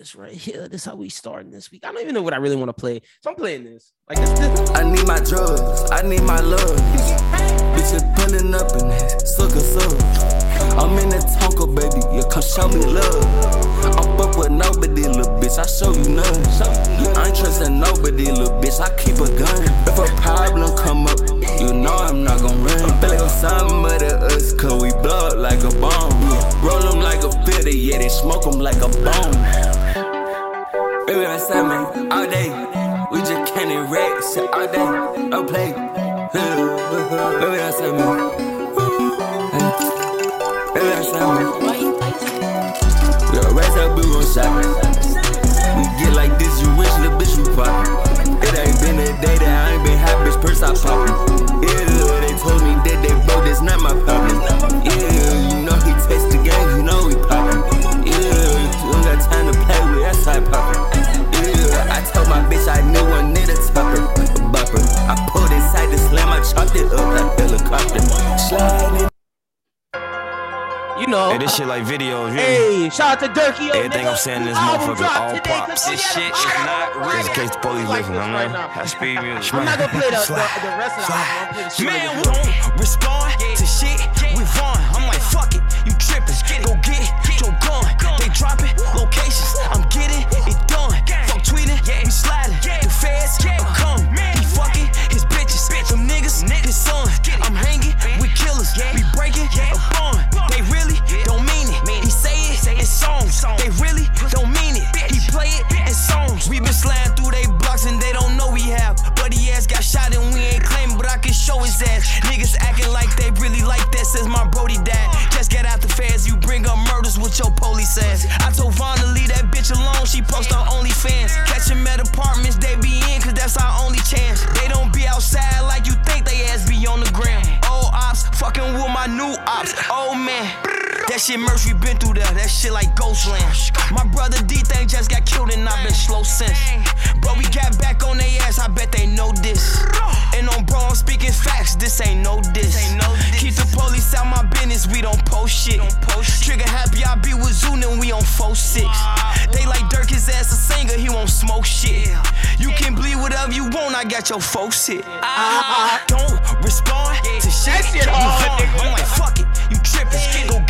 this right here. This how we starting this week. I don't even know what I really want to play, so I'm playing this. Like this, this. I need my drugs, I need my love. Bitches pulling up in that sucker sub. I'm in that Tonka, baby, yeah, come show me love. I'm fuck with nobody, little bitch, I show you none. I ain't trusting nobody, little bitch, I keep a gun. If a problem come up, you know I'm not gon' run. Feel like I'm somebody us, cause we blow up like a bomb. Roll them like a filter, yeah, they smoke them like a bomb. Baby, that's me all day. We just can't shit all day, no play. Baby, that's me. Yeah, raise up, we gon' shop. We get like this, you wish the bitch you pop. It ain't been a day that I ain't been happy, purse I poppin'. Yeah, they told me that they broke, that's not my problem. Yeah, it up like helicopter. Sliding you know. Hey, this shit like videos. Hey, shout out to Durky. Everything I'm saying this motherfucker all props. This shit is not real. Just in case the police listen, I'm right not. That's speed music. I'm not gonna play the, the, the rest of the album. Man, we don't respond to shit. We run. I'm like, fuck it. You trippin'. Go get your gun. They dropping locations. I'm getting it done. Fuck tweeting. We sliding. The feds come. He They really don't mean it. He play it in songs. We been sliding through they blocks and they don't know we have. But he ass got shot and we ain't claiming, but I can show his ass. Niggas acting like they really like that, says my Brody dad. Just get out the feds, you bring up murders with your police ass. I told Vaughn to leave that bitch alone, she post on OnlyFans. Catch him at apartments, they be in, cause that's our only chance. They don't be outside like you think they ass be on the gram. Old ops, fucking with my new ops. Oh man. That shit merch, we been through that. That shit like Ghostland. My brother D thing just got killed and I've been slow since. But we got back on their ass, I bet they know this. And on bro, I'm speaking facts, this ain't no diss. Keep the police out my business, we don't post shit. Trigger happy, I be with Zoon and we on 4-6. They like Dirk, his ass a singer, he won't smoke shit. You can bleed whatever you want, I got your folks hit. I don't respond to shit. Shit. I'm like, fuck it, you trippin', go get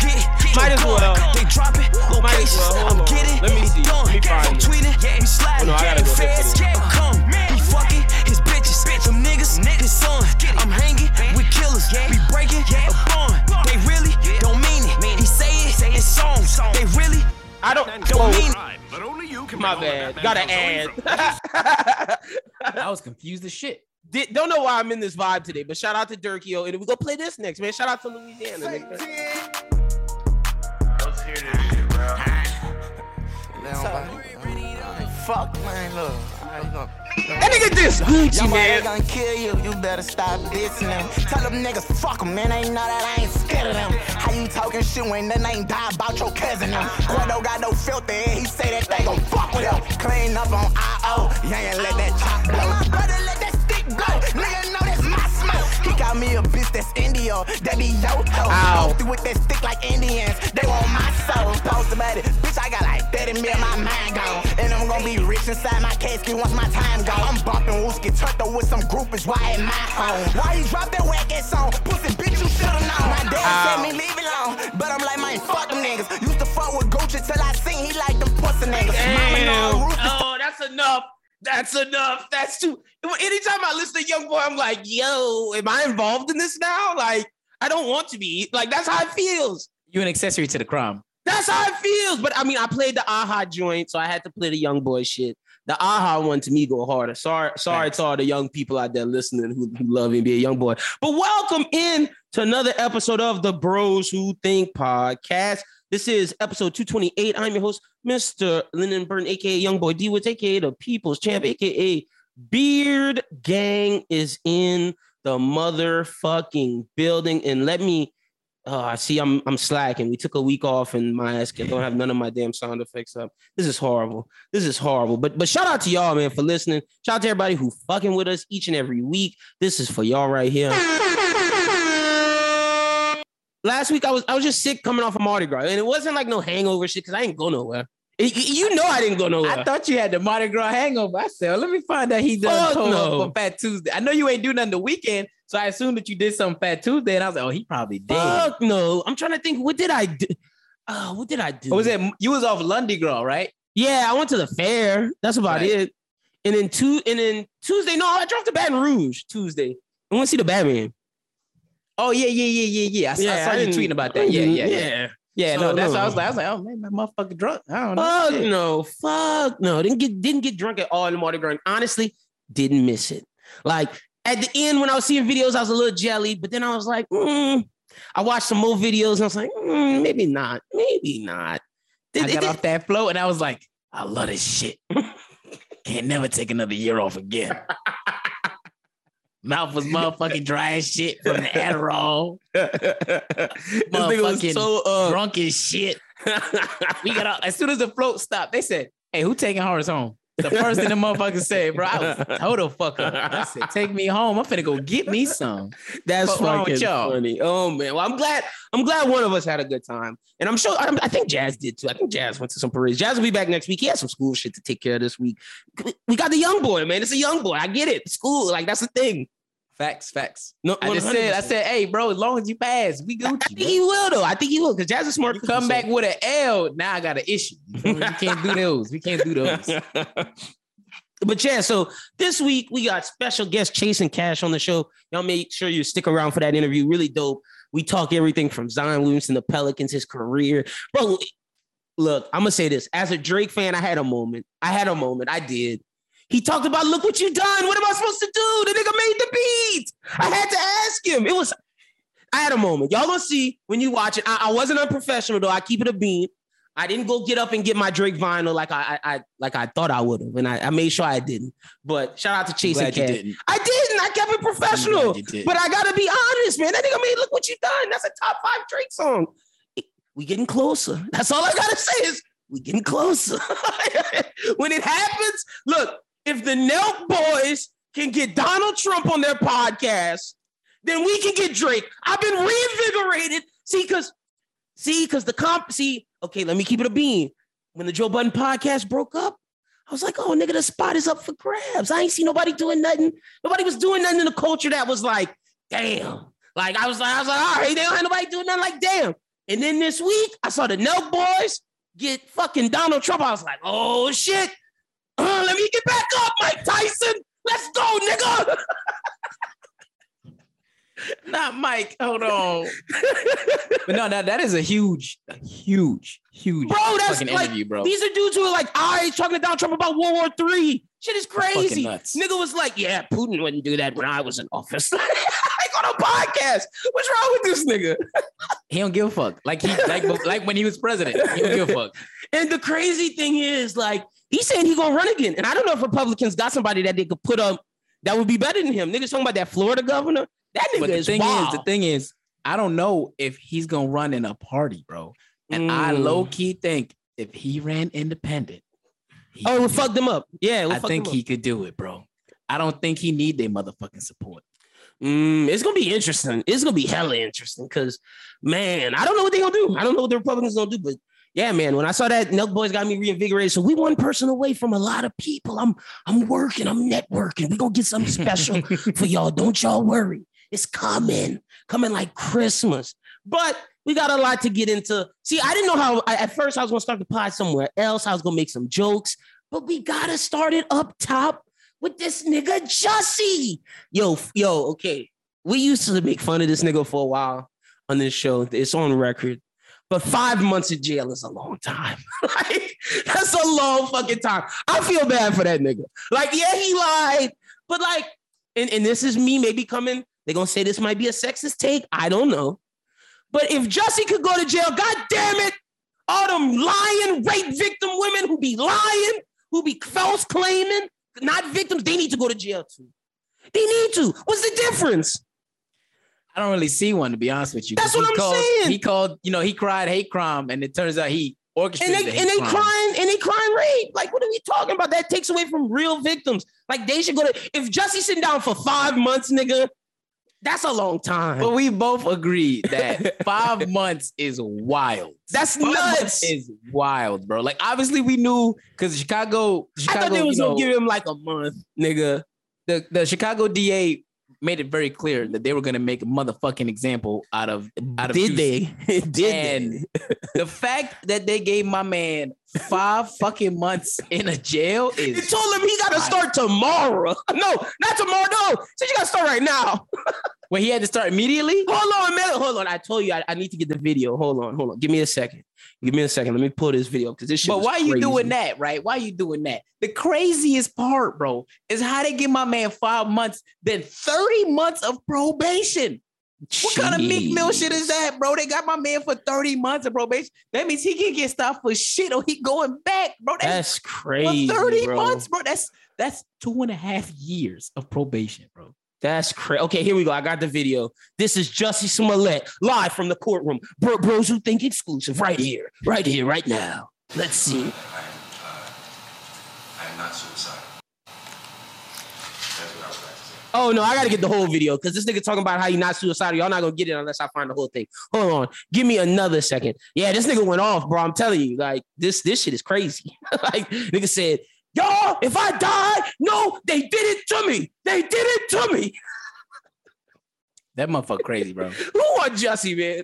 Might as well. They drop it, Might as locations, well. I'm getting Let me it see. Let me find I'm it. tweeting, we sliding, Oh, no, I gotta the go feds to the- come. He fucking his bitches, them niggas, his son. I'm hanging with killers, we breaking a bond. They really don't mean it. He say it in songs. They really I don't. don't mean it. But only you can my bring bad. Gotta add. I was confused as shit. Did, don't know why I'm in this vibe today, but shout out to Durkio. And we go play this next, man. Shout out to Louisiana. Fuck, man, look. I ain't gonna- That nigga this Gucci, Your man. gonna kill you, you better stop dissing them. Tell them niggas, fuck 'em, man, ain't know that I ain't scared of them. How you talking shit when they ain't die about your cousin them? Gordo got no filter, and he say that they gon' fuck with him. Clean up on I.O., you ain't let that that be yo ho. Ow. Posted with that stick like Indians, they want my soul. Post about it, bitch, I got like 30 mil, my mind gone. And I'm gonna be rich inside my casket once my time gone. I'm bumping Wooski Turtle with some groupies, why at my home? Why you drop that whack ass song? Pussy bitch, you should've known. My dad said me leave it alone, but I'm like, man, fuck them niggas. Used to fuck with Gucci till I seen he like them pussy niggas. Mama know Damn. Rufus Oh, that's enough. That's enough. That's too. Anytime I listen to Young Boy, I'm like, yo, am I involved in this now? Like, I don't want to be. Like, that's how it feels. You're an accessory to the crime. That's how it feels. But I mean, I played the Aha joint, so I had to play the Young Boy shit. The Aha one to me go harder. Sorry, sorry to all the young people out there listening who, who love NBA Young Boy. But welcome in to another episode of the Bros Who Think podcast. This is episode 228. I'm your host, Mr. Lyndon Burton, aka Young Boy D Woods, aka the People's Champ, aka Beard Gang is in the motherfucking building. And let me oh, I see. I'm I'm slacking. We took a week off, and my ass I don't have none of my damn sound effects up. This is horrible. This is horrible. But but shout out to y'all, man, for listening. Shout out to everybody who fucking with us each and every week. This is for y'all right here. Last week I was I was just sick coming off of Mardi Gras, and it wasn't like no hangover shit because I ain't go nowhere. You know I didn't go nowhere. I thought you had the Mardi Gras hangover. I said, let me find out he done told no. up Fat Tuesday. I know you ain't do nothing the weekend, so I assumed that you did something Fat Tuesday, and I was like, oh, he probably did. Fuck no. I'm trying to think. What did I do? Uh, what did I do? What was it? You was off Lundi Gras, right? Yeah, I went to the fair. That's about Right. it. And then two, and then Tuesday. No, I drove to Baton Rouge Tuesday. I want to see the Batman. Oh yeah, yeah, yeah, yeah, yeah. I, saw- I saw you tweeting about that. Yeah, yeah, yeah. yeah. Yeah, So, no, that's no. what I was like. I was like, oh man, that motherfucker drunk. I don't know. Fuck Shit. no, fuck no. Didn't get didn't get drunk at all in the Mardi Gras. Honestly, didn't miss it. Like at the end when I was seeing videos, I was a little jelly, but then I was like, mm. I watched some more videos and I was like, mm, maybe not, maybe not. I got did- off that float and I was like, I love this shit. Can't never take another year off again. Mouth was motherfucking dry as shit from the Adderall. this nigga was Motherfucking so uh, Drunk as shit. We got out as soon as the float stopped. They said, "Hey, who taking Horace home?" The first thing the motherfucker said, bro, I was total fucker. I said, "Take me home. I'm finna go get me some." That's fucking with y'all? funny. Oh man, well I'm glad. I'm glad one of us had a good time, and I'm sure. I, I think Jazz did too. I think Jazz went to some parades. Jazz will be back next week. He has some school shit to take care of this week. We got the young boy, man. It's a young boy. I get it. School, like that's the thing. Facts, facts. No, I just said, I said, "Hey, bro, as long as you pass, we go. I think bro. he will though. I think he will because Jazz is smart. Come back with an L, now I got an issue. You? We can't do those. We can't do those. but yeah, so this week we got special guest Chase N. Cashe on the show. Y'all make sure you stick around for that interview. Really dope. We talk everything from Zion Williamson, the Pelicans, his career. Bro, look, I'm gonna say this. As a Drake fan, I had a moment. I had a moment. I did. He talked about, look what you done. What am I supposed to do? The nigga made the beat. I had to ask him. It was, I had a moment. Y'all gonna see when you watch it. I, I wasn't unprofessional though. I keep it a beam. I didn't go get up and get my Drake vinyl like I, I, I like I thought I would have, and I, I made sure I didn't. But shout out to Glad you didn't. I didn't. I kept it professional. glad you didn't. But I gotta be honest, man. That nigga made look what you done. That's a top five Drake song. We getting closer. That's all I gotta say is we getting closer. when it happens, look, if the Nelk boys can get Donald Trump on their podcast, then we can get Drake. I've been reinvigorated. See, because see, because the comp, see, okay, let me keep it a bean. When the Joe Budden podcast broke up, I was like, oh, nigga, the spot is up for grabs. I ain't see nobody doing nothing. Nobody was doing nothing in the culture that was like, damn. Like I was like, I was like, all right, they don't have nobody doing nothing like damn. And then this week, I saw the Nelk boys get fucking Donald Trump. I was like, oh shit. Uh, let me get back up, Mike Tyson. Let's go, nigga. Not Mike. Hold on. but no, that, that is a huge, a huge, huge Bro, that's fucking like interview, bro. these are dudes who are like, I talking to Donald Trump about World War Three. Shit is crazy. Nigga was like, yeah, Putin wouldn't do that when I was in office. like on a podcast. What's wrong with this nigga? He don't give a fuck. Like he like like when he was president. He don't give a fuck. And the crazy thing is, like, he's saying he gonna run again. And I don't know if Republicans got somebody that they could put up that would be better than him. Niggas talking about that Florida governor. That nigga But the is thing wild. is, the thing is, I don't know if he's gonna run in a party, bro. And I Mm. low key think if he ran independent, he Oh, could we'll do fuck them up. Yeah, we'll I think he could do it, bro. I don't think he need their motherfucking support. Mm, it's gonna be interesting. It's gonna be hella interesting because, man, I don't know what they're gonna do. I don't know what the Republicans gonna do, but yeah, man. When I saw that, Nelk Boys got me reinvigorated. So we one person away from a lot of people. I'm I'm working. I'm networking. We gonna get something special for y'all. Don't y'all worry. It's coming, coming like Christmas. But we got a lot to get into. See, I didn't know how. I, at first, I was gonna start the pod somewhere else. I was gonna make some jokes, but we gotta start it up top with this nigga Jussie. Yo, yo, okay. We used to make fun of this nigga for a while on this show. It's on record. But five months in jail is a long time. like, that's a long fucking time. I feel bad for that nigga. Like, yeah, he lied, but like, and, and this is me maybe coming. They're gonna say this might be a sexist take. I don't know. But if Jussie could go to jail, god damn it, all them lying rape victim women who be lying, who be false claiming, not victims, they need to go to jail too. They need to. What's the difference? I don't really see one to be honest with you. That's what he I'm called, saying. He called, you know, he cried hate crime, and it turns out he And orchestrated they the and they crime. crying and they crying rape. Like, what are we talking about? That takes away from real victims. Like, they should go to if Jussie sitting down for five months, nigga. That's a long time. But we both agreed that five months is wild. That's Five nuts. is wild, bro. Like obviously we knew because Chicago, I thought they was you know, gonna give him like a month, nigga. the, the Chicago DA made it very clear that they were gonna make a motherfucking example out of out of Did Juicy. they? Did And the fact that they gave my man five fucking months in a jail they? You told him he got to start tomorrow. No, not tomorrow. No, so you got to start right now. when he had to start immediately. Hold on, man. Hold on. I told you I, I need to get the video. Hold on, hold on. Give me a second. Give me a second. Let me pull this video because this shit. But why you crazy. doing that, right? Why you doing that? The craziest part, bro, is how they give my man five months, then 30 months of probation. What kind of Meek Mill shit is that, bro? They got my man for 30 months of probation. That means he can get stopped for shit or he going back, bro. That's, That's crazy. for 30 bro. months, bro. That's that's two and a half years of probation, bro. That's crazy. Okay, here we go. I got the video. This is Jussie Smollett live from the courtroom. Bro, bros who think exclusive right here, right here, right now. Let's see. I am, uh, I am not suicidal. That's what I was about to say. Oh no, I gotta get the whole video because this nigga talking about how he not suicidal. Y'all not gonna get it unless I find the whole thing. Hold on, give me another second. Yeah, this nigga went off, bro. I'm telling you, like this, this shit is crazy. like nigga said, y'all, if I die, no, they did it to me. They did it to me. That motherfucker crazy, bro. Who want Jussie, man?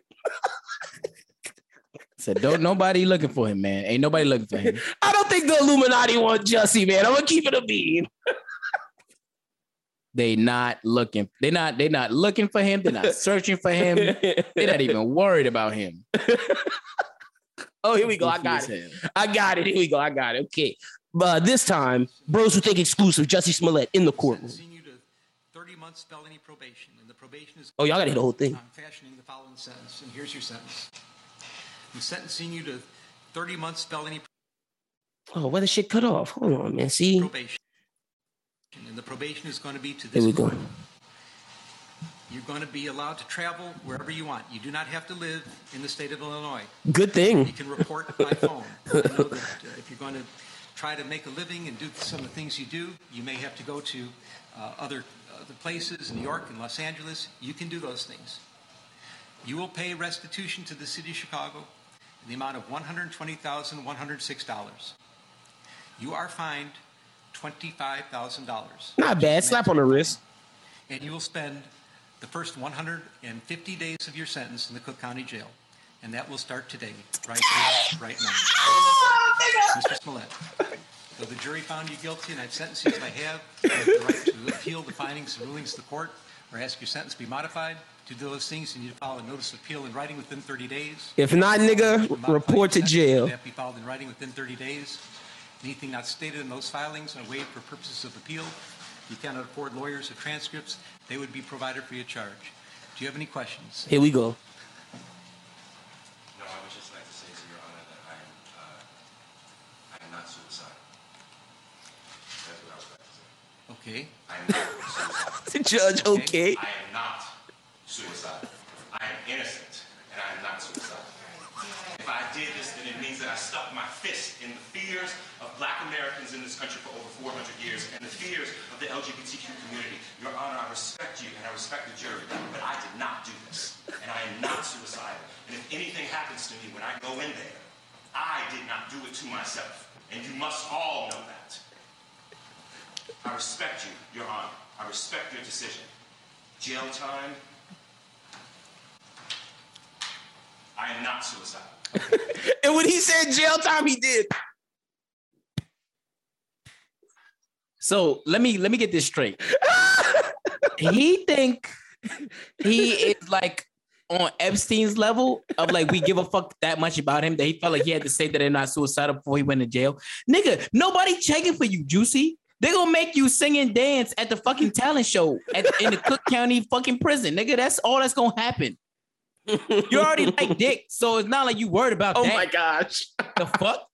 Said don't nobody looking for him, man. Ain't nobody looking for him. I don't think the Illuminati want Jussie, man. I'm gonna keep it a bean. They not looking. They not. They not looking for him. They're not searching for him. They're not even worried about him. oh, here we go. I got it. I got it. Here we go. I got it. Okay. But this time, bros who think exclusive, Jussie Smollett in the courtroom. Sentencing you to 30 months felony probation, and the probation is. Oh, y'all gotta hit the whole thing. I'm fashioning the following sentence, and here's your sentence. I'm sentencing you to 30 months felony Oh, where the shit cut off? Hold on, man. See, probation, and the probation is going to be to here this we go. You're going to be allowed to travel wherever you want. You do not have to live in the state of Illinois. Good thing. You can report by phone. I know that uh, if you're going to try to make a living and do some of the things you do, you may have to go to uh, other, other places, New York and Los Angeles. You can do those things. You will pay restitution to the city of Chicago in the amount of $120,106. You are fined $25,000. Not bad. Slap on the wrist. And you will spend the first 150 days of your sentence in the Cook County Jail. And that will start today, right here, right now. Mr. Smollett, though the jury found you guilty and I've sentenced you as I have, you have the right to appeal the findings and rulings of the court or ask your sentence be modified. To do those things, you need to file a notice of appeal in writing within 30 days. If not, nigga, report to jail. That be filed in writing within 30 days. Anything not stated in those filings are waived for purposes of appeal. You cannot afford lawyers or transcripts. They would be provided for your charge. Do you have any questions? Here we go. No, I would just like to say to Your Honor that I am, uh, I am not suicidal. That's what I was about to say. Okay. I am not suicidal. The judge, okay. I am not suicidal. I am innocent, and I am not suicidal. If I did this, then it means that I stuck my fist in the fears of black Americans in this country for over 400 years and the fears of the LGBTQ community. Your Honor, I respect you and I respect the jury, but I did not do this, and I am not suicidal. And if anything happens to me when I go in there, I did not do it to myself, and you must all know that. I respect you, Your Honor. I respect your decision. Jail time. I am not suicidal. And when he said jail time, he did. So let me let me get this straight. he think he is like on Epstein's level of like we give a fuck that much about him that he felt like he had to say that they're not suicidal before he went to jail. Nigga, nobody checking for you, Juicy. They're gonna make you sing and dance at the fucking talent show at, in the Cook County fucking prison, nigga. That's all that's gonna happen. You already like dick, so it's not like you worried about Oh that. my gosh. The fuck?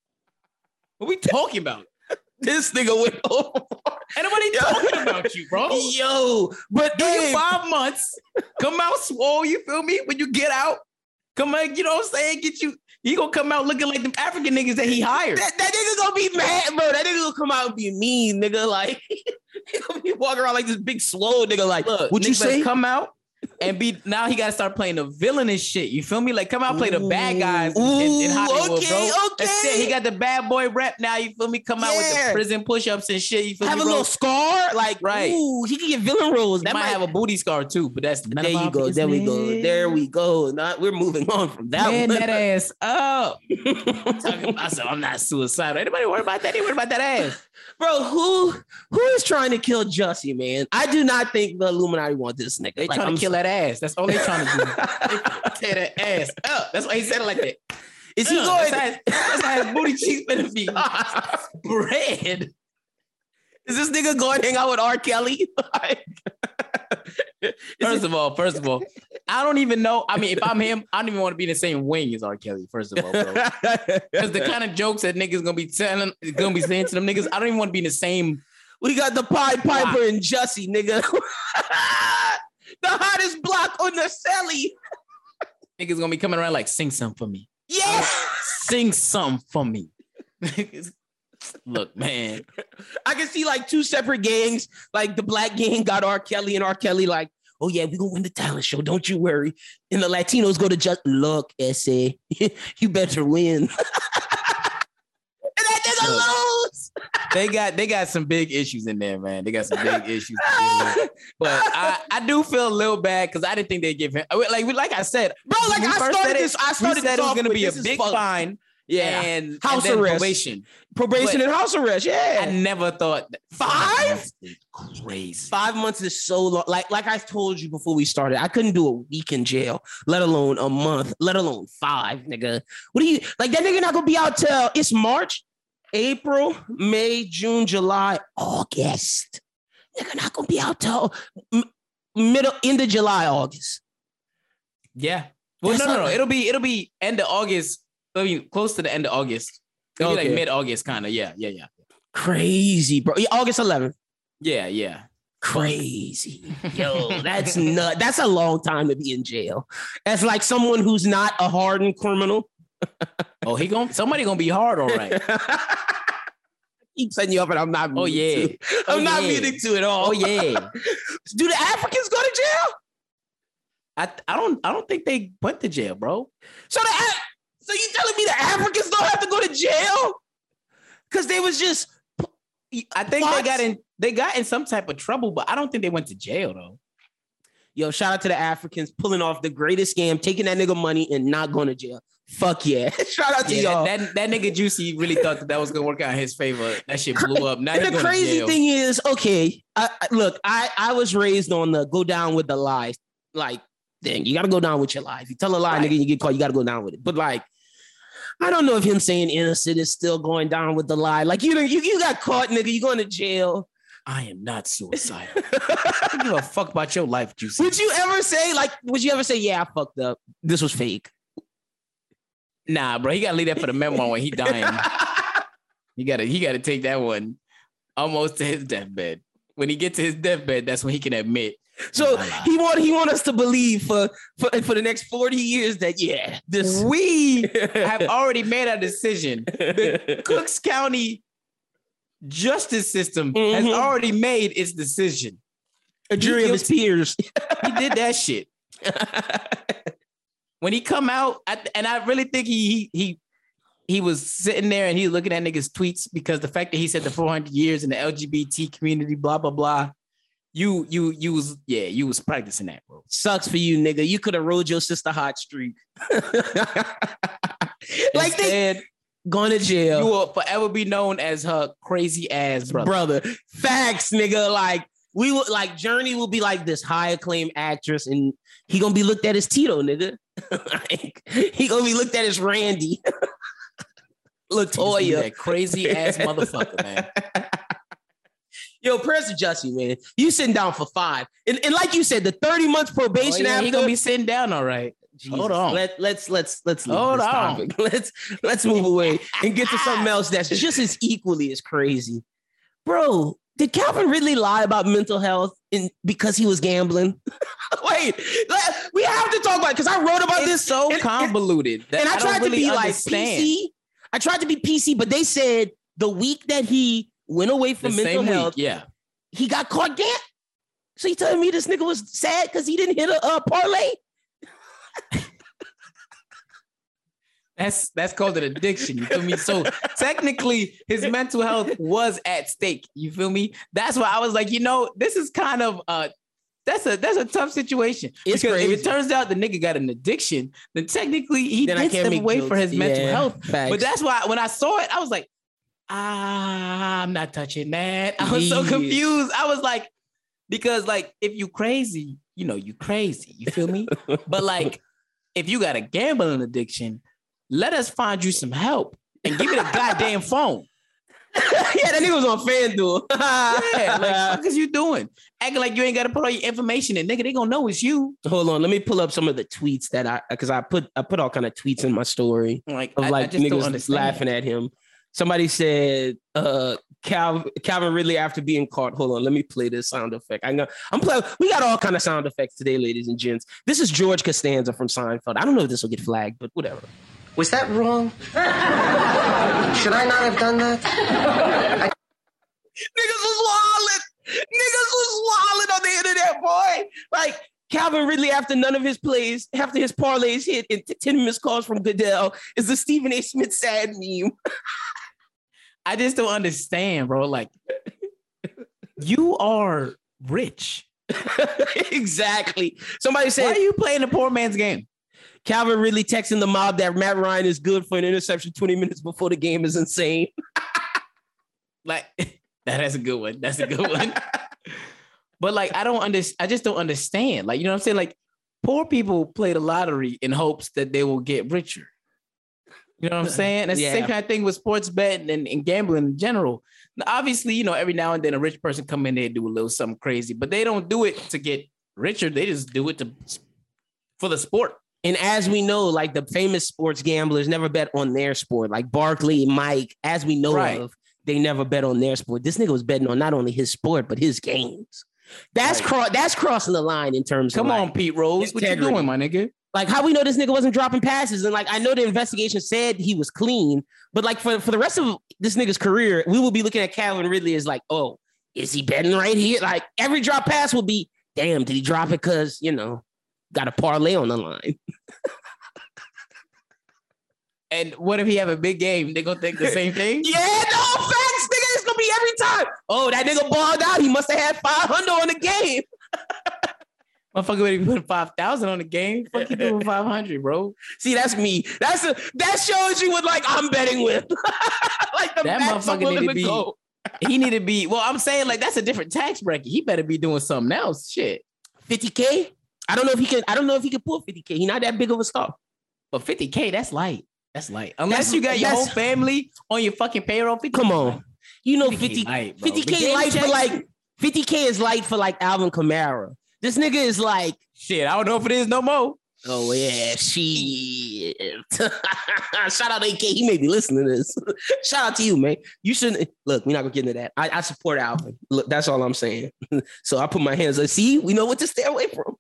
What we talking about? This nigga went over. Ain't nobody talking about you, bro. Yo, but Do you five months, come out swole, you feel me? When you get out, come out, you know what I'm saying? Get you, he gonna come out looking like them African niggas that he hired. that, that nigga gonna be mad, bro. That nigga gonna come out and be mean, nigga. Like he gonna be walking around like this big slow nigga. Like, Look, what you say? Come out and be now he got to start playing the villain and shit. You feel me? Like come out play the bad guys in, in Hollywood, okay, bro. okay. That's it. He got the bad boy rep now. You feel me? Come out with the prison push-ups and shit. You feel have me? a bro? little scar, like Right. Ooh, he can get villain roles. That might have a booty scar too, but that's There you go. There we go. There we go. Not we're moving on from that Man, one. that ass up. Talking about some, I'm not suicidal. Anybody worry about that? They worry about that ass. Bro, who who is trying to kill Jussie, man? I do not think the Illuminati want this nigga. They Like, trying I'm to kill that ass. That's all they trying to do. Tear that ass up. That's why he said it like that. Is he going? That's how, his- that's how his booty cheeks gonna be. Bread. Is this nigga going to hang out with R. Kelly? Like, First of all, first of all, I don't even know. I mean, if I'm him, I don't even want to be in the same wing as R. Kelly. First of all. Because the kind of jokes that niggas gonna be telling, gonna be saying to them niggas, I don't even want to be in the same. we got the Pied Piper and Jussie, nigga. the hottest block on the celly. Niggas gonna be coming around like, sing something for me. Yeah. Sing something for me. Look, man. I can see like two separate gangs. Like the black gang got R. Kelly and R. Kelly, like, oh yeah, we're gonna win the talent show. Don't you worry. And the Latinos go to just look, essay, you better win. and that nigga Look. lose. They got they got some big issues in there, man. They got some big issues to deal with. But I, I do feel a little bad because I didn't think they'd give him like like I said, Bro, like I started said it, this, I we started said this it was gonna be a this big fine Yeah. and, House and arrest. probation. Probation But- and house arrest. Yeah. I never thought that, Five? crazy. Five months is so long. Like, like I told you before we started, I couldn't do a week in jail, let alone a month, let alone five, nigga. What do you like? That nigga not gonna be out till it's March, April, May, June, July, August. Nigga not gonna be out till middle end of July, August. Yeah. Well, That's no, no, no. It'll be it'll be end of August. I mean, close to the end of August. It'll Okay. like mid August, kind of. Yeah, yeah, yeah, Crazy, bro. Yeah, August 11th. yeah, yeah. Crazy. Yo, that's nut. That's a long time to be in jail. That's like someone who's not a hardened criminal. Oh, he going somebody gonna be hard, all right. keep setting you up, and I'm not. Oh, yeah. to. Oh, I'm not yeah. meaning to at all. Oh yeah. Do the Africans go to jail? I I don't I don't think they went to jail, bro. So the so you telling me the Africans don't have to go to jail? Because they was just I think What? they got in they got in some type of trouble, but I don't think they went to jail though. yo. Shout out to the Africans pulling off the greatest scam, taking that nigga money and not going to jail. Fuck yeah! Shout out to Yeah, y'all. that, that that nigga Juicy really thought that that was gonna work out in his favor. That shit blew up. Now and the crazy thing is, okay, I, I- look, I I was raised on the go down with the lies. like thing. You got to go down with your lies. You tell a lie, Right. nigga, you get caught. You got to go down with it. But like, I don't know if him saying innocent is still going down with the lie. Like you, you, you got caught, nigga. You going to jail. I am not suicidal. I don't give a fuck about your life, Juicy. Would you ever say like? Would you ever say, yeah, I fucked up. This was fake. Nah, bro, he gotta leave that for the memoir when he dying. he gotta he gotta take that one almost to his deathbed. When he gets to his deathbed, that's when he can admit. So he want he want us to believe for for for the next forty years that yeah, this we have already made our decision. The Cooks County justice system has Mhm. already made its decision. a jury of his peers. He did that shit. When he come out, I, and I really think he he he he was sitting there and he was looking at niggas' tweets because the fact that he said the 400 years in the LGBT community, blah blah blah. You you you was yeah you was practicing that, bro. Sucks for you, nigga. You could have rode your sister hot streak. like they gone to jail. you will forever be known as her crazy ass brother. brother. Facts, nigga. Like we will like Jurnee will be like this high acclaimed actress, and he gonna be looked at as Tito, nigga. like, he gonna be looked at as Randy. Latoya. that crazy ass motherfucker, man. Yo, press to Jussie, man. You sitting down for five. And, and like you said, the 30 months probation Oh, yeah, after he gonna be sitting down, all right. Jesus, Hold on. Let, let's let's let's Hold on. topic. Let's let's move away and get to something else that's just as equally as crazy. Bro, did Calvin Ridley lie about mental health in because he was gambling? Wait, let- we have to talk about it because I wrote about It's this so and- and- convoluted that and I, I, tried really to be like. PC. I tried to be PC, but they said the week that he went away The from mental same health, week, yeah. he got caught gam- So you telling me this nigga was sad because he didn't hit a uh, parlay? That's that's called an addiction. You feel me? So technically, his mental health was at stake. You feel me? That's why I was like, you know, this is kind of uh that's a that's a tough situation. It's because if it turns out the nigga got an addiction, then technically he Then did step away jokes. for his mental Yeah, health. facts. But that's why when I saw it, I was like, Ah, I'm not touching that. I was so confused. I was like, because like if you crazy, you know, you crazy. You feel me? but like if you got a gambling addiction, let us find you some help and give it the goddamn phone. yeah, that nigga was on FanDuel. Yeah, like what is you doing? Acting like you ain't got to put all your information in, nigga. They gonna know it's you. Hold on, let me pull up some of the tweets that I because I put I put all kind of tweets in my story Like, of I, like I niggas laughing at him. Somebody said uh Cal, Calvin Ridley after being caught. Hold on, let me play this sound effect. I'm gonna, I'm playing. We got all kind of sound effects today, ladies and gents. This is George Costanza from Seinfeld. I don't know if this will get flagged, but whatever. Was that wrong? Should I not have done that? Niggas was wildin'. Niggas was wildin' on the internet, boy. Like Calvin Ridley, after none of his plays, after his parlays hit, and t- 10 missed calls from Goodell, is the Stephen A. Smith sad meme. I just don't understand, bro. Like, you are rich. exactly. Somebody Why said are you playing the poor man's game? Calvin really texting the mob that Matt Ryan is good for an interception 20 minutes before the game is insane. Like, that's a good one. That's a good one. but like, I don't understand. I just don't understand. Like, you know what I'm saying? Like, poor people play the lottery in hopes that they will get richer. You know what I'm saying? The Yeah. same kind of thing with sports betting and, and gambling in general. Now, obviously, you know, every now and then a rich person come in there and do a little something crazy, but they don't do it to get richer. They just do it to for the sport. And as we know, like the famous sports gamblers never bet on their sport, like Barkley, Mike, as we know Right. of, they never bet on their sport. This nigga was betting on not only his sport, but his games. That's Right. cro- that's crossing the line in terms of Come of on, like, Pete Rose. What you doing, my nigga? Like how we know this nigga wasn't dropping passes. And like I know the investigation said he was clean, but like for, for the rest of this nigga's career, we will be looking at Calvin Ridley as like, oh, is he betting right here? Like every drop pass will be, damn, did he drop it? Cause you know, got a parlay on the line. And what if he have a big game? They gonna think the same thing? Yeah, no facts, nigga. It's gonna be every time. Oh, that nigga balled out. He must have had 500 on the game. Motherfucker would be putting five thousand on the game. Fuck you doing five hundred, bro? See, that's me. That's a that shows you what like I'm betting with. like the That motherfucker need to be- go. He need to be. Well, I'm saying like that's a different tax bracket. He better be doing something else. Shit. 50k. I don't know if he can. I don't know if he can pull 50k. He not that big of a star. But 50k, that's light. That's light. Unless That's- you got your whole family on your fucking payroll. 50 Come on, you know 50 50K light, 50k light for like 50k is light for like Alvin Kamara. This nigga is like, Shit, I don't know if it is no more. oh yeah, shit. Shout out to AK. He may be listening to this. Shout out to you, man. You shouldn't look. We're not gonna get into that. I, I support Alvin. Look, that's all I'm saying. so I put my hands up. See, we know what to stay away from.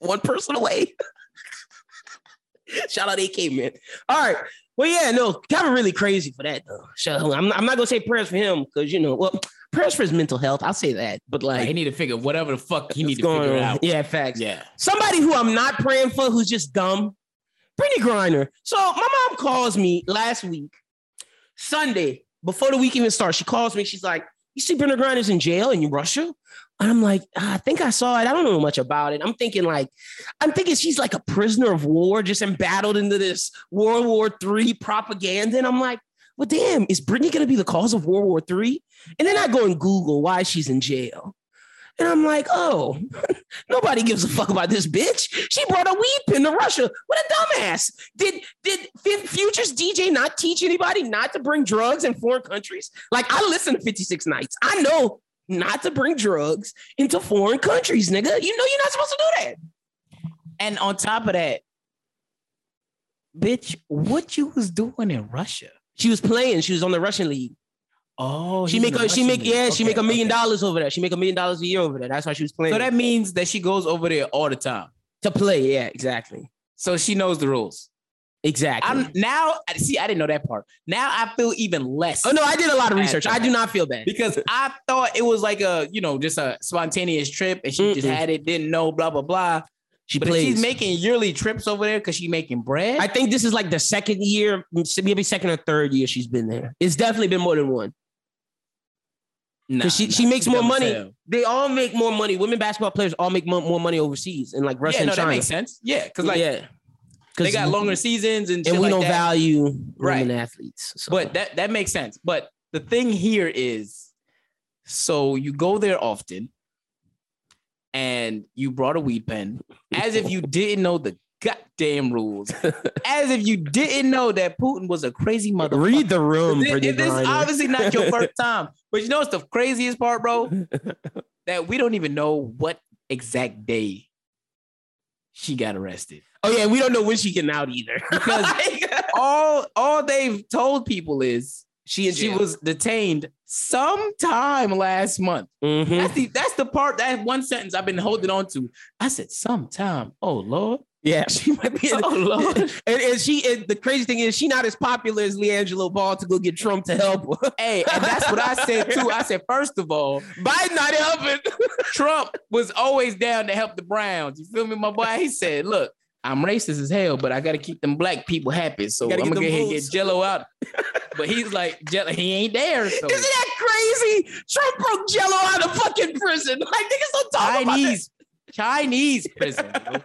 One person away. Shout out AK, man. All right. Well, yeah, no, Calvin really crazy for that though. So I'm, I'm not gonna say prayers for him because you know, well, prayers for his mental health. I'll say that, but Like, like, he need to figure whatever the fuck he need to figure on? out. Yeah, facts. Yeah. Somebody who I'm not praying for, who's just dumb, Brittney Griner. So my mom calls me last week, Sunday, before the week even starts. She calls me. She's like, "You see, Brittney Griner's in jail in Russia." And I'm like, "Ah, I think I saw it. I don't know much about it. I'm thinking like, I'm thinking she's like a prisoner of war, just embattled into this World War III propaganda. And I'm like, well, damn, is Brittney gonna be the cause of World War III? And then I go and Google why she's in jail. And I'm like, oh, nobody gives a fuck about this bitch. She brought a weed pen to Russia. What a dumbass. Did did Future's DJ not teach anybody not to bring drugs in foreign countries? Like I listen to 56 Nights. I know not to bring drugs into foreign countries, nigga. You know you're not supposed to do that. And on top of that, bitch, what you was doing in Russia? She was playing. She was on the Russian league. Oh, She make a, she make league. yeah she make a million okay. dollars over there. She make a million dollars a year over there. That's why she was playing So that means that she goes over there all the time. to play. Yeah, exactly. So she knows the rules. Exactly. I'm now see. I didn't know that part. Now I feel even less. oh no, I did a lot of research. I do not feel bad. because I thought it was like a you know just a spontaneous trip, and she just Mm-mm. had it, didn't know, blah blah blah. She But plays. she's making yearly trips over there because she's making bread. I think this is like the second year, maybe second or third year she's been there. It's definitely been more than one. Nah, she, nah, she makes more money. hell. They all make more money. Women basketball players all make mo- more money overseas and like Russia Yeah, no, and that makes sense. Yeah, because like yeah, they got longer seasons and shit and we like don't that. value Right. women athletes. So. But that that makes sense. But the thing here is, so you go there often, and you brought a weed pen, as if you didn't know the goddamn rules, as if you didn't know that Putin was a crazy mother. read the room, This, Brittney this is obviously not your first time, but you know what's the craziest part, bro? that we don't even know what exact day she got arrested. Oh yeah, we don't know when she getting out either. Because all all they've told people is she and she was detained sometime last month. Mm-hmm. That's the that's the part that one sentence I've been holding on to. I said sometime. Oh Lord. Yeah, she might be. Oh Lord. and, and she and the crazy thing is she not as popular as LiAngelo Ball to go get Trump to help her. Hey, and that's what I said too. I said, first of all, Biden not helping. Trump was always down to help the Browns. You feel me, my boy? He said, look, I'm racist as hell, but I gotta keep them black people happy. So I'm gonna go ahead and get Jello out. But he's like, Jello, he ain't there. So Isn't that crazy? Trump broke Jello out of fucking prison. Like niggas don't talk about that. Chinese, Chinese prison.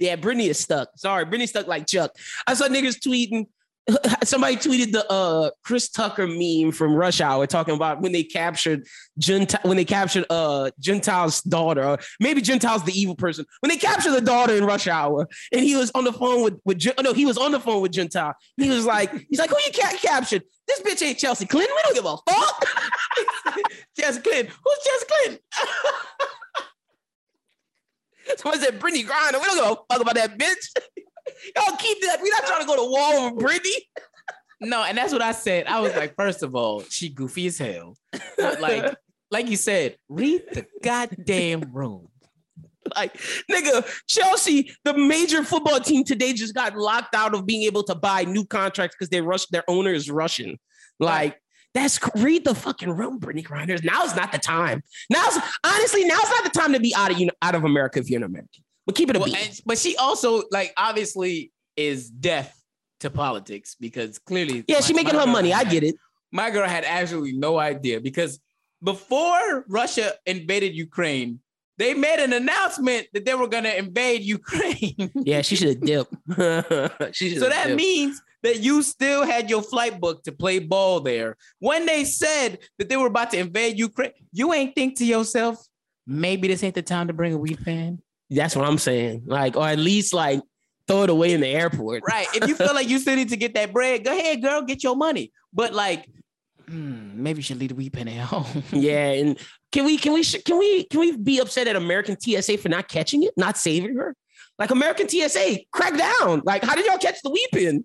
Yeah, Brittney is stuck. Sorry, Brittney's stuck like Chuck. I saw niggas tweeting. Somebody tweeted the uh Chris Tucker meme from Rush Hour talking about when they captured Gentile when they captured uh Gentile's daughter, or maybe Gentile's the evil person. When they captured the daughter in Rush Hour, and he was on the phone with with oh, no, he was on the phone with Gentile. He was like, he's like, who you ca- captured? This bitch ain't Chelsea Clinton. We don't give a fuck. Chelsea Clinton. Who's Chelsea Clinton? Someone said Brittney Griner. We don't give a fuck about that bitch. Y'all keep that. We're not trying to go to war with Brittney. No, and that's what I said. I was like, first of all, she goofy as hell. But like, like you said, read the goddamn room. Like, nigga, Chelsea, the major football team today just got locked out of being able to buy new contracts because they rushed their owner is Russian. Like, that's read the fucking room, Brittney Grinders. Now's not the time. Now's honestly, now's not the time to be out of you out of America if you're an American. But keep it a Well, beat. and- but she also like obviously is deaf to politics because clearly, Yeah, she making her money. I get it. My girl had absolutely no idea because before Russia invaded Ukraine, they made an announcement that they were gonna invade Ukraine. Yeah, she should have dipped. she So that means that you still had your flight booked to play ball there. When they said that they were about to invade Ukraine, you ain't think to yourself, maybe this ain't the time to bring a weed fan. That's what I'm saying. Like, or at least like throw it away in the airport. Right. If you feel like you still need to get that bread, go ahead, girl, get your money. But like, hmm, maybe you should leave the weed pen at home. Yeah, and can we can we can we can we be upset at American TSA for not catching it, not saving her? Like American TSA, crack down. Like, how did y'all catch the weeping?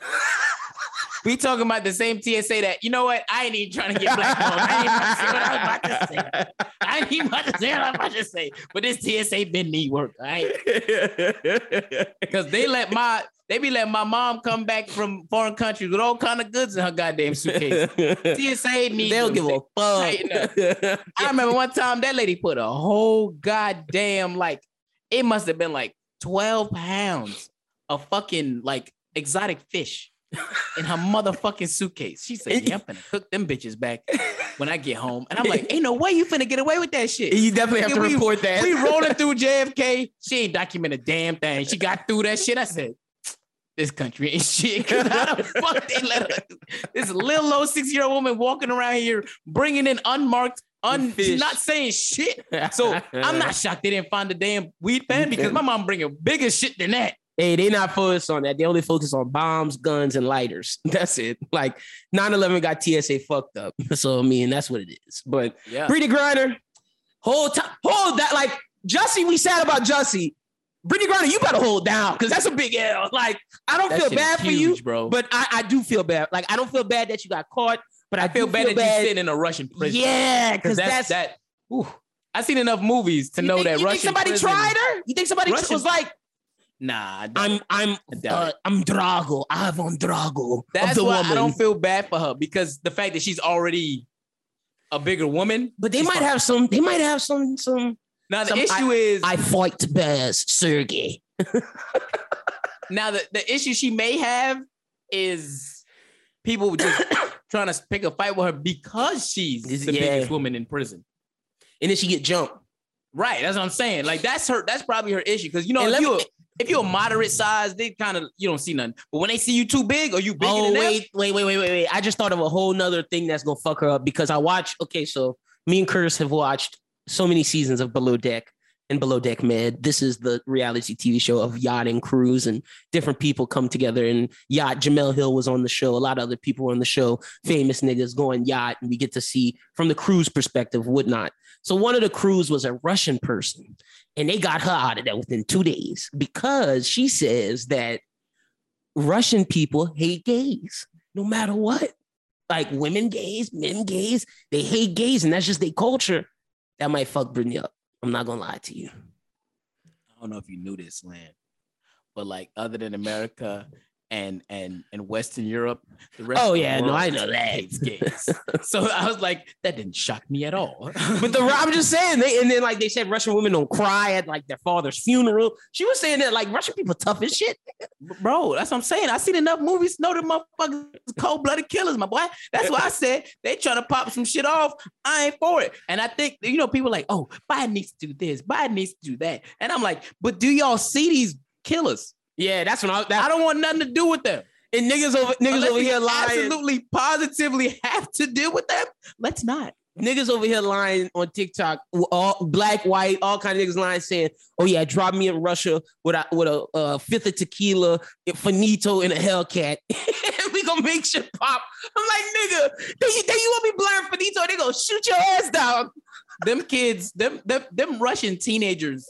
we talking about the same TSA that, you know what? I ain't even trying to get black on. I ain't even what I was about to say. I ain't about to say what I was about to say. But this TSA been need work, all right? Because they let my they be letting my mom come back from foreign countries with all kind of goods in her goddamn suitcase. TSA needs They'll them. give a fuck. I remember one time that lady put a whole goddamn like it must have been like 12 pounds of fucking like exotic fish in her motherfucking suitcase. She said, Yeah, I'm gonna cook them bitches back when I get home. And I'm like, ain't no way you finna get away with that shit. You definitely have to we- report that. We rolling through JFK. She ain't document a damn thing. She got through that shit. I said, this country ain't shit. How the fuck they let her, this little old six year old woman walking around here bringing in unmarked, un, Fish. she's not saying shit. So I'm not shocked they didn't find the damn weed pen because my mom bringing bigger shit than that. Hey, they not focused on that. They only focus on bombs, guns, and lighters. That's it. Like 9-11 got TSA fucked up. So I mean, that's what it is. But Yeah. Brittney Griner, hold time, hold that. Like Jussie, we sad about Jussie. Brittney Griner, you better hold down because that's a big L. Like I don't That feel bad for huge, you, bro. but I, I do feel bad. Like I don't feel bad that you got caught, but I, I feel bad that you're sitting in a Russian prison. Yeah, because Because that's, that's, that. Ooh, I've seen enough movies to You know think, that you Russian think somebody prison- tried her. You think somebody Russian- was like, Nah, I don't. I'm I'm uh. I'm Drago. Ivan Drago. That's why woman. I don't feel bad for her because the fact that she's already a bigger woman. But they might fine. have some. They might have some. Some. Now the some- issue is I fight best, Sergey. now the, the issue she may have is people just trying to pick a fight with her because she's Is- the yeah. biggest woman in prison. And then she get jumped. Right, that's what I'm saying. Like that's her. That's probably her issue because you know And if you me- if you're a moderate size, they kind of you don't see nothing. But when they see you too big or you bigger Oh wait, wait, wait, wait, wait, wait! I just thought of a whole nother thing that's gonna fuck her up because I watched. Okay, so me and Curtis have watched so many seasons of Below Deck and Below Deck Med. This is the reality TV show of yacht and cruise, and different people come together. And yacht, Jemele Hill was on the show. A lot of other people were on the show. Famous niggas going yacht, and we get to see from the cruise perspective, whatnot. So one of the crews was a Russian person, and they got her out of there within two days because she says that Russian people hate gays no matter what. Like women gays, men gays, they hate gays, and that's just their culture. That might fuck Brittney up. I'm not gonna lie to you. I don't know if you knew this, land, but like other than America and and and Western Europe, the rest. Oh, yeah, no, I know that. gays. so I was like, that didn't shock me at all. But the I'm just saying, they and then like they said Russian women don't cry at like their father's funeral. She was saying that like Russian people tough as shit. bro, that's what I'm saying. I seen enough movies, know the motherfuckers cold blooded killers, my boy. That's why I said they trying to pop some shit off. I ain't for it. And I think you know people like, oh, Biden needs to do this, Biden needs to do that, and I'm like, but do y'all see these killers? Yeah, that's when I I don't want nothing to do with them. and niggas over niggas Unless over here lying. absolutely positively have to deal with them. Let's not. niggas over here lying on TikTok, all black, white, all kind of niggas lying saying, "Oh yeah, drop me in Russia with a with a uh, fifth of tequila, finito, and a Hellcat, we gonna make shit pop." I'm like, nigga, then you, then you want me blind finito? They gonna shoot your ass down. Them kids, them them, them Russian teenagers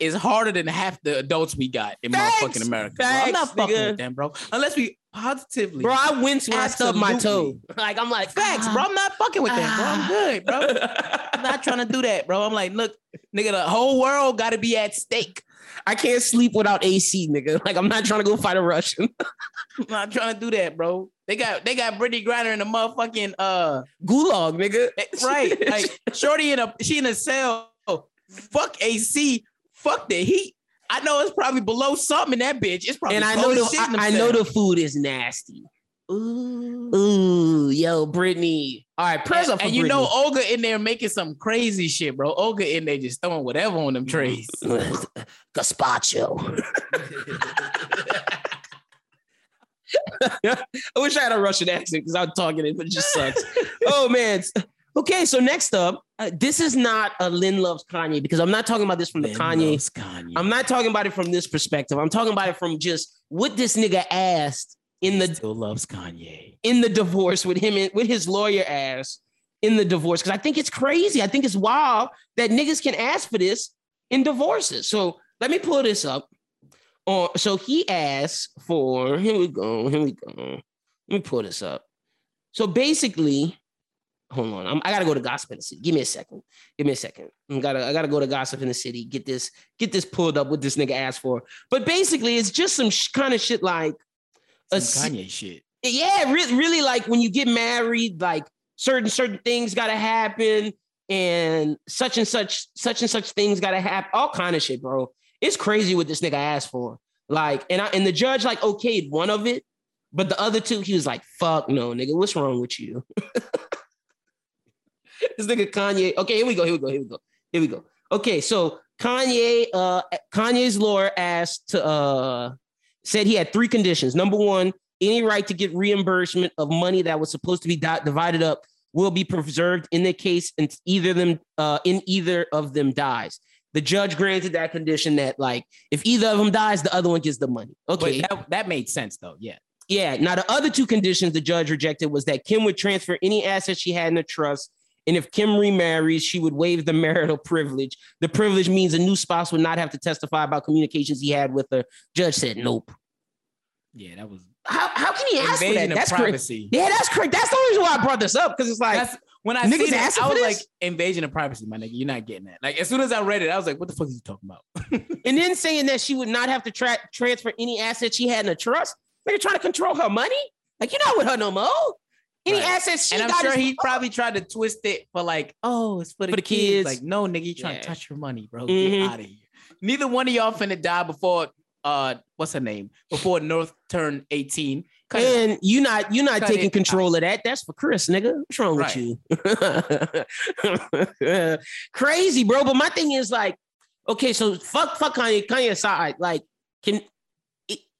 is harder than half the adults we got in Facts. motherfucking America. bro. I'm not fucking nigga. with them, bro. Unless we positively, Bro, I went when I stubbed my toe. Like I'm like, Facts, ah, bro. I'm not fucking with them, bro. I'm good, bro. I'm not trying to do that, bro. I'm like, look, nigga, the whole world got to be at stake. I can't sleep without AC, nigga. Like I'm not trying to go fight a Russian. I'm not trying to do that, bro. They got they got Brittney Griner in the motherfucking uh Gulag, nigga. right, like Shorty in a she in a cell. Fuck AC. Fuck the heat. I know it's probably below something in that bitch. It's probably and I know the I, I know the food is nasty. Ooh, ooh, yo, Brittney. All right, press And, up and you know Olga in there making some crazy shit, bro. Olga in there just throwing whatever on them trays. Gazpacho. I wish I had a Russian accent because I'm talking it, but it just sucks. oh man. Okay, so next up, uh, this is not a Lynn loves Kanye because I'm not talking about this from the Kanye. Kanye. I'm not talking about it from this perspective. I'm talking about it from just what this nigga asked in the still loves Kanye. in the divorce with him and with his lawyer asked in the divorce because I think it's crazy. I think it's wild that niggas can ask for this in divorces. So let me pull this up. Uh, so he asked for here we go, here we go. Let me pull this up. So basically, hold on. I'm, I gotta go to Gossip in the City. Give me a second. Give me a second. I gotta I gotta go to Gossip in the City. Get this get this pulled up. What this nigga asked for. But basically, it's just some sh- kind of shit like a Some Kanye shit. yeah, really, really like when you get married, like certain certain things gotta happen, and such and such, such and such things gotta happen. All kind of shit, bro. It's crazy what this nigga asked for. Like, and I and the judge like okayed one of it, but the other two, he was like, "Fuck no, nigga, what's wrong with you?" this nigga Kanye. Okay, here we go. Here we go. Here we go. Here we go. Okay, so Kanye, uh, Kanye's lawyer asked to uh said he had three conditions. Number one, any right to get reimbursement of money that was supposed to be di- divided up will be preserved in the case and either them uh, in either of them dies. The judge granted that condition that like if either of them dies, the other one gets the money. Okay, that, that made sense though. Yeah. yeah. Now the other two conditions the judge rejected was that Kim would transfer any assets she had in the trust, and if Kim remarries, she would waive the marital privilege. The privilege means a new spouse would not have to testify about communications he had with her. Judge said nope. Yeah, that was How, how can he ask for that? That's privacy. Yeah, that's correct. That's the reason why I brought this up because it's like, That's when I Niggas asking I for was this? like, invasion of privacy, my nigga. You're not getting that. Like as soon as I read it, I was like, what the fuck is he talking about? And then saying that she would not have to tra- transfer any assets she had in a trust. Nigga trying to control her money? Like you're not with her no more. Any Right. assets she and I'm got sure is- he probably tried to twist it for like, oh, it's for the, For the kids. kids. Like, no, nigga, you trying Yeah. to touch your money, bro. Mhm. Get out of here. Neither one of y'all finna die before uh what's her name? Before North turned 18. Cut it. And you not you not Cut taking it control of that. That's for Chris, nigga. What's wrong Right. with you? Crazy, bro. But my thing is like, okay, so fuck, fuck Kanye, Kanye aside. Like, can it,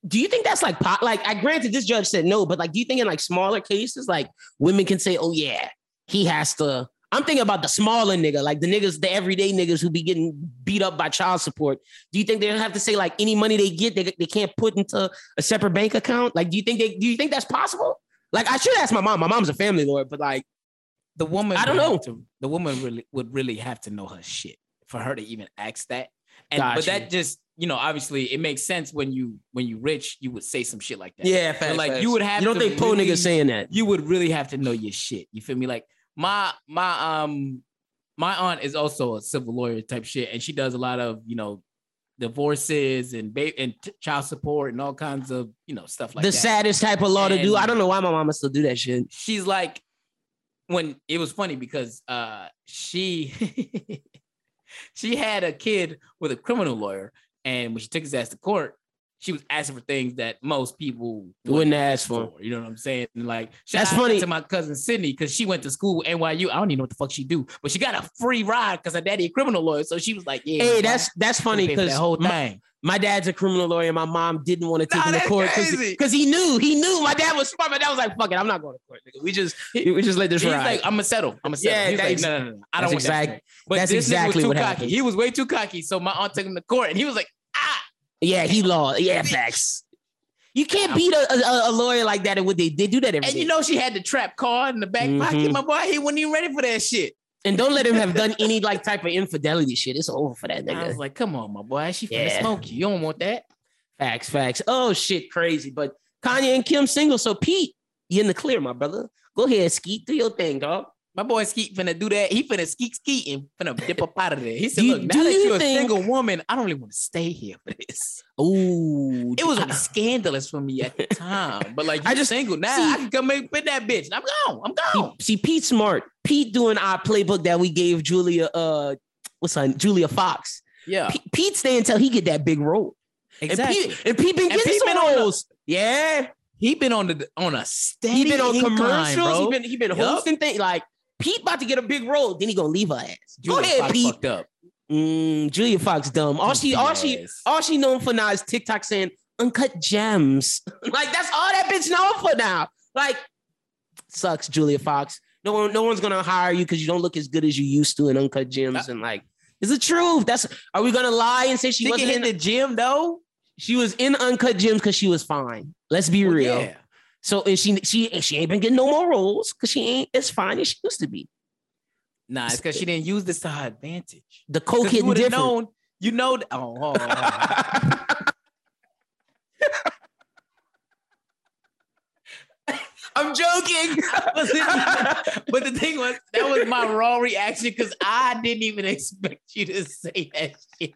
do you think that's like pot? Like, I granted this judge said no, but like, do you think in like smaller cases, like women can say, oh yeah, he has to. I'm thinking about the smaller nigga, like the niggas, the everyday niggas who be getting beat up by child support. Do you think they'll have to say like any money they get, they, they can't put into a separate bank account? Like, do you think they do you think that's possible? Like, I should ask my mom. My mom's a family lawyer, but like, the woman I don't know. to- the woman really would really have to know her shit for her to even ask that. And Got but you. that just you know obviously it makes sense when you when you rich you would say some shit like that. yeah, But, like you would have You don't to think poor really- niggas saying that? you would really have to know your shit. You feel me? Like my my um my aunt is also a civil lawyer type shit, and she does a lot of you know divorces and ba- and t- child support and all kinds of you know stuff like the that. saddest type of law to do. I don't know why my mama still do that shit. She's like when it was funny because uh she she had a kid with a criminal lawyer, and when she took his ass to court. She was asking for things that most people Wouldn't ask for. You know what I'm saying? Like, shout That's out funny. to my cousin Sydney because she went to school NYU. I don't even know what the fuck she do, but she got a free ride because her daddy a criminal lawyer. So she was like, "Yeah, Hey, that's that's funny because that whole my, thing." my dad's a criminal lawyer. and My mom didn't want to take Nah, him to court because he knew he knew my dad was smart. My dad was like, "Fuck it, I'm not going to court. Nigga. We just we just let this He's ride." like, "I'm gonna settle. I'm gonna settle." Yeah, He's like, "No, no, no, no. I don't want exact- that." But that's exactly was too what cocky. happened. He was way too cocky. So my aunt took him to court, and he was like, "Ah." Yeah, he lost. Yeah, facts. You can't beat a, a, a lawyer like that. And what they they do that every And day. you know she had the trap card in the back pocket. Mhm. My boy, he wasn't even ready for that shit. and don't let him have done any like type of infidelity shit. It's over for that nigga. I was like, "Come on, my boy, she finna Yeah. smoke you. You don't want that." Facts, facts. Oh shit, crazy. But Kanye and Kim single. So Pete, you in the clear, my brother. Go ahead, Skeet. Do your thing, dog. My boy Skeet finna do that. He finna skeet skeet and finna dip up out of there. He said, you- "Look, now that you you're think- a single woman, I don't really want to stay here for this." Ooh, It was only scandalous for me at the time, but like I I just- single now, see- I can come make with that bitch. I'm gone. I'm gone. See, Pete Smart. Pete doing our playbook that we gave Julia. Uh, what's her? Julia Fox. Yeah, P- Pete stay until he get that big role. exactly. And Pete, and Pete been getting Pete some been on the- roles. yeah, he been on the on a steady. he been on commercials. bro. He been he been Yup. hosting things. Like Pete about to get a big role. Then he gonna leave her ass. Go ahead, Fox Pete. fucked up. Mm, Julia Fox dumb. All she, all she, all she known for now is TikTok saying uncut gems. like that's all that bitch known for now. Like sucks, Julia Fox. No one, no one's gonna hire you because you don't look as good as you used to in uncut gems. and like, it's the truth. That's are we gonna lie and say she, She wasn't in the gym though. She was in uncut gems because she was fine. Let's be Well, real. yeah. So and she she she ain't been getting no more roles because she ain't as fine as she used to be. Nah, it's because she didn't use this to her advantage. The coke you hitting would have different. known. You know. th- Oh, oh, oh. oh. I'm joking. but the thing was, that was my raw reaction because I didn't even expect you to say that shit.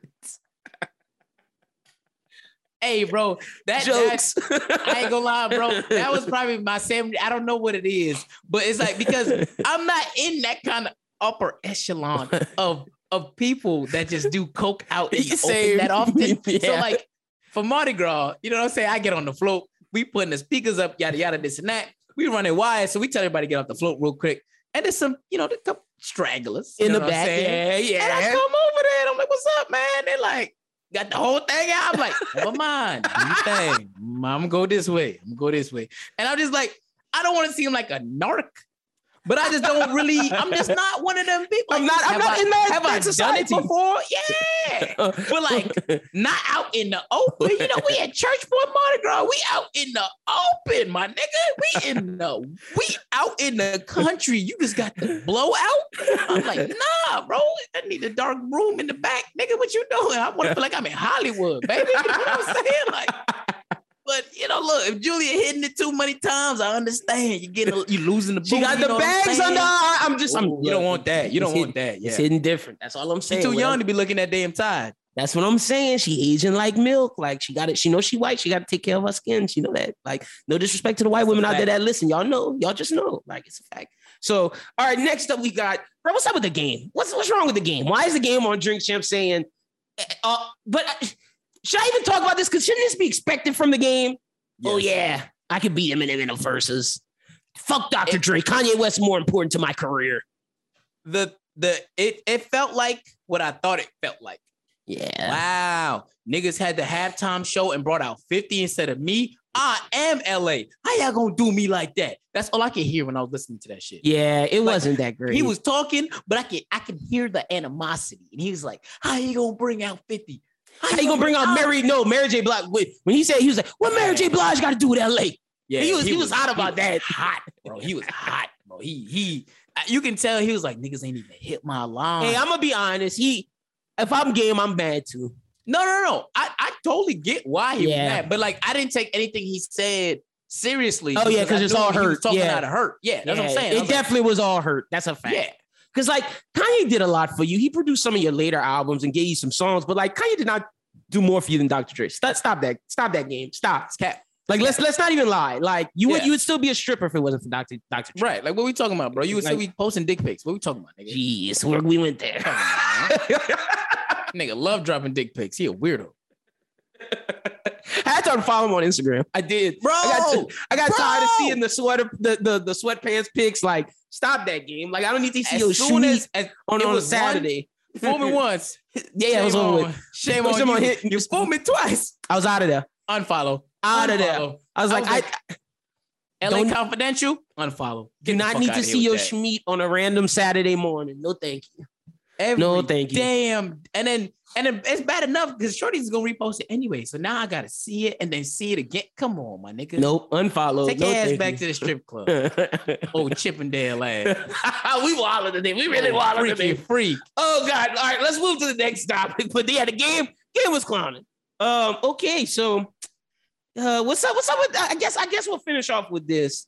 Hey, bro, that Jokes. that- I ain't gonna lie, bro. That was probably my same. I don't know what it is, but it's like because I'm not in that kind of upper echelon of of people that just do coke out the open that often. So like for Mardi Gras, you know what I'm saying? I get on the float, we putting the speakers up, yada yada, this and that. We running wires, so we tell everybody to get off the float real quick. And there's some, you know, a couple stragglers in the back. saying? Yeah, And I come over there and I'm like, what's up, man? They're like, got the whole thing out. I'm like, never mind. Do your thing. I'm gonna go this way. I'm gonna go this way. And I'm just like, I don't want to seem like a narc. But I just don't really. I'm just not one of them people. I'm not- I'm not I- in that- Have I done it society. before? Yeah, but like not out in the open. You know, we at church for Mardi Gras. We out in the open, my nigga. We in the we out in the country. You just got the blowout. I'm like, nah, bro. I need a dark room in the back, nigga. What you doing? I want to feel like I'm in Hollywood, baby. You know what I'm saying? Like, But you know, look, if Julia hitting it too many times, I understand. You get you losing the. She got the know what I'm bags saying? under her. I'm just. I'm. Ooh, you don't want that. You don't It's want hidden- that. Yeah. It's hitting different. That's all I'm saying. She's too Well, young to be looking at damn Tide. That's what I'm saying. She aging like milk. Like she got it. She knows she white. She got to take care of her skin. She know that. Like no disrespect to the white That's a women out there that listen. Y'all know. Y'all just know. Like it's a fact. So all right. Next up, we got bro. What's up with the game? What's what's wrong with the game? Why is the game on Drink Champ saying? Uh, but uh, should I even talk about this? Because shouldn't this be expected from the game? Oh yeah, I could beat him in the verses. Fuck Dr. Dre. Kanye West more important to my career. The the it it felt like what I thought it felt like. Yeah. Wow. Niggas had the halftime show and brought out 50 instead of me. I am LA. How y'all gonna do me like that? That's all I could hear when I was listening to that shit. Yeah, it Like, wasn't that great. He was talking, but I can I can hear the animosity. And he was like, How you gonna bring out 50? How you gonna bring out Mary? No, Mary J. Blige. When he said he was like, "What Mary J. Blige got to do with L.A.?" Yeah, he was he, was, hot about was that. Hot, bro. He was hot, bro. He he you can tell he was like, niggas ain't even hit my line. Hey, I'm gonna be honest. He, if I'm game, I'm mad too. No, no, no. I, I totally get why he Yeah. was mad, but like I didn't take anything he said seriously. Oh, yeah, because it's all he was hurt. Talking Yeah. out of hurt. Yeah, that's what I'm saying. It was like, definitely was all hurt. That's a fact. yeah. Cause like Kanye did a lot for you. He produced some of your later albums and gave you some songs, but like Kanye did not do more for you than Dr. Dre. Stop, stop that. Stop that game. Stop. It's cap. Like let's let's not even lie. Like you would Yeah. you would still be a stripper if it wasn't for Dr. Dr. Dre. Right. Like what we talking about, bro? You would still be posting dick pics. What we talking about, nigga? Jeez, where we went there. Come on, man. nigga love dropping dick pics. He a weirdo. I had to unfollow him on Instagram. I did, Bro, I got, I got tired of seeing the sweater, the, the the sweatpants pics. Like, stop that game. Like, I don't need to see your As soon as, as on, it on a was Saturday. fool me once. Yeah, it was on- with. Shame on on you. hit- You fooled me twice. I was out of there. Unfollow. Out of there. I was I like, was I LA Don't- Confidential. Unfollow. do Get not need to see your schmeat on a random Saturday morning. No, thank you. Every No, thank you. Damn. And then and it's bad enough because Shorty's gonna repost it anyway. So now I gotta see it and then see it again. Come on, my nigga. Nope, unfollow. Take no, your ass back you. to the strip club. oh, Chippendale ass. we wilded today. We really Oh, freaky today. freak. Oh God! All right, let's move to the next topic. But yeah, the game game was clowning. Um. Okay, so uh, what's up? What's up with? I guess I guess we'll finish off with this.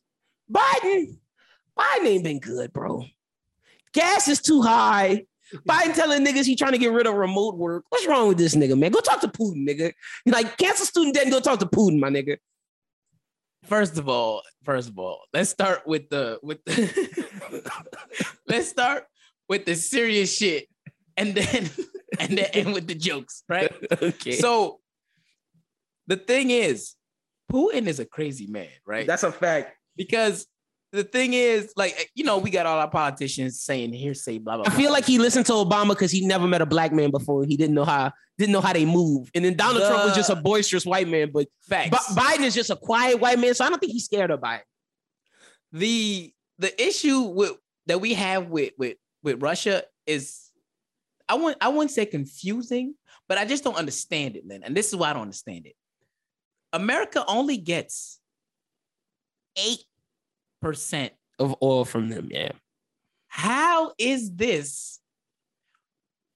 Biden, Biden ain't been good, bro. Gas is too high. Biden telling niggas he trying to get rid of remote work. What's wrong with this nigga, man? Go talk to Putin, nigga. You Like cancel student debt and go talk to Putin, my nigga. First of all, first of all, let's start with the with the let's start with the serious shit and then and then end with the jokes, right? okay. So the thing is, Putin is a crazy man, right? that's a fact. because the thing is, like, eh, you know, we got all our politicians saying hearsay, blah blah. I feel like he listened to Obama because he never met a black man before. He didn't know how didn't know how they move. And then Donald Trump was just a boisterous white man, but facts. Bi- Biden is just a quiet white man. So I don't think he's scared of Biden. the the issue with that we have with with with Russia is I want I wouldn't say confusing, but I just don't understand it, Lynn. And this is why I don't understand it. America only gets eight percent. Of oil from them, yeah. How is this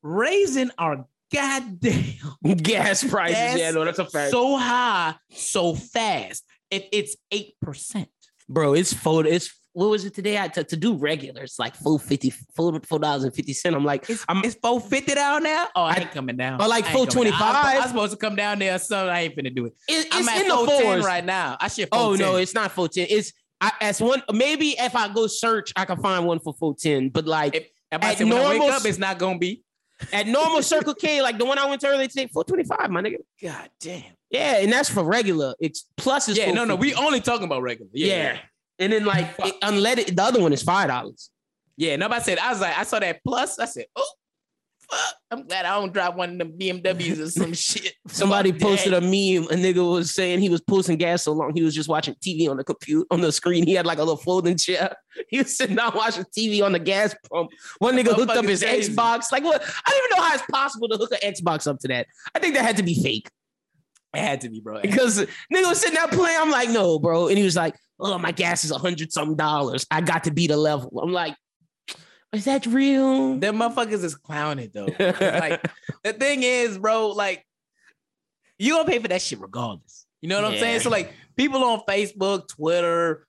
raising our goddamn Gas prices, Gas yeah, no, that's a fact. so high so fast if it's eight percent? Bro, it's four. It's what was it today? I to, to do regular, it's like four fifty, four four dollars and fifty cent. I'm like, It's, I'm it's 450 down now. Oh, I I- ain't coming down. or like I ain't coming. I was- 425. I was supposed to come down there something. I ain't finna do it. it- it's I'm at in the 410 fours right now. I should. Oh no, it's not four ten. It's I, as one. Maybe if I go search, I can find one for four ten. But like If, if I at say when I wake normal up, it's not gonna be. at normal Circle K, like the one I went to earlier today, four twenty five, my nigga. God damn. Yeah, and that's for regular. It's plus is Yeah, no, no. We only talking about regular. yeah. Yeah, yeah. And then like it, unleaded, the other one is five dollars. Yeah, nobody said. I was like, I saw that plus. I said, oh, fuck. I'm glad I don't drive one of them BMWs or some shit. Somebody Fuck posted that. a meme. A nigga was saying he was posting gas so long he was just watching TV on the computer on the screen. He had like a little folding chair. He was sitting down watching TV on the gas pump. One nigga hooked up his crazy. Xbox. Like what? I don't even know how it's possible to hook an Xbox up to that. I think that had to be fake It had to be, bro. because nigga was sitting there playing. I'm like, no, bro. And he was like, oh, my gas is a hundred something dollars. I got to beat a level. I'm like, is that real? Them motherfuckers is clowning though. like the thing is, bro, like you gonna pay for that shit regardless. You know what I'm saying? So like people on Facebook, Twitter,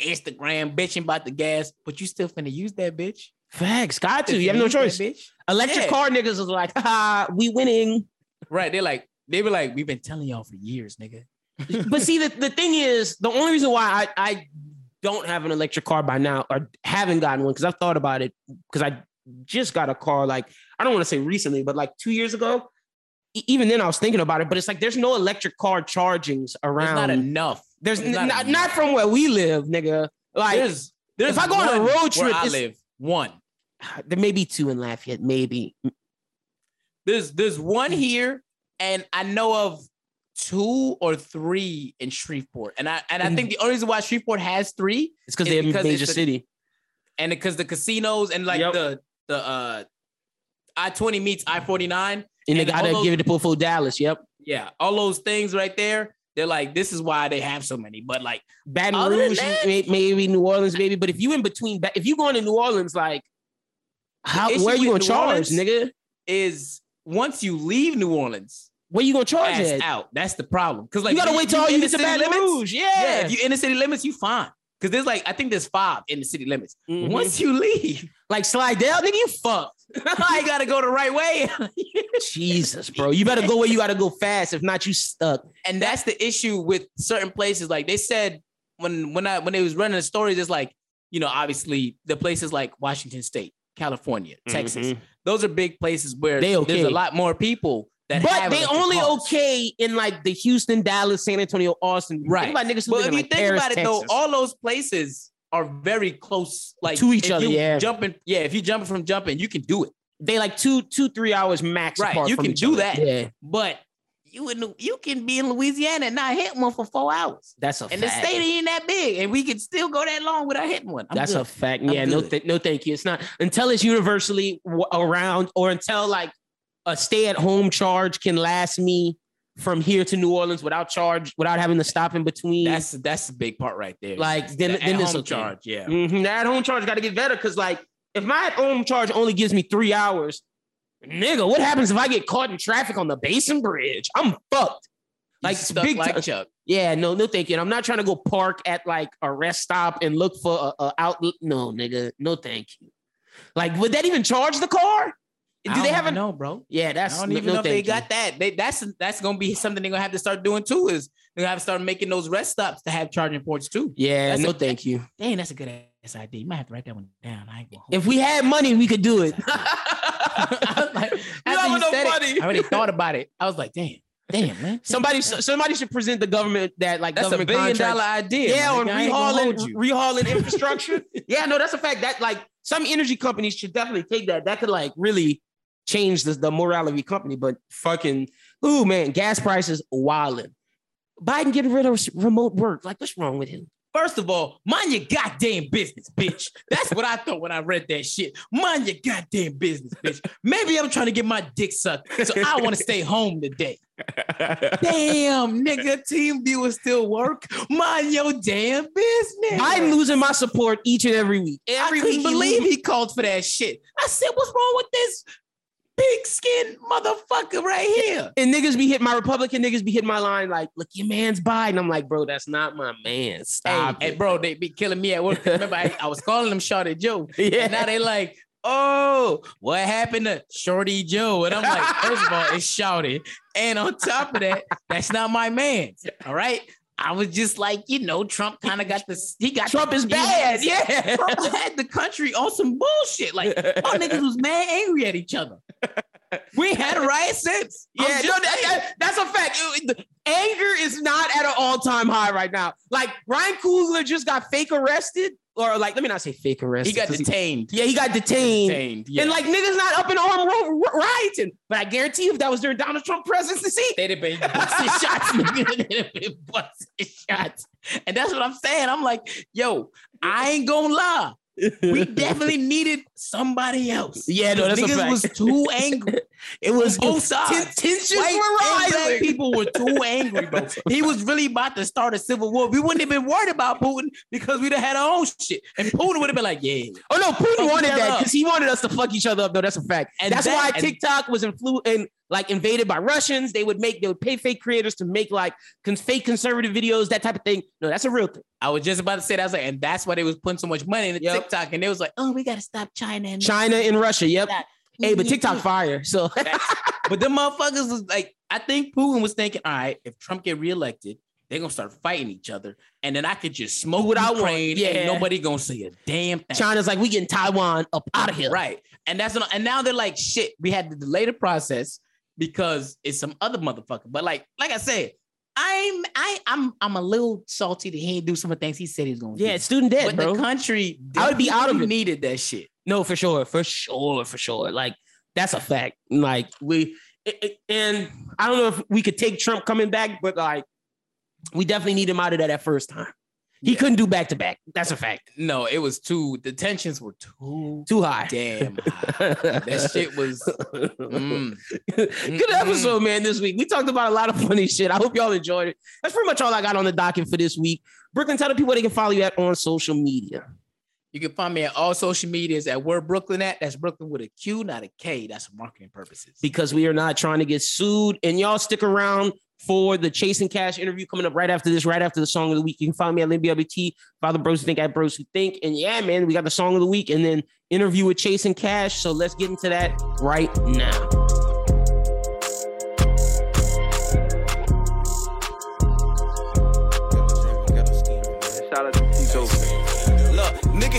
Instagram bitching about the gas, but you still finna use that bitch. Facts, got to. Still You have no choice. bitch. Electric Yeah. car niggas is like, ha, we winning. Right. They're like, they were like, we've been telling y'all for years, nigga. but see, the, the thing is, the only reason why I, I don't have an electric car by now or haven't gotten one because I've thought about it because I just got a car like I don't want to say recently, but like two years ago. E- Even then, I was thinking about it, but it's like there's no electric car chargings There's around. not enough. There's There's n- not not, enough. not from where we live, nigga. Like There's, there's if I go on a road where trip, I live one. there may be two in Lafayette, maybe. There's there's one here, and I know of two or three in Shreveport. And I and I think the only reason why Shreveport has three It's because they're a major the- city. and because the casinos and like Yep. the the uh I twenty meets I forty nine. And they gotta those- give it to Full Dallas. Yep. Yeah, all those things right there. They're like, this is why they have so many. But like, Baton Rouge, that- maybe New Orleans, maybe. But if you in between, if you going to New Orleans, like, how where you gonna New charge, Orleans- nigga? is once you leave New Orleans, Where you gonna charge ass it? out. That's the problem. Because like you gotta wait till you you in get the to city Baton limits, Rouge. Yeah. Yeah, if you in the city limits, you fine. Because there's like I think there's five in the city limits. Mhm. Once you leave, like slide down, nigga, you fucked. I gotta go the right way. Jesus, bro. You better go where you gotta go fast. If not, you stuck. and that's the issue with certain places. Like they said when when I when they was running the stories, it's like you know obviously the places like Washington State, California, Texas. Mhm. Those are big places where They okay. there's a lot more people that. But they only okay in like the Houston, Dallas, San Antonio, Austin. Right. Think about niggas But if you like think Paris, about it Texas. though, all those places are very close, like To each other, yeah. Jumping, yeah. If you jumping from jumping, you can do it. they like two, two, three hours max. Right, you can do other. that. Yeah, But you in, you can be in Louisiana and not hit one for four hours, that's a and the state ain't that big, and we can still go that long without hitting one. I'm That's good. a fact. I'm yeah, no, th- no, thank you. It's not until it's universally w- around, or until like a stay-at-home charge can last me from here to New Orleans without charge, without having to stop in between. That's that's the big part right there. Like, then- The then it's at-home charge. Yeah. Mhm, The at-home charge got to get better because, like, if my at-home charge only gives me three hours, nigga, what happens if I get caught in traffic on the Basin Bridge? I'm fucked. Like big like ti- Chuck. Yeah, no, no, thank you. And I'm not trying to go park at like a rest stop and look for a, a outlet. No, nigga, no, thank you. Like, would that even charge the car? Do they have a no, bro? Yeah, that's I don't even no know if they you. got that. They that's that's gonna be something they're gonna have to start doing too. Is they're gonna have to start making those rest stops to have charging ports too. Yeah, That's no, a- thank you. Dang, that's a good ass idea. You might have to write that one down. I ain't gonna hold If we had money, we could do it. I like, have after you no money. it, I already thought about it. I was like, damn, damn, man. somebody, somebody should present the government that like That's a billion contracts- dollar idea. Yeah, on nigga. I ain't gonna rehauling, rehauling infrastructure. yeah, no, that's a fact. That like some energy companies should definitely take that. That could like really change the, the morale of your company. But fucking, ooh man, gas prices wilding. Biden getting rid of remote work. Like, what's wrong with him? First of all, mind your goddamn business, bitch. That's what I thought when I read that shit. Mind your goddamn business, bitch. Maybe I'm trying to get my dick sucked, so I want to stay home today. Damn, nigga, team viewer still work. Mind your damn business. Biden losing my support each and every week. I Every couldn't week believe lose- he called for that shit. I said, what's wrong with this pig skin motherfucker right here? and niggas be hitting my Republican niggas be hitting my line like, look, your man's Biden. I'm like, bro, that's not my man. Stop hey, it. bro, they be killing me at work. Remember, I, I was calling them Shorty Joe. Yeah. And now they like, oh, what happened to Shorty Joe? And I'm like, first of all, it's Shorty. And on top of that, that's not my man. All right. I was just like, you know, Trump kind of got this. He got Trump is bad. had- Yeah. Trump had the country on some bullshit. Like, all niggas was mad angry at each other. We had a riot since. Yeah, no, that- that- that's a fact. It- the anger is not at an all-time high right now. Like Ryan Coogler just got fake arrested, or like, let me not say fake arrest. he got detained. yeah, he got detained. Detained. Yeah. And like niggas not up in arm ro- ro- rioting. But I guarantee you, if that was during Donald Trump presidency, They'd have been busting shots. They'd have been busting shots. And that's what I'm saying. I'm like, yo, I ain't gonna lie. We definitely needed somebody else. Yeah, no, that's a niggas was too angry. It was both sides. ten- tensions White and were black rising. people were too angry, bro. He was really about to start a civil war. We wouldn't have been worried about Putin because we'd have had our own shit, and Putin would have been like, "Yeah." Oh no, Putin wanted that because he wanted us to fuck each other up. No, that's a fact. And that's that- why TikTok was influ- and like invaded by Russians. They would make they would pay fake creators to make like cons- fake conservative videos, that type of thing. No, that's a real thing. I was just about to say that. I was like, and that's why they was putting so much money into Yep. TikTok, and they was like, "Oh, we got to stop China." And China and Russia. Yep. That- Hey, but TikTok fire. So but the motherfuckers was like, I think Putin was thinking, all right, if Trump get reelected, they're gonna start fighting each other, and then I could just smoke what I want. Ukraine, Yeah. and nobody gonna say a damn thing. China's like, we getting Taiwan up out of here. Right. And that's and now they're like, shit, we had to delay the process because it's some other motherfucker. But like, like I said, I'm I I'm I'm a little salty that he didn't do some of the things he said he was gonna Yeah, do. it's student debt, but bro. the country, I would be out of it. Needed that shit. No, for sure, for sure, for sure. Like that's a fact. Like we it- it- and I don't know if we could take Trump coming back, but like we definitely need him out of that at first time. He couldn't do back to back. That's a fact. No, it was too. The tensions were too Too high. damn high. that shit was. mm. Good episode, man. This week we talked about a lot of funny shit. I hope y'all enjoyed it. That's pretty much all I got on the docket for this week. Brooklyn, tell the people they can follow you at on social media. You can find me at all social medias at where Brooklyn at. That's Brooklyn with a Q, not a K. That's for marketing purposes. because we are not trying to get sued. And y'all stick around for the Chase N. Cashe interview coming up right after this, right after the song of the week. You can find me at LinBLBT, Father Bros Who Think at Bros Who Think. And yeah, man, we got the song of the week and then interview with Chase N. Cashe. So let's get into that right now.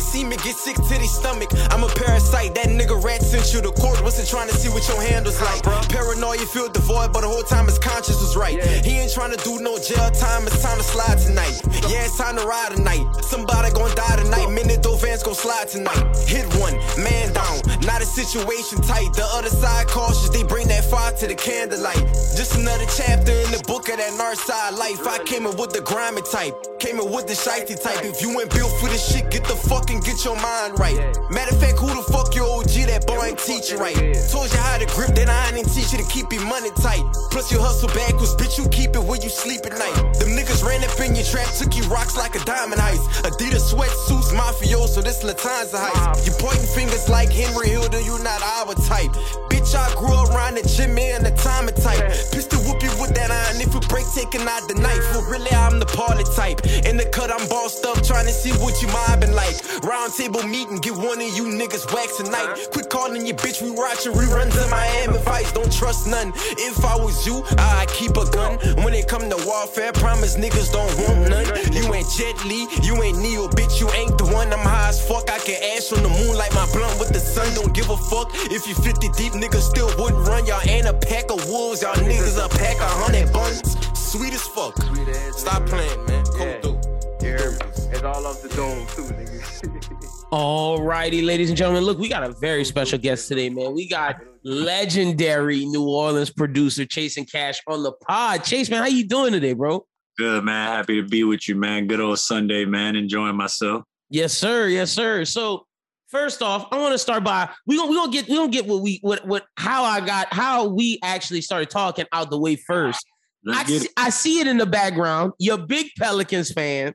See me get sick to the stomach. I'm a parasite. That nigga rat sent you to court. Wasn't trying to see what your handles like. Paranoia filled the void, but the whole time his conscience was right. He ain't trying to do no jail time. It's time to slide tonight. Yeah, it's time to ride tonight. Somebody gon' die tonight. Minute those vans gon' slide tonight. Hit one, man down. Not a situation tight. The other side cautious. They bring that fire to the candlelight. Just another chapter in the book of that side life. I came in with the grimy type. Came in with the shifty type. If you ain't built for this shit, get the fucking get your mind right. Matter of fact, who the fuck your OG? That boy ain't teach you right. Told you how to grip, then I ain't teach you to keep your money tight. Plus you hustle backwards, bitch, you keep it when you sleep at night. Them niggas ran up in your trap, took you rocks like a diamond heist. Adidas sweatsuits, mafioso, this Lufthansa heist. You pointing fingers like Henry Hilda, you not our type. Bitch, I grew around the gym and the time type. Pistol whoop you with that iron if you break, taking out the knife. For really, I'm the party type. In the cut, I'm bossed up, trying to see what you mobbing like. Round table meeting, get one of you niggas wax tonight. Quit calling your bitch, we watching reruns of Miami Vice. Don't trust none. If I was you, I'd keep a gun. When it come to warfare, promise niggas don't want none. You ain't Jet Li, you ain't Neo, bitch, you ain't the one. I'm high as fuck. I can ash on the moon like my blunt with the sun. Don't give a fuck if you 50 deep, niggas still wouldn't run. Y'all ain't a pack of wolves, y'all niggas a pack of hundred buns. Sweet as fuck. Stop playing, man. Come Yeah. through. It's all off the dome too, nigga. All righty, ladies and gentlemen. Look, we got a very special guest today, man. We got legendary New Orleans producer Chase N. Cashe on the pod. Chase, man, how you doing today, bro? Good man, happy to be with you, man. Good old Sunday, man. Enjoying myself. Yes, sir. Yes, sir. So first off, I want to start by we gonna we gonna get we gonna get what we what what how I got how we actually started talking out the way first. I see, it. I see it in the background. You're a big Pelicans fan.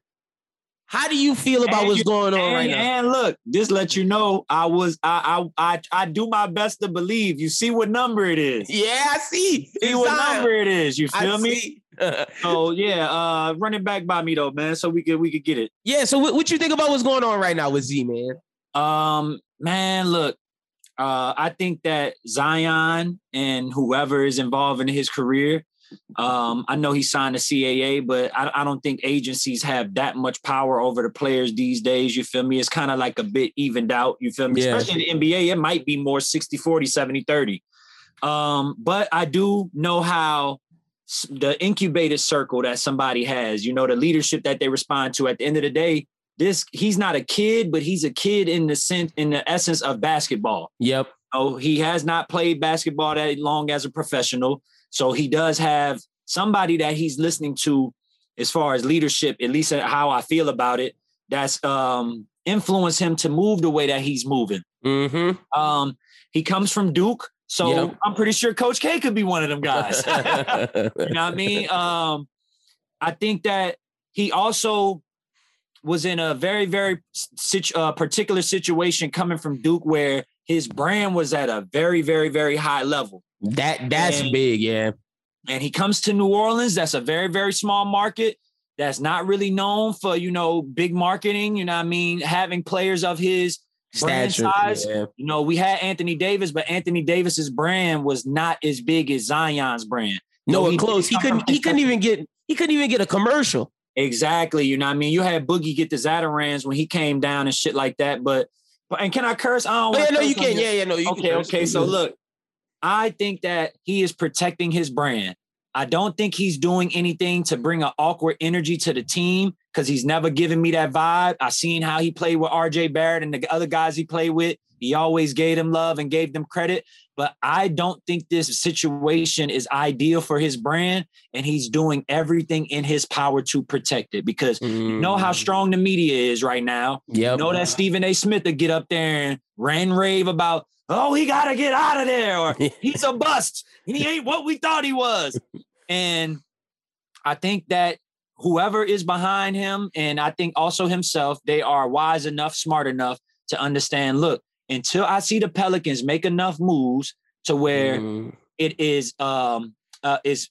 How do you feel about And what's you- going on and, right now? And look, just let you know, I was I I I I do my best to believe. You see what number it is. Yeah, I see. See what time. number it is. You I feel me? see. So yeah, uh run it back by me though, man. So we could we could get it. yeah. So what, what you think about what's going on right now with Z, man? Um, man, look, uh, I think that Zion and whoever is involved in his career, um, I know he signed a CAA, but I, I don't think agencies have that much power over the players these days. You feel me? It's kind of like a bit evened out. You feel me? Yeah. Especially in the NBA, it might be more 60 40, 70 30. Um, but I do know how the incubated circle that somebody has, you know, the leadership that they respond to at the end of the day, this he's not a kid, but he's a kid in the sense in the essence of basketball. Yep. Oh, he has not played basketball that long as a professional. So he does have somebody that he's listening to as far as leadership, at least how I feel about it, that's um influenced him to move the way that he's moving. Mm-hmm. Um, he comes from Duke, So Yep. I'm pretty sure Coach K could be one of them guys. you know what I mean? Um, I think that he also was in a very, very situ- uh, particular situation coming from Duke where his brand was at a very, very, very high level. That that's And- big, yeah. And he comes to New Orleans. That's a very, very small market that's not really known for, you know, big marketing. You know what I mean? Having players of his brand size. yeah. You know, we had Anthony Davis, but Anthony Davis's brand was not as big as Zion's brand. You know, No, close. He couldn't. He couldn't even get. He couldn't even get a commercial. Exactly. You know what I mean? You had Boogie get the Zatarain's when he came down and shit like that. But and can I curse? I don't Oh, yeah, no, you can. Yeah, yeah, no, you can okay, okay. So look, I think that he is protecting his brand. I don't think he's doing anything to bring an awkward energy to the team because he's never given me that vibe. I seen how he played with RJ Barrett and the other guys he played with. He always gave them love and gave them credit. But I don't think this situation is ideal for his brand. And he's doing everything in his power to protect it because you know how strong the media is right now. Mm. Yep. You know that Stephen A. Smith to get up there and rant rave about, oh, he got to get out of there or he's a bust. And he ain't what we thought he was. And I think that whoever is behind him, and I think also himself, they are wise enough, smart enough to understand. Look, until I see the Pelicans make enough moves to where Mm. it is um uh is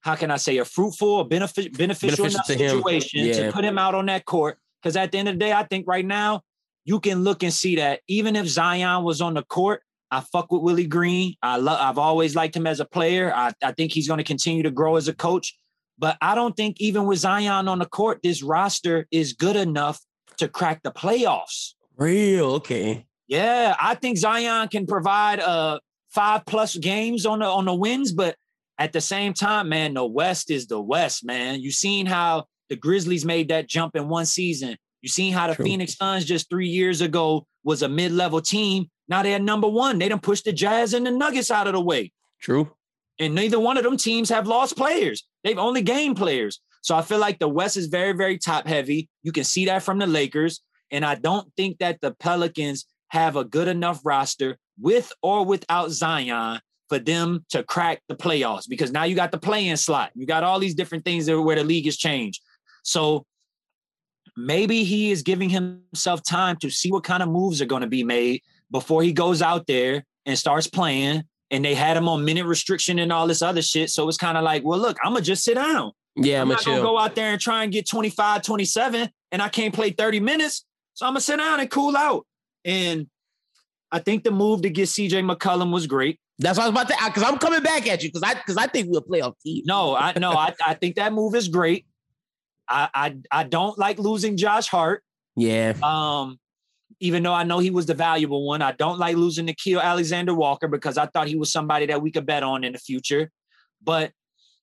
how can I say a fruitful, a benefit beneficial, Beneficial enough to situation Yeah. to put him out on that court. Because at the end of the day, I think right now you can look and see that even if Zion was on the court, I fuck with Willie Green. I love. I've always liked him as a player. I, I think he's going to continue to grow as a coach. But I don't think even with Zion on the court, this roster is good enough to crack the playoffs. Real okay. Yeah, I think Zion can provide uh five plus games on the on the wins, but at the same time, man, the West is the West, man. You seen how the Grizzlies made that jump in one season. You seen how the True. Phoenix Suns just three years ago was a mid-level team. Now they're number one. They done pushed the Jazz and the Nuggets out of the way. True. And neither one of them teams have lost players. They've only gained players. So I feel like the West is very, very top heavy. You can see that from the Lakers. And I don't think that the Pelicans have a good enough roster with or without Zion for them to crack the playoffs because now you got the play-in slot. You got all these different things that- where the league has changed. So maybe he is giving himself time to see what kind of moves are going to be made before he goes out there and starts playing. And they had him on minute restriction and all this other shit. So it's kind of like, well, look, I'm gonna just sit down. Yeah, I'm I'm not gonna go out there and try and get 25, 27, and I can't play 30 minutes. So I'm gonna sit down and cool out. And I think the move to get CJ McCollum was great. That's what I was about to because I'm coming back at you because I because I think we'll play off team. No, I no, I, I think that move is great. I, I I don't like losing Josh Hart. Yeah. Um, even though I know he was the valuable one, I don't like losing Nickeil Alexander-Walker because I thought he was somebody that we could bet on in the future. But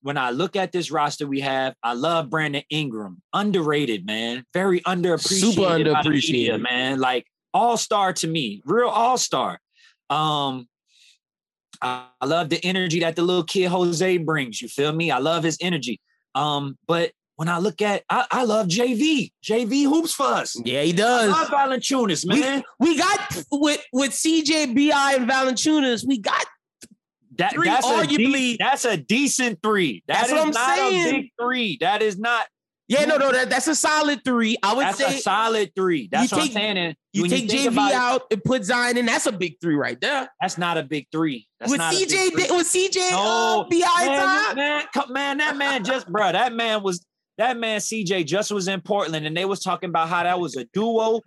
when I look at this roster we have, I love Brandon Ingram. Underrated, man. Very underappreciated. Super the media, underappreciated. man. Like all-star to me, real all-star. Um, I, I love the energy that the little kid Jose brings. You feel me? I love his energy. Um, but when I look at, I, I love JV. JV hoops for us. Yeah, he I does. love Valanciunas, man. We, we got with with CJ BI and Valanciunas, we got that, three that's a de- arguably- that's a decent three. That That's is what I'm not saying. a big three. That is not. yeah, no, no, that, that's a solid three. I would That's say a solid three. That's you what take- I'm saying. And you take think JV about it, out and put Zion in, that's a big three right there. That's not a big three. That's with CJ three. with CJ No, uh, man, man, man, that man just, bro, that man was that man CJ just was in Portland, and they was talking about how that was a duo.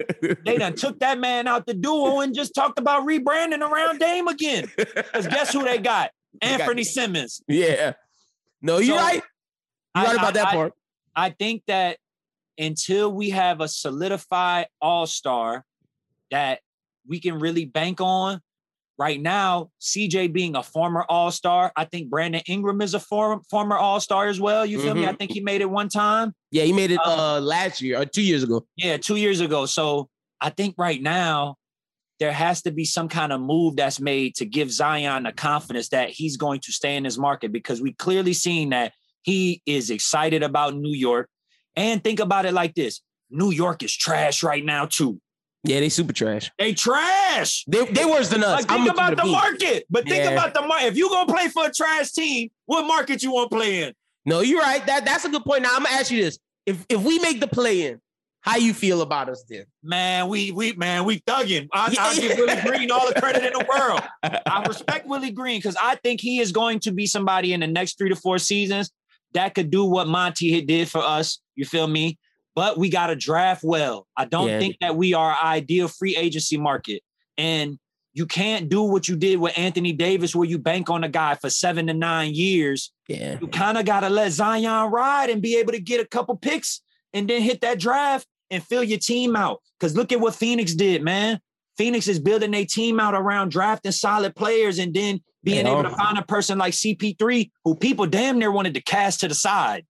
they done took that man out the duo and just talked about rebranding around Dame again. Because guess who they got? Anfernee Simons. Yeah. No, you're So, right. You're I- right about that I- part. I think that until we have a solidified all star that we can really bank on, right now, CJ being a former all star, I think Brandon Ingram is a former former all star as well. You feel me? I Mhm. think he made it one time. Yeah, he made it Um, uh last year or two years ago. Yeah, two years ago. So I think right now there has to be some kind of move that's made to give Zion the confidence that he's going to stay in his market because we clearly seen that he is excited about New York. And think about it like this: New York is trash right now too. Yeah, they super trash. They trash. They they worse than us. Like, I'm think about to the beat. market. But think Yeah. about the market. If you gonna play for a trash team, what market you want to play in? No, you're right. That that's a good point. Now I'm gonna ask you this: if if we make the play in, how you feel about us then? Man, we we man, we thugging. I, I give Willie Green all the credit in the world. I respect Willie Green because I think he is going to be somebody in the next three to four seasons that could do what Monty did for us. You feel me? But we got to draft well. I don't Yeah. think that we are ideal free agency market. And you can't do what you did with Anthony Davis, where you bank on a guy for seven to nine years. Yeah. You kind of got to let Zion ride and be able to get a couple picks and then hit that draft and fill your team out. Because look at what Phoenix did, man. Phoenix is building a team out around drafting solid players and then being able to find a person like CP3 who people damn near wanted to cast to the side.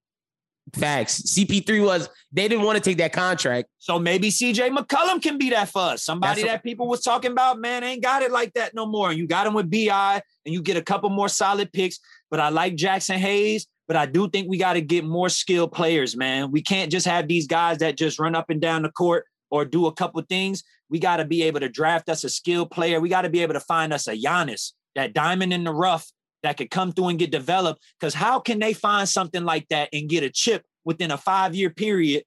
Facts. CP3 was they didn't want to take that contract. So maybe CJ McCollum can be that for us. Somebody That's a- that people was talking about, man, ain't got it like that no more. And you got him with BI and you get a couple more solid picks. But I like Jaxson Hayes, but I do think we got to get more skilled players, man. We can't just have these guys that just run up and down the court or do a couple things. We got to be able to draft us a skilled player. We got to be able to find us a Giannis, that diamond in the rough that could come through and get developed. Because how can they find something like that and get a chip within a five year period?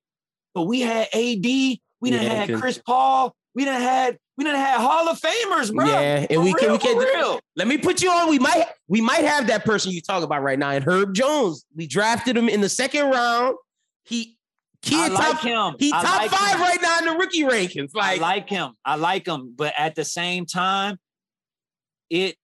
But we had AD, we done Yeah, had 'cause- Chris Paul, we done had we done had Hall of Famers, bro. Yeah, and For we can real, we can real. Let me put you on. We might we might have that person you talk about right now, and Herb Jones. We drafted him in the second round. He he I top, like him. He I top like five him. right now in the rookie rankings. Like I Like, like him. I like him. But at the same time, it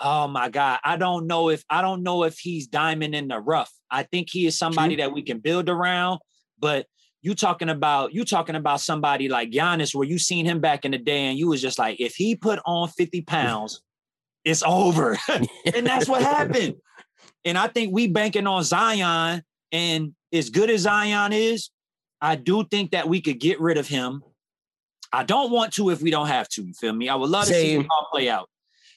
oh my God. I don't know if I don't know if he's diamond in the rough. I think he is somebody that we can build around, but you talking about you talking about somebody like Giannis, where you seen him back in the day, and you was just like, if he put on 50 pounds, it's over. and that's what happened. And I think we banking on Zion, and as good as Zion is, I do think that we could get rid of him. I don't want to if we don't have to. You feel me? I would love to see Same. it all play out.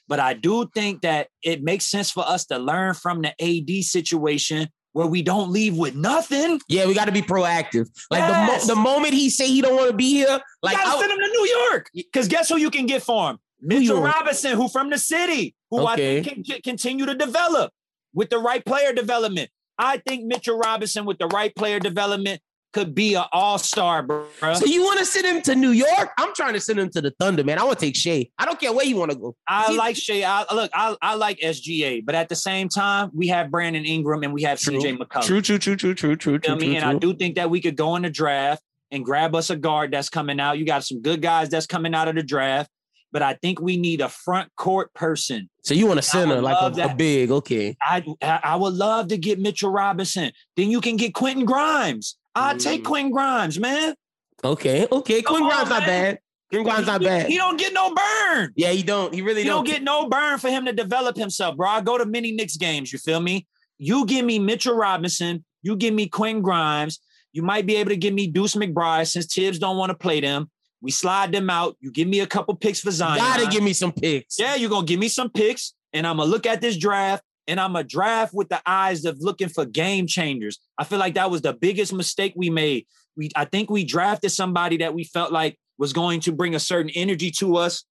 But I do think that it makes sense for us to learn from the AD situation where we don't leave with nothing. yeah, we got to be proactive. Like Yes. the mo- the moment he say he don't want to be here, like you gotta I- send him to New York. Because guess who you can get for him? Mitchell York. Robinson, who from the city, who Okay. I think can continue to develop with the right player development. I think Mitchell Robinson with the right player development could be an all-star, bro. so you want to send him to New York? I'm trying to send him to the Thunder, man. I want to take Shea. I don't care where you want to go. I He- like Shea. I, look, I, I like SGA, but at the same time, we have Brandon Ingram and we have True. CJ McCollum. True, true, true, true, true, true, You know true, I mean? true, And I do think that we could go in the draft and grab us a guard that's coming out. You got some good guys that's coming out of the draft, but I think we need a front court person. So you want a center, like a, a big, okay. I I would love to get Mitchell Robinson. Then you can get Quentin Grimes. I'd take mm. Quinn Grimes, man. Okay, okay. Come Quinn on, Grimes not bad. Quinn Grimes not He- bad. He don't get no burn. Yeah, he don't. He really You don't. don't get no burn for him to develop himself, bro. I go to many Knicks games. You feel me? You give me Mitchell Robinson. You give me Quinn Grimes. You might be able to give me Deuce McBride since Thibs don't want to play them. We slide them out. You give me a couple picks for Zion. Gotta give me some picks. Yeah, you're gonna give me some picks, and I'm gonna look at this draft, and I'm gonna draft with the eyes of looking for game changers. I feel like that was the biggest mistake we made. We, I think we drafted somebody that we felt like was going to bring a certain energy to us,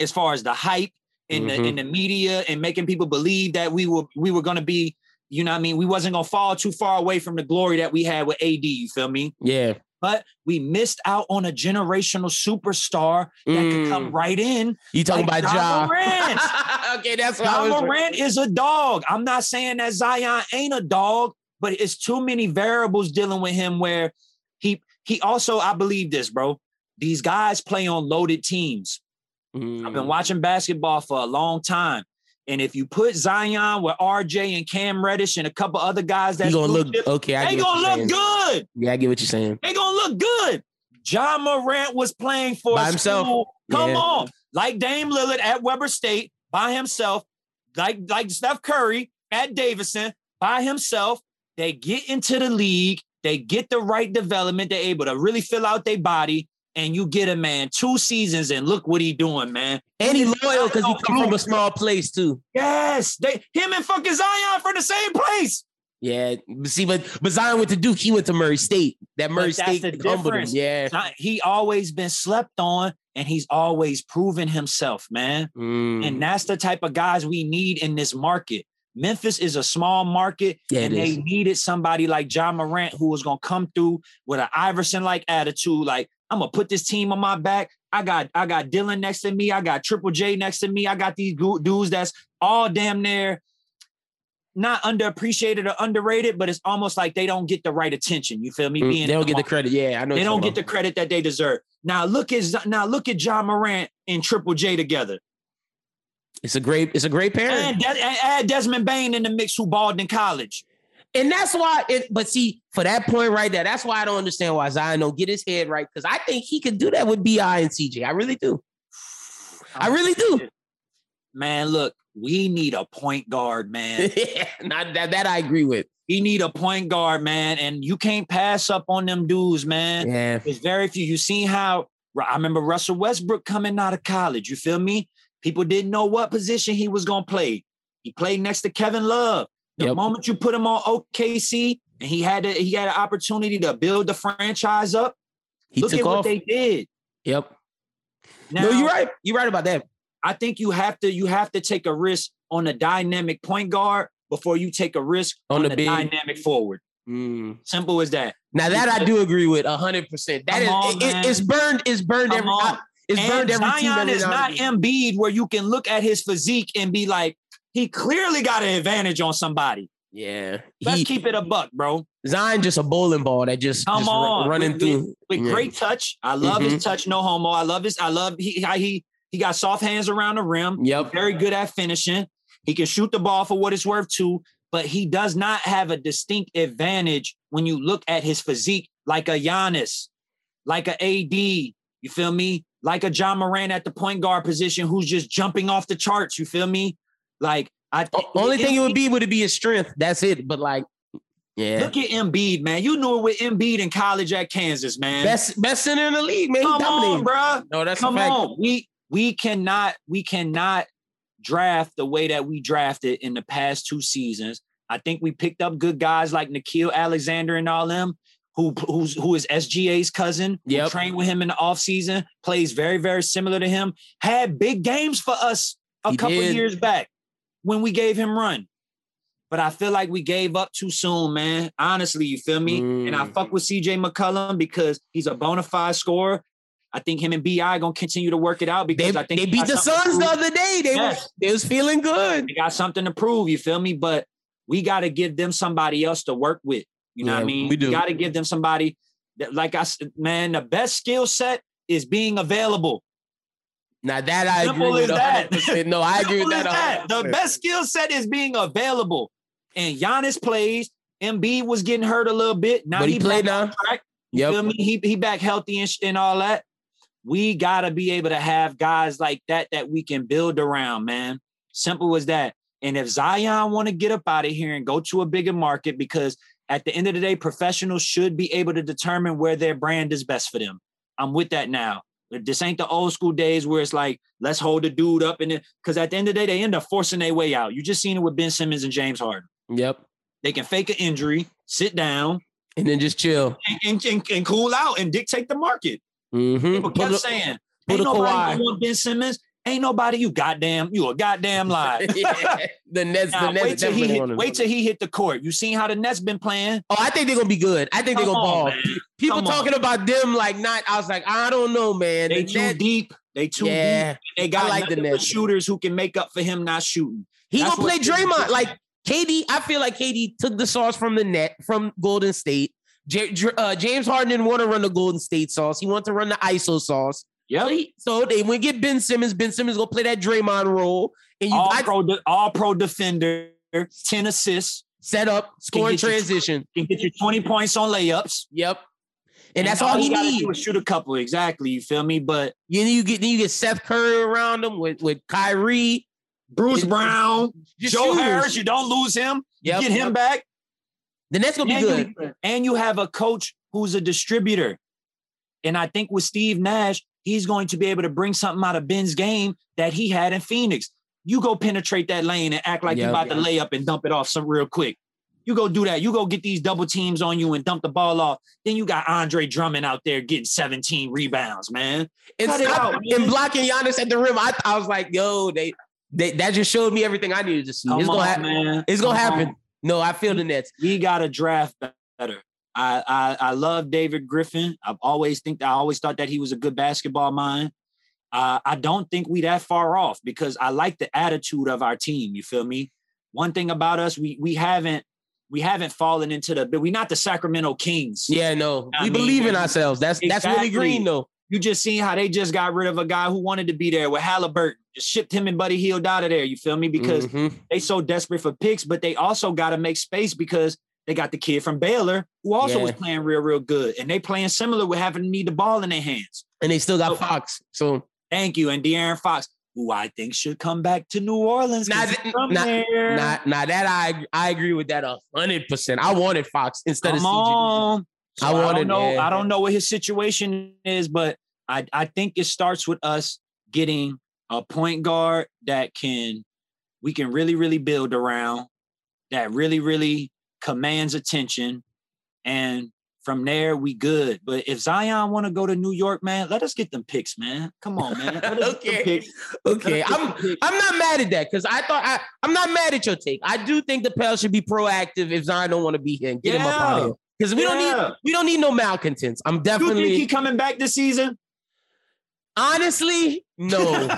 as far as the hype in the mm-hmm. in the media and making people believe that we were we were gonna be, you know, what I mean, we wasn't gonna fall too far away from the glory that we had with AD. You feel me? Yeah. But we missed out on a generational superstar that could come Mm. right in. You talking like about Ja? Morant. okay, that's what I Ja was. Morant is a dog. I'm not saying that Zion ain't a dog, but it's too many variables dealing with him where he he also, I believe this, bro. These guys play on loaded teams. I've Mm. been watching basketball for a long time. And if you put Zion with RJ and Cam Reddish and a couple other guys He that's gonna look chip, okay. I they gonna look saying. good. Yeah, I get what you're saying. They gonna look good. Ja Morant was playing for By himself. school. Come Yeah. on, like Dame Lillard at Weber State by himself, like like Steph Curry at Davidson by himself. They get into the league. They get the right development. They're able to really fill out their body. And you get a man two seasons, and look what he doing, man. And he loyal because he come from a small place too. Yes, they him and fucking Zion from the same place. Yeah, see, but but Zion went to Duke. He went to Murray State. That Murray State humbled him. Yeah. He always been slept on and he's always proven himself, man. Mm. And that's the type of guys we need in this market. Memphis is a small market, Yeah, and they is. needed somebody like Ja Morant who was gonna come through with an Iverson like attitude. Like, I'm gonna put this team on my back. I got I got Dylan next to me. I got Triple J next to me. I got these dudes that's all damn near not underappreciated or underrated, but it's almost like they don't get the right attention. You feel me? Mm, Being they don't get the credit. Yeah, I know. They don't get the credit that they deserve. Now look at now look at Ja Morant and Triple J together. It's a great. It's a great De- and add Desmond Bane in the mix who balled in college. And that's why it, but see, for that point right there, that's why I don't understand why Zion don't get his head right. Because I think he could do that with BI and CJ. I really do. I really do. Man, look, we need a point guard, man. yeah, not that, that I agree with. We need a point guard, man. And you can't pass up on them dudes, man. Yeah. It's very few. You seen how I remember Russell Westbrook coming out of college. You feel me? People didn't know what position he was gonna play. He played next to Kevin Love. The Yep. moment you put him on OKC and he had a, he had an opportunity to build the franchise up, He look took at what they did. Yep. Now, no, you're right. You're right about that. I think you have to you have to take a risk on a dynamic point guard before you take a risk On on, the dynamic forward. Mm. Simple as that. Now that I do agree with hundred percent. That is, on, it- it- it's burned. It's burned Come every. on. It's And burned every team. Zion every is not. Embiid where you can look at his physique and be like, he clearly got an advantage on somebody. Yeah, Let's he, keep it a buck, bro. Zion just a bowling ball that just, Come just on, running with, through with, Yeah. great touch. I love Mhm. his touch, no homo. I love his. I love he how he he got soft hands around the rim. Yep. very good at finishing. He can shoot the ball for what it's worth too, but he does not have a distinct advantage when you look at his physique, like a Giannis, like a AD. You feel me? Like a Ja Moran at the point guard position, who's just jumping off the charts. You feel me? Like I O- Only thing it would be would it be his strength. That's it. But like, yeah, Look at Embiid, man. You knew it with Embiid in college at Kansas, man. best best center in the league, man. Come on, bro. No, that's Come a fact. on. We we cannot we cannot draft the way that we drafted in the past two seasons. I think we picked up good guys like Nickeil Alexander and all them, who who's who is SGA's cousin, who Yep. trained with him in the offseason, plays very, very similar to him, had big games for us a He couple did. years back when we gave him run. But I feel like we gave up too soon, man. Honestly, you feel me? And I Mm. fuck with CJ McCollum because he's a bona fide scorer. I think him and BI gonna continue to work it out They, because I think they beat the Suns the other day. They Yes. was they was feeling good. They got something to prove. You feel me? But we got to give them somebody else to work with. You know what I mean? we do. got to give them somebody that, like I said, man. The best skill set is being available. Now that I Simple agree with that. 100%. No, I agree with Simple that. The best skill set is being available. And Giannis plays. Embiid was getting hurt a little bit. Now But he played now. You Yep. feel me? He he back healthy and, sh- and all that. We gotta be able to have guys like that that we can build around, man. Simple as that. And if Zion want to get up out of here and go to a bigger market, because at the end of the day, professionals should be able to determine where their brand is best for them. I'm with that now. This ain't the old school days where it's like, let's hold the dude up and because at the end of the day, they end up forcing their way out. You just seen it with Ben Simmons and James Harden. Yep. They can fake an injury, sit down, And then just chill. and, and, and, and cool out and dictate the market. Mm-hmm. People kept saying, ain't nobody want Ben Simmons. Ain't nobody, you goddamn, you a goddamn lie. the Nets, Now, the Nets wait till he hit, wait till he hit the court. You seen how the Nets been playing? Oh, I think they're gonna be good. I think they're gonna on, ball. man. People Come on. talking about them like not. I was like, I don't know, man. They The too Nets- deep. They too Yeah. deep. They got I like the Nets. shooters who can make up for him not shooting. He That's gonna play Draymond. Like KD, I feel like KD took the sauce from the net from Golden State. J- uh, James Harden didn't want to run the Golden State sauce. He wanted to run the ISO sauce. Yep. So, he- so they went get Ben Simmons. Ben Simmons gonna play that Draymond role, and you all got pro, all pro defender, 10 assists, set up, scoring you- transition. can get you 20 points on layups. Yep. And, that's all, he gotta needs. do shoot a couple. Exactly. You feel me? But You you get then you get Seth Curry around him with with Kyrie, Bruce It- Brown, Joe shooters. Harris, you don't lose him. You get him yep. back. Then that's gonna be good. You, and you have a coach who's a distributor. And I think with Steve Nash, he's going to be able to bring something out of Ben's game that he had in Phoenix. You go penetrate that lane and act like Yep. you're about to lay up and dump it off some real quick. You go do that. You go get these double teams on you and dump the ball off. Then you got Andre Drummond out there getting 17 rebounds, man. And, Cut stop- out, and blocking Giannis at the rim. I, I was like, yo, they, they that just showed me everything I needed to see. Come it's gonna happen. man. It's gonna Come happen. on. No, I feel the Nets. We got to draft better. I, I I love David Griffin. I've always think I always thought that he was a good basketball mind. Uh, I don't think we that far off because I like the attitude of our team. You feel me? One thing about us, we we haven't we haven't fallen into the but we're not the Sacramento Kings. Yeah, no, I we mean, believe in ourselves. That's that's really green though. You just seen how they just got rid of a guy who wanted to be there with Haliburton. Just shipped him and Buddy Hield out of there. You feel me? Because Mhm. they so desperate for picks, but they also got to make space because they got the kid from Baylor who also Yeah. was playing real, real good. And they playing similar with having to need the ball in their hands. and they still got So- Fox. So Thank you. And De'Aaron Fox, who I think should come back to New Orleans. He's th- there. Now, now that I I agree with that a hundred percent. I wanted Fox instead of Come CJ. on. So I I, wanted- don't know. yeah. I don't know what his situation is, but I, I think it starts with us getting a point guard that can we can really, really build around, that really, really commands attention. And from there, we good. But if Zion want to go to New York, man, let us get them picks, man. Come on, man. Let us get them Okay. Okay, Let us get I'm. I'm not mad at that because I thought I I'm not mad at your take. I do think the Pels should be proactive if Zion don't want to be here and get him up out of Yeah. here because we don't need we don't need no malcontents. I'm definitely. You think he coming back this season? honestly no.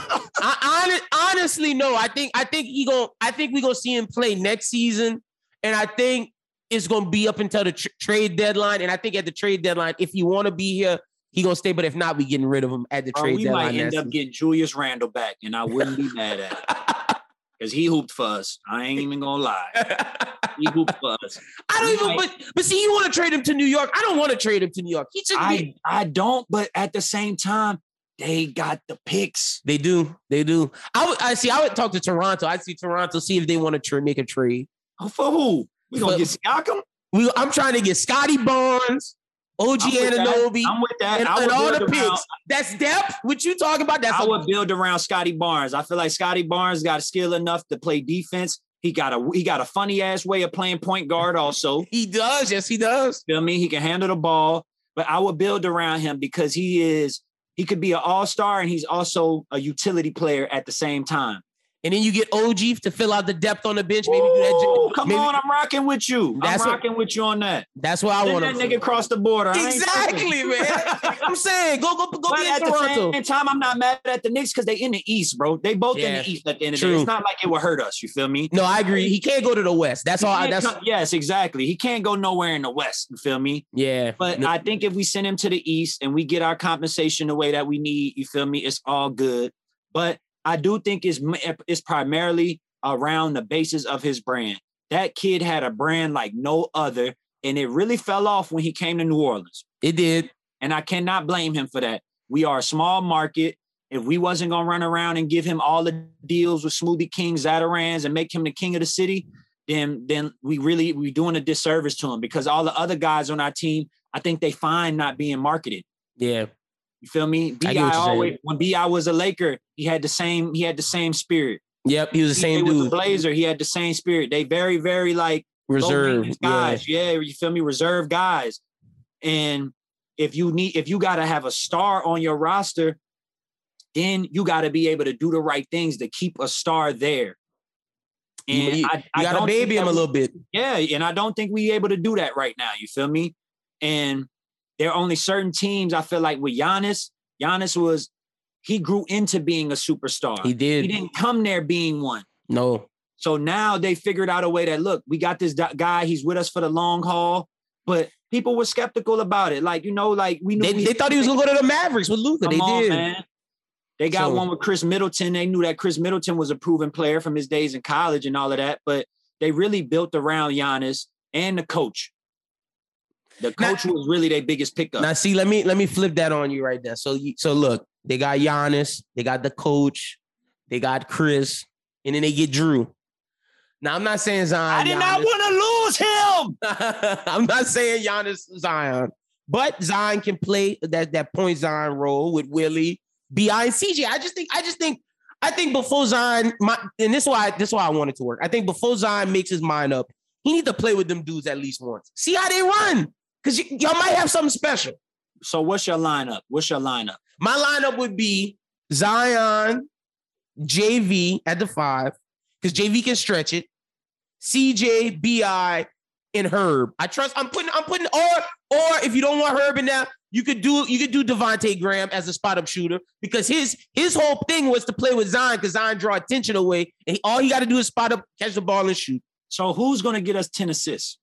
I, hon- honestly no. I think I think he going I think we gonna see him play next season, and I think it's gonna be up until the tr- trade deadline. And I think at the trade deadline, if he want to be here, he gonna stay. But if not, we getting rid of him at the trade we deadline. might end up getting Julius Randle back, and I wouldn't be mad at it. Because he hooped for us. I ain't even gonna lie. He hooped for us. I don't even. But but see, you want to trade him to New York? I don't want to trade him to New York. He be. I I don't, but at the same time, they got the picks. They do. They do. I would. I see. I would talk to Toronto. I see Toronto. See if they want to tra- make a trade. For who? We gonna For- get Siakam? We. I'm trying to get Scottie Barnes, OG. Anunoby, I'm with that. and, and all the around- picks. That's depth. What you talking about? That's I would build around Scottie Barnes. I feel like Scottie Barnes got a skill enough to play defense. He got a he got a funny ass way of playing point guard. Also, he does. Yes, he does. Feel me? He can handle the ball, but I would build around him because he is he could be an all-star and he's also a utility player at the same time. And then you get OG to fill out the depth on the bench. Maybe do that. Come maybe- on, I'm rocking with you. That's I'm what- rocking with you on that. That's what I want. that nigga cross the border. Exactly, man. I'm saying go go go But be in at the Toronto. same time, I'm not mad at the Knicks because they in the East, bro. They both in the East at the end of the day. It's not like it would hurt us. You feel me? No, I agree. He can't go to the West. That's He all. I, that's come- yes, exactly. He can't go nowhere in the West. You feel me? yeah. But No- I think if we send him to the East and we get our compensation the way that we need, you feel me? It's all good. But I do think it's it's primarily around the basis of his brand. That kid had a brand like no other, and it really fell off when he came to New Orleans. it did. And I cannot blame him for that. We are a small market. If we wasn't gonna run around and give him all the deals with Smoothie King, Zatarain's, and make him the king of the city, then then we really we're doing a disservice to him because all the other guys on our team, I think they find not being marketed. Yeah. You feel me? I BI get what you're always when BI was a Laker, he had the same he had the same spirit. Yep. He was the He same was a dude. Blazer. He had the same spirit. They very very like low Reserve. Yeah. guys. Yeah. you feel me? Reserve guys. And if you need, if you got to have a star on your roster, then you got to be able to do the right things to keep a star there. And you- I, I gotta baby him a little bit. Yeah, and I don't think we able to do that right now. You feel me? And there are only certain teams I feel like with Giannis. Giannis was he grew into being a superstar. He did. He didn't come there being one. No. So now they figured out a way that look, we got this guy. He's with us for the long haul, but people were skeptical about it. Like you know, like we knew They, we- they thought he was gonna go to the Mavericks with Luka. They on, did. man. They got So- one with Khris Middleton. They knew that Khris Middleton was a proven player from his days in college and all of that, but they really built around Giannis and the coach. The Now- coach was really their biggest pickup. Now see, let me let me flip that on you right there. So you, so look, they got Giannis, they got the coach, they got Chris, and then they get Jrue. Now I'm not saying Zion. I did not want to lose him. I'm not saying Giannis Zion, but Zion can play that that point Zion role with Willie, BI, and CJ. I just think I just think I think before Zion, my and this is why this is why I want it to work. I think before Zion makes his mind up, he need to play with them dudes at least once. See how they run, because y- y'all might have something special. So what's your lineup? What's your lineup? My lineup would be Zion, JV at the five, because JV can stretch it. CJ, BI, and Herb. I trust. I'm putting. I'm putting. Or or if you don't want Herb in there, you could do. You could do Devonte' Graham as a spot up shooter because his his whole thing was to play with Zion because Zion draw attention away, and he, all he got to do is spot up, catch the ball, and shoot. So who's gonna get us 10 assists?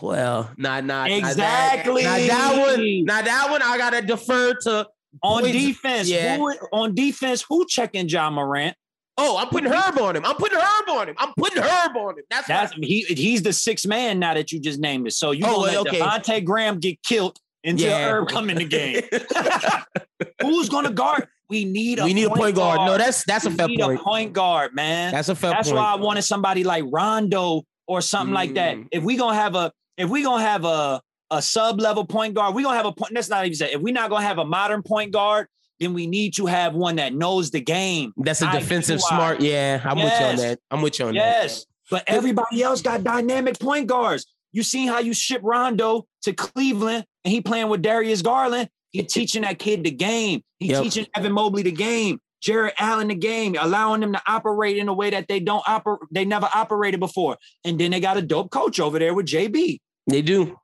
Well, not not Exactly. Now that one. Now that one, I gotta defer to On points- defense, Yeah. who on defense, who checking Ja Morant? Oh, I'm putting Herb on him. I'm putting Herb on him. I'm putting Herb on him. That's, That's he he's the sixth man now that you just named it. So you Oh, let okay. Devonte' Graham get killed until Yeah. Herb come in the game. Who's gonna guard? We need a we need a point guard. No, that's that's a fair need point. a point guard, man. That's a fair That's point. why I wanted somebody like Rondo or something like that. Mm. If we gonna have a if we gonna have a a sub level point guard, we gonna have a point. That's not even said. If we're not gonna have a modern point guard, then we need to have one that knows the game. That's a defensive wise. smart. Yeah, I'm with you on that. I'm with you on that. Yes, but everybody else got dynamic point guards. You seen how you ship Rondo to Cleveland and he playing with Darius Garland. He teaching that kid the game. He Yep. teaching Evan Mobley the game. Jarrett Allen the game, allowing them to operate in a way that they don't operate, they never operated before. And then they got a dope coach over there with JB. They do.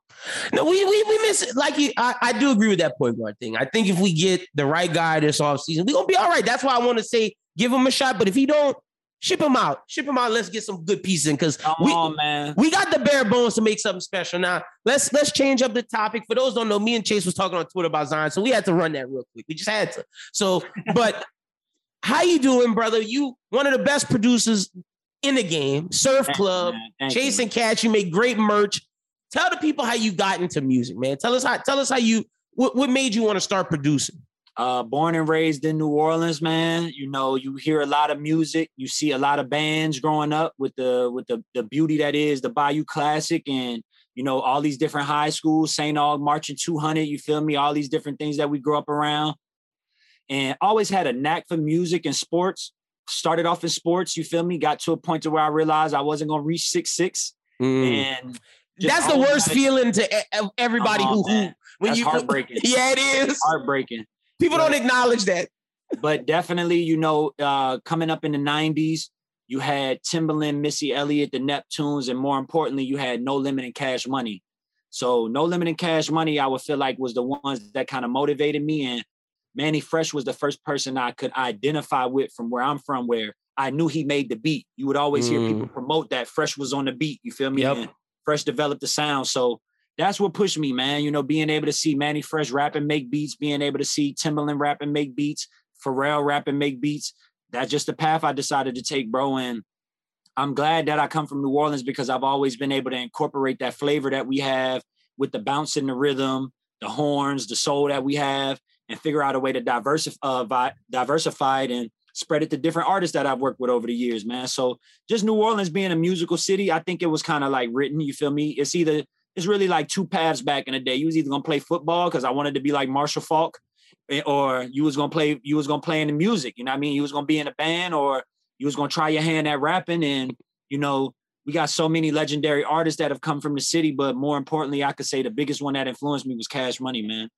No, we we, we miss it. Like you, I, I do agree with that point guard thing. I think if we get the right guy this offseason, we're gonna be all right. That's why I want to say give him a shot. But if he don't, ship him out. Ship him out. Let's get some good pieces in because we on, we got the bare bones to make something special. Now let's let's change up the topic. For those who don't know, me and Chase was talking on Twitter about Zion, so we had to run that real quick. We just had to. So, but how you doing, brother? You one of the best producers in the game. Surf Thank Club. Thank you. Chase N. Cashe. You make great merch. Tell the people how you got into music, man. Tell us how. Tell us how you. What, what made you want to start producing? uh, born and raised in New Orleans, man. You know, you hear a lot of music, you see a lot of bands growing up with the with the the beauty that is the Bayou Classic, and you know all these different high schools, St. Aug, Marching 200. You feel me? All these different things that we grew up around, and always had a knack for music and sports. Started off in sports, you feel me? Got to a point to where I realized I wasn't gonna reach six six, and That's the worst gotta- feeling to everybody who, who when That's you heartbreaking. Yeah, it is. heartbreaking. People don't acknowledge that. but definitely, you know, uh, coming up in the '90s, you had Timbaland, Missy Elliott, the Neptunes, and more importantly, you had No Limit and Cash Money. So, No Limit and Cash Money, I would feel like was the ones that kind of motivated me. And Mannie Fresh was the first person I could identify with from where I'm from, where I knew he made the beat. You would always hear people mm. promote that Fresh was on the beat. You feel me? Yep. And Fresh developed the sound. So that's what pushed me, man. You know, being able to see Mannie Fresh rap and make beats, being able to see Timbaland rap and make beats, Pharrell rap and make beats. That's just the path I decided to take, bro. And I'm glad that I come from New Orleans because I've always been able to incorporate that flavor that we have with the bounce and the rhythm, the horns, the soul that we have, and figure out a way to diversify, uh, diversify it and spread it to different artists that I've worked with over the years, man. So just New Orleans being a musical city, I think it was kind of like written. You feel me? It's either it's really like two paths back in the day. You was either gonna play football because I wanted to be like Marshall Faulk, eh, or you was gonna play you was gonna play in the music. You know what I mean? You was gonna be in a band, or you was gonna try your hand at rapping. And you know, we got so many legendary artists that have come from the city. But more importantly, I could say the biggest one that influenced me was Cash Money, man.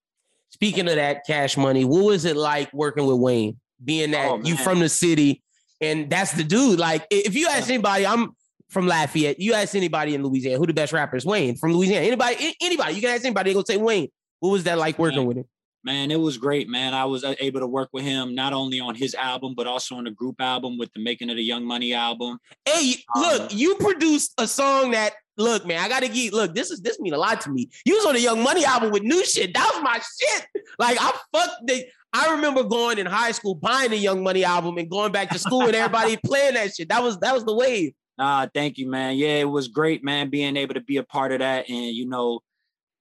Speaking of that cash money, what was it like working with Wayne? Being that Oh, you from the city and that's the dude. Like, if you ask anybody, I'm from Lafayette. You ask anybody in Louisiana who the best rapper is, Wayne from Louisiana. Anybody, anybody, you can ask anybody, they gonna say Wayne. What was that like working with him? Man, it was great, man. I was uh, able to work with him not only on his album, but also on the group album with the Making of the Young Money album. Hey, look, you produced a song that look, man, I gotta get look, this is this mean a lot to me. You was on the Young Money album with new shit. That was my shit. Like I fucked the I remember going in high school buying the Young Money album and going back to school and everybody playing that shit. That was that was the wave. Ah, thank you, man. Yeah, it was great, man, being able to be a part of that. And you know,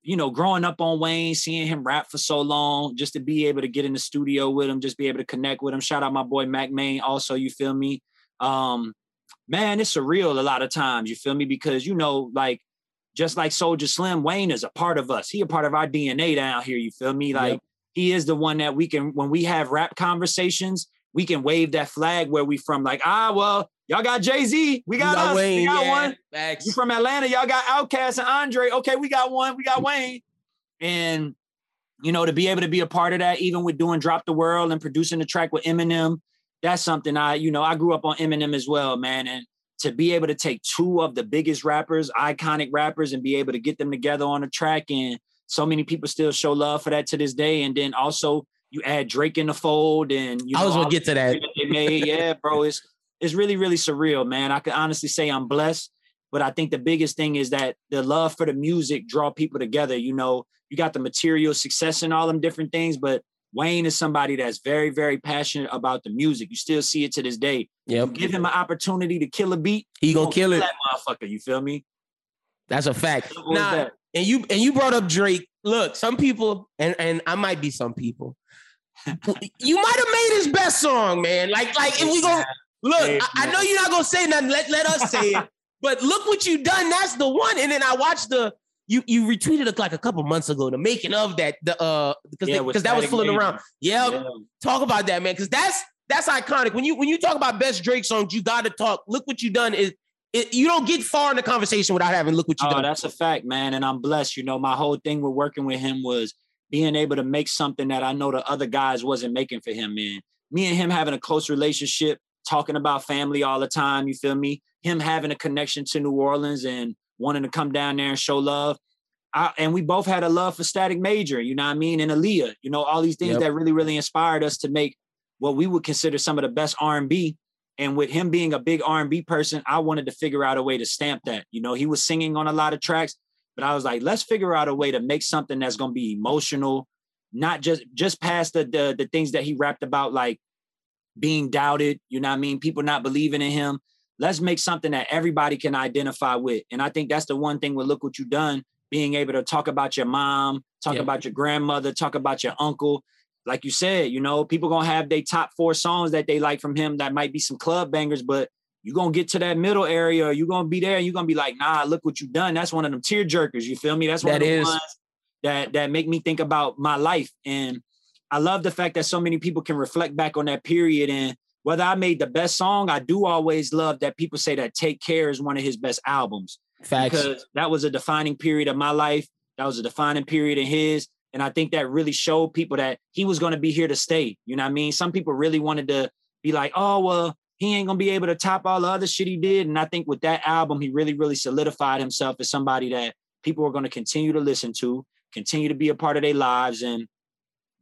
you know, growing up on Wayne, seeing him rap for so long, just to be able to get in the studio with him, just be able to connect with him. Shout out my boy Mack Maine. Also, you feel me? Um, man, it's surreal a lot of times, you feel me? Because you know, like just like Soulja Slim, Wayne is a part of us. He a part of our DNA down here, you feel me? Like Yep. he is the one that we can when we have rap conversations, we can wave that flag where we from, like, ah, well, Y'all got Jay Z. We got, got us. Wayne, we got yeah. one. You from Atlanta? Y'all got Outkast and Andre. Okay, we got one. We got mm. Wayne. And you know, to be able to be a part of that, even with doing Drop the World and producing the track with Eminem, that's something I, you know, I grew up on Eminem as well, man. And to be able to take two of the biggest rappers, iconic rappers, and be able to get them together on a track, and so many people still show love for that to this day. And then also you add Drake in the fold, and you I know, was gonna get to that. made, yeah, bro. It's it's really really surreal, man. I can honestly say I'm blessed. But I think the biggest thing is that the love for the music draw people together. You know, you got the material success and all them different things, but Wayne is somebody that's very, very passionate about the music. You still see it to this day. Yep. Give him an opportunity to kill a beat. He gonna kill it. That motherfucker. You feel me? That's a fact. Nah, and you and you brought up Drake. Look, some people, and and I might be some people. you might have made his best song, man. Like like if we go look, I, I know you're not gonna say nothing. Let let us say it. But look what you done. That's the one. And then I watched the you you retweeted it like a couple months ago the making of that the uh because Yeah, because that was floating around. Yeah, Yeah. talk about that, man. Because that's that's iconic. When you when you talk about best Drake songs, you got to talk. Look what you done is. It, you don't get far in the conversation without having look what you Oh, done. that's a fact, man. And I'm blessed. You know, my whole thing with working with him was being able to make something that I know the other guys wasn't making for him, man. Me and him having a close relationship, talking about family all the time, you feel me? Him having a connection to New Orleans and wanting to come down there and show love. I, and we both had a love for Static Major, you know what I mean? And Aaliyah, you know, all these things Yep. that really, really inspired us to make what we would consider some of the best R&B. And with him being a big R&B person, I wanted to figure out a way to stamp that. You know, he was singing on a lot of tracks, but I was like, let's figure out a way to make something that's going to be emotional, not just just past the, the the things that he rapped about, like being doubted. You know what I mean? People not believing in him. Let's make something that everybody can identify with. And I think that's the one thing with look what you done, being able to talk about your mom, talk Yep. about your grandmother, talk about your uncle. Like you said, you know, people gonna have their top four songs that they like from him that might be some club bangers, but you're gonna get to that middle area, you're gonna be there and you're gonna be like, nah, look what you done. That's one of them tear jerkers. You feel me? That's one That of the is. ones that that make me think about my life. And I love the fact that so many people can reflect back on that period. And whether I made the best song, I do always love that people say that Take Care is one of his best albums Facts. because that was a defining period of my life. That was a defining period in his. And I think that really showed people that he was going to be here to stay. You know what I mean? Some people really wanted to be like, oh, well, he ain't going to be able to top all the other shit he did. And I think with that album, he really, really solidified himself as somebody that people are going to continue to listen to, continue to be a part of their lives. And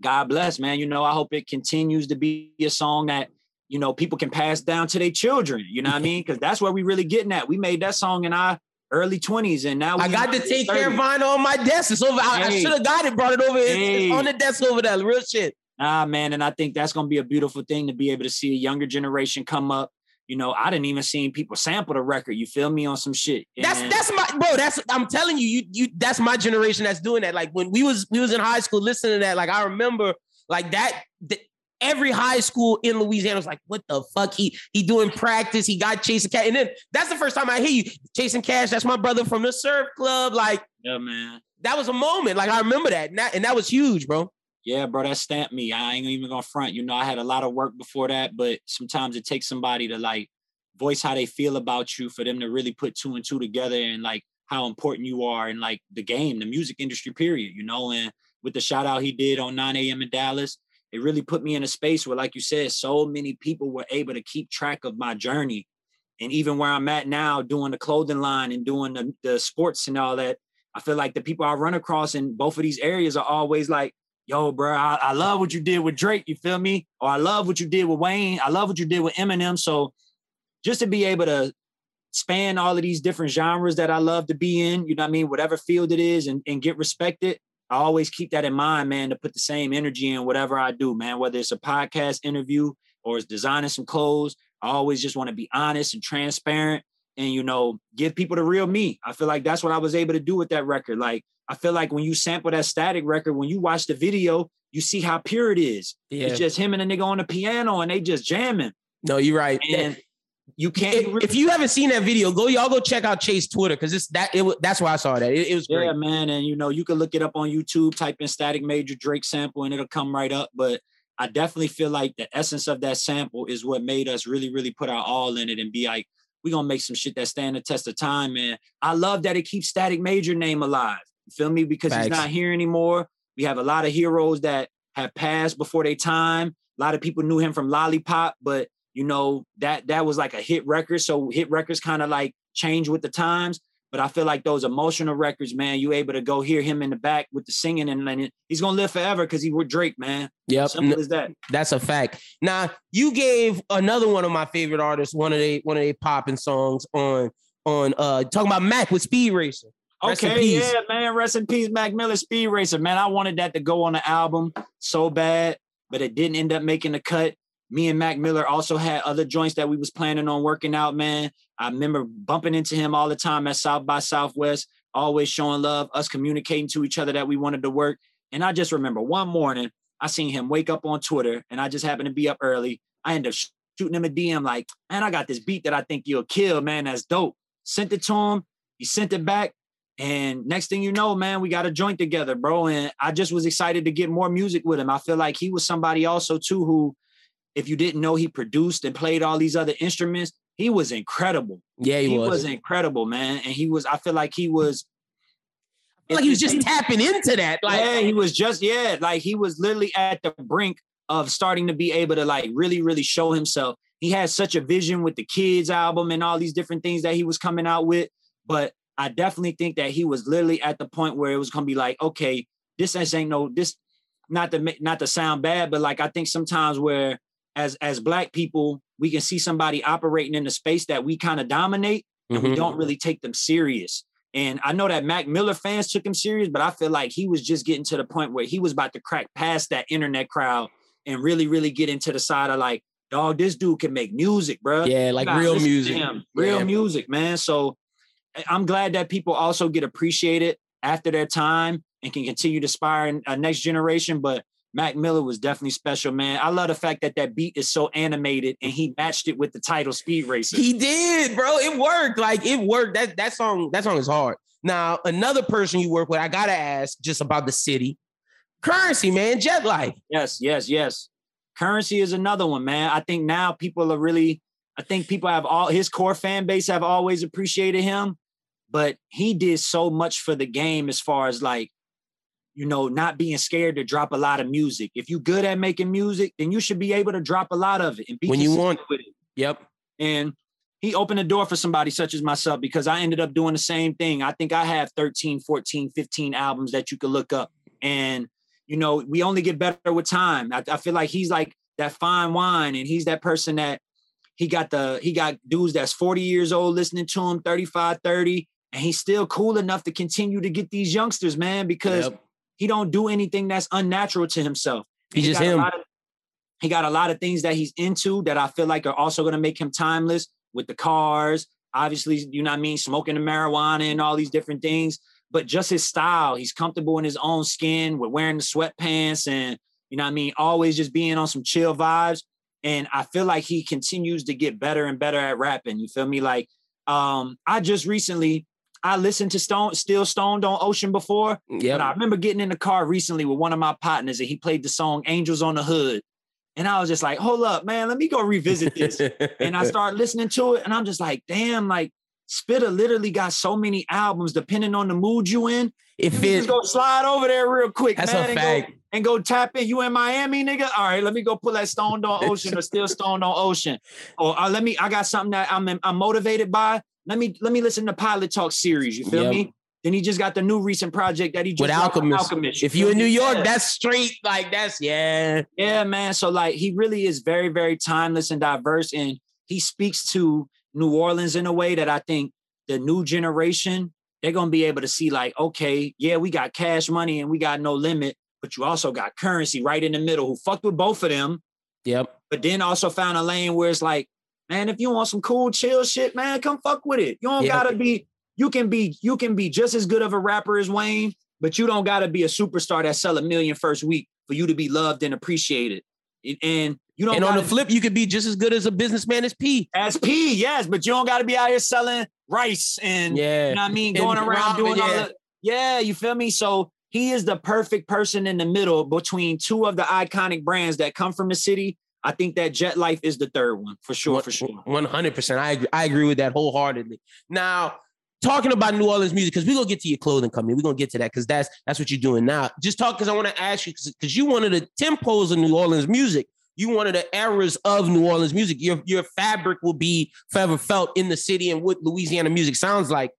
God bless, man. You know, I hope it continues to be a song that, you know, people can pass down to their children. You know what I mean? Because that's where we really getting at. We made that song in our early 20s and now I got to in take our care of 30s. vinyl on my desk. It's over. I, I should have got it, brought it over. It's, it's on the desk over there. Real shit. Nah, man, and I think that's gonna be a beautiful thing to be able to see a younger generation come up. You know, I didn't even see people sample the record. You feel me on some shit. That's And- that's my bro. That's I'm telling you, you you that's my generation that's doing that. Like when we was we was in high school listening to that. Like I remember like that. th- every high school in Louisiana was like, "What the fuck? He he doing practice. He got Chase N. Cashe." And then that's the first time I hear you Chase N. Cashe. That's my brother from the surf club. Like yeah, man. that was a moment. Like I remember that, and that, and that was huge, bro. Yeah, bro, that stamped me. I ain't even gonna front. You know, I had a lot of work before that, but sometimes it takes somebody to like voice how they feel about you for them to really put two and two together and like how important you are in like the game, the music industry, period. You know, and with the shout out he did on 9 a.m. in Dallas, it really put me in a space where, like you said, so many people were able to keep track of my journey. And even where I'm at now, doing the clothing line and doing the, the sports and all that, I feel like the people I run across in both of these areas are always like, yo, bro, I, I love what you did with Drake. You feel me? Or I love what you did with Wayne. I love what you did with Eminem. So just to be able to span all of these different genres that I love to be in, you know what I mean? Whatever field it is and, and get respected. I always keep that in mind, man, to put the same energy in whatever I do, man, whether it's a podcast interview or it's designing some clothes. I always just want to be honest and transparent and, you know, give people the real me. I feel like that's what I was able to do with that record. Like, I feel like when you sample that static record, when you watch the video, you see how pure it is. Yeah. It's just him and a nigga on the piano and they just jamming. No, you're right. And you can't if, if you haven't seen that video, go y'all go check out Chase Twitter because it's that it that's where I saw that. It, it was great. Yeah, man. And you know, you can look it up on YouTube, type in Static Major Drake sample, and it'll come right up. But I definitely feel like the essence of that sample is what made us really, really put our all in it and be like, we're gonna make some shit that stand the test of time, man. I love that it keeps Static Major name alive. You feel me? Because Facts. he's not here anymore. We have a lot of heroes that have passed before their time. A lot of people knew him from Lollipop, but you know that that was like a hit record. So hit records kind of like change with the times. But I feel like those emotional records, man, you able to go hear him in the back with the singing, and, and he's gonna live forever because he with Drake, man. Yep. Simple as that. That's a fact. Now you gave another one of my favorite artists one of they one of they popping songs on on uh talking about Mac with Speed Racer. Rest Okay, yeah, man. Rest in peace, Mac Miller, Speed Racer. Man, I wanted that to go on the album so bad, but it didn't end up making the cut. Me and Mac Miller also had other joints that we was planning on working out, man. I remember bumping into him all the time at South by Southwest, always showing love, us communicating to each other that we wanted to work. And I just remember one morning, I seen him wake up on Twitter, and I just happened to be up early. I ended up shooting him a DM like, man, I got this beat that I think you'll kill, man. That's dope. Sent it to him. He sent it back. And next thing you know, man, we got a joint together, bro. And I just was excited to get more music with him. I feel like he was somebody also too who, if you didn't know he produced and played all these other instruments, he was incredible. Yeah, he, was. incredible, man. And he was, I feel like he was like he was just tapping into that. Like yeah, he was just yeah, like he was literally at the brink of starting to be able to like really, really show himself. He had such a vision with the kids album and all these different things that he was coming out with. But I definitely think that he was literally at the point where it was gonna be like, okay, this ain't no this not to not to sound bad, but like I think sometimes where as as black people we can see somebody operating in the space that we kind of dominate and we Mhm. don't really take them serious. And I know that Mac Miller fans took him serious, but I feel like he was just getting to the point where he was about to crack past that internet crowd and really, really get into the side of like, dog, this dude can make music, bro. Yeah, like real music. Real Yeah. music, man. So I'm glad that people also get appreciated after their time and can continue to inspire a uh, next generation. But Mac Miller was definitely special, man. I love the fact that that beat is so animated and he matched it with the title Speed Racer. He did, bro. It worked. Like it worked. That that song, that song is hard. Now, another person you work with, I gotta ask just about the city. Curren$y, man, jet life. Yes, yes, yes. Curren$y is another one, man. I think now people are really, I think people have all his core fan base have always appreciated him, but he did so much for the game as far as like, you know, not being scared to drop a lot of music. If you're good at making music, then you should be able to drop a lot of it and be When you want- with it. Yep. And he opened the door for somebody such as myself because I ended up doing the same thing. I think I have 13, 14, 15 albums that you could look up. And, you know, we only get better with time. I, I feel like he's like that fine wine and he's that person that he got the, he got dudes that's 40 years old listening to him, 35, 30, and he's still cool enough to continue to get these youngsters, man, because Yep. he don't do anything that's unnatural to himself. He's He just him. of- he got a lot of things that he's into that I feel like are also going to make him timeless with the cars. Obviously, you know what I mean, smoking the marijuana and all these different things. But just his style, he's comfortable in his own skin with wearing the sweatpants and you know what I mean, always just being on some chill vibes. And I feel like he continues to get better and better at rapping. You feel me? Like, um, I just recently I listened to Stone Still Stoned on Ocean before. But I remember getting in the car recently with one of my partners and he played the song Angels on the Hood. And I was just like, hold up, man, let me go revisit this. and I started listening to it and I'm just like, damn, like Spitta literally got so many albums depending on the mood you in. It You fits. just go slide over there real quick, That's man. a and go- and go tap in. You in Miami, nigga? All right, let me go pull that stoned on ocean or still stoned on ocean. Or uh, let me, I got something that I'm I'm motivated by. Let me let me listen to Pilot Talk series. You feel Yep. me? Then he just got the new recent project that he just With with Alchemist. If feel you in? New York, Yeah. that's street. Like that's yeah. Yeah, man. So like he really is very, very timeless and diverse. And he speaks to New Orleans in a way that I think the new generation, they're gonna be able to see, like, okay, yeah, we got cash money and we got no limit, but you also got currency right in the middle who fucked with both of them, Yep. but then also found a lane where it's like, man, if you want some cool, chill shit, man, come fuck with it. You don't Yeah. gotta be, you can be, you can be just as good of a rapper as Wayne, but you don't gotta be a superstar that sell a million first week for you to be loved and appreciated. And- And you don't And on the flip, you could be just as good as a businessman as P. as P, yes, but you don't gotta be out here selling rice and Yeah. you know what I mean, And going around ramen, doing all the yeah, you feel me? So he is the perfect person in the middle between two of the iconic brands that come from the city. I think that Jet Life is the third one for sure, for sure. One hundred percent. I agree. I agree with that wholeheartedly. Now, talking about New Orleans music, because we're gonna get to your clothing company. We're gonna get to that because that's that's what you're doing now. Just talk because I want to ask you because you wanted the tempos of New Orleans music. You of the eras of New Orleans music. Your your fabric will be forever felt in the city and what Louisiana music sounds like.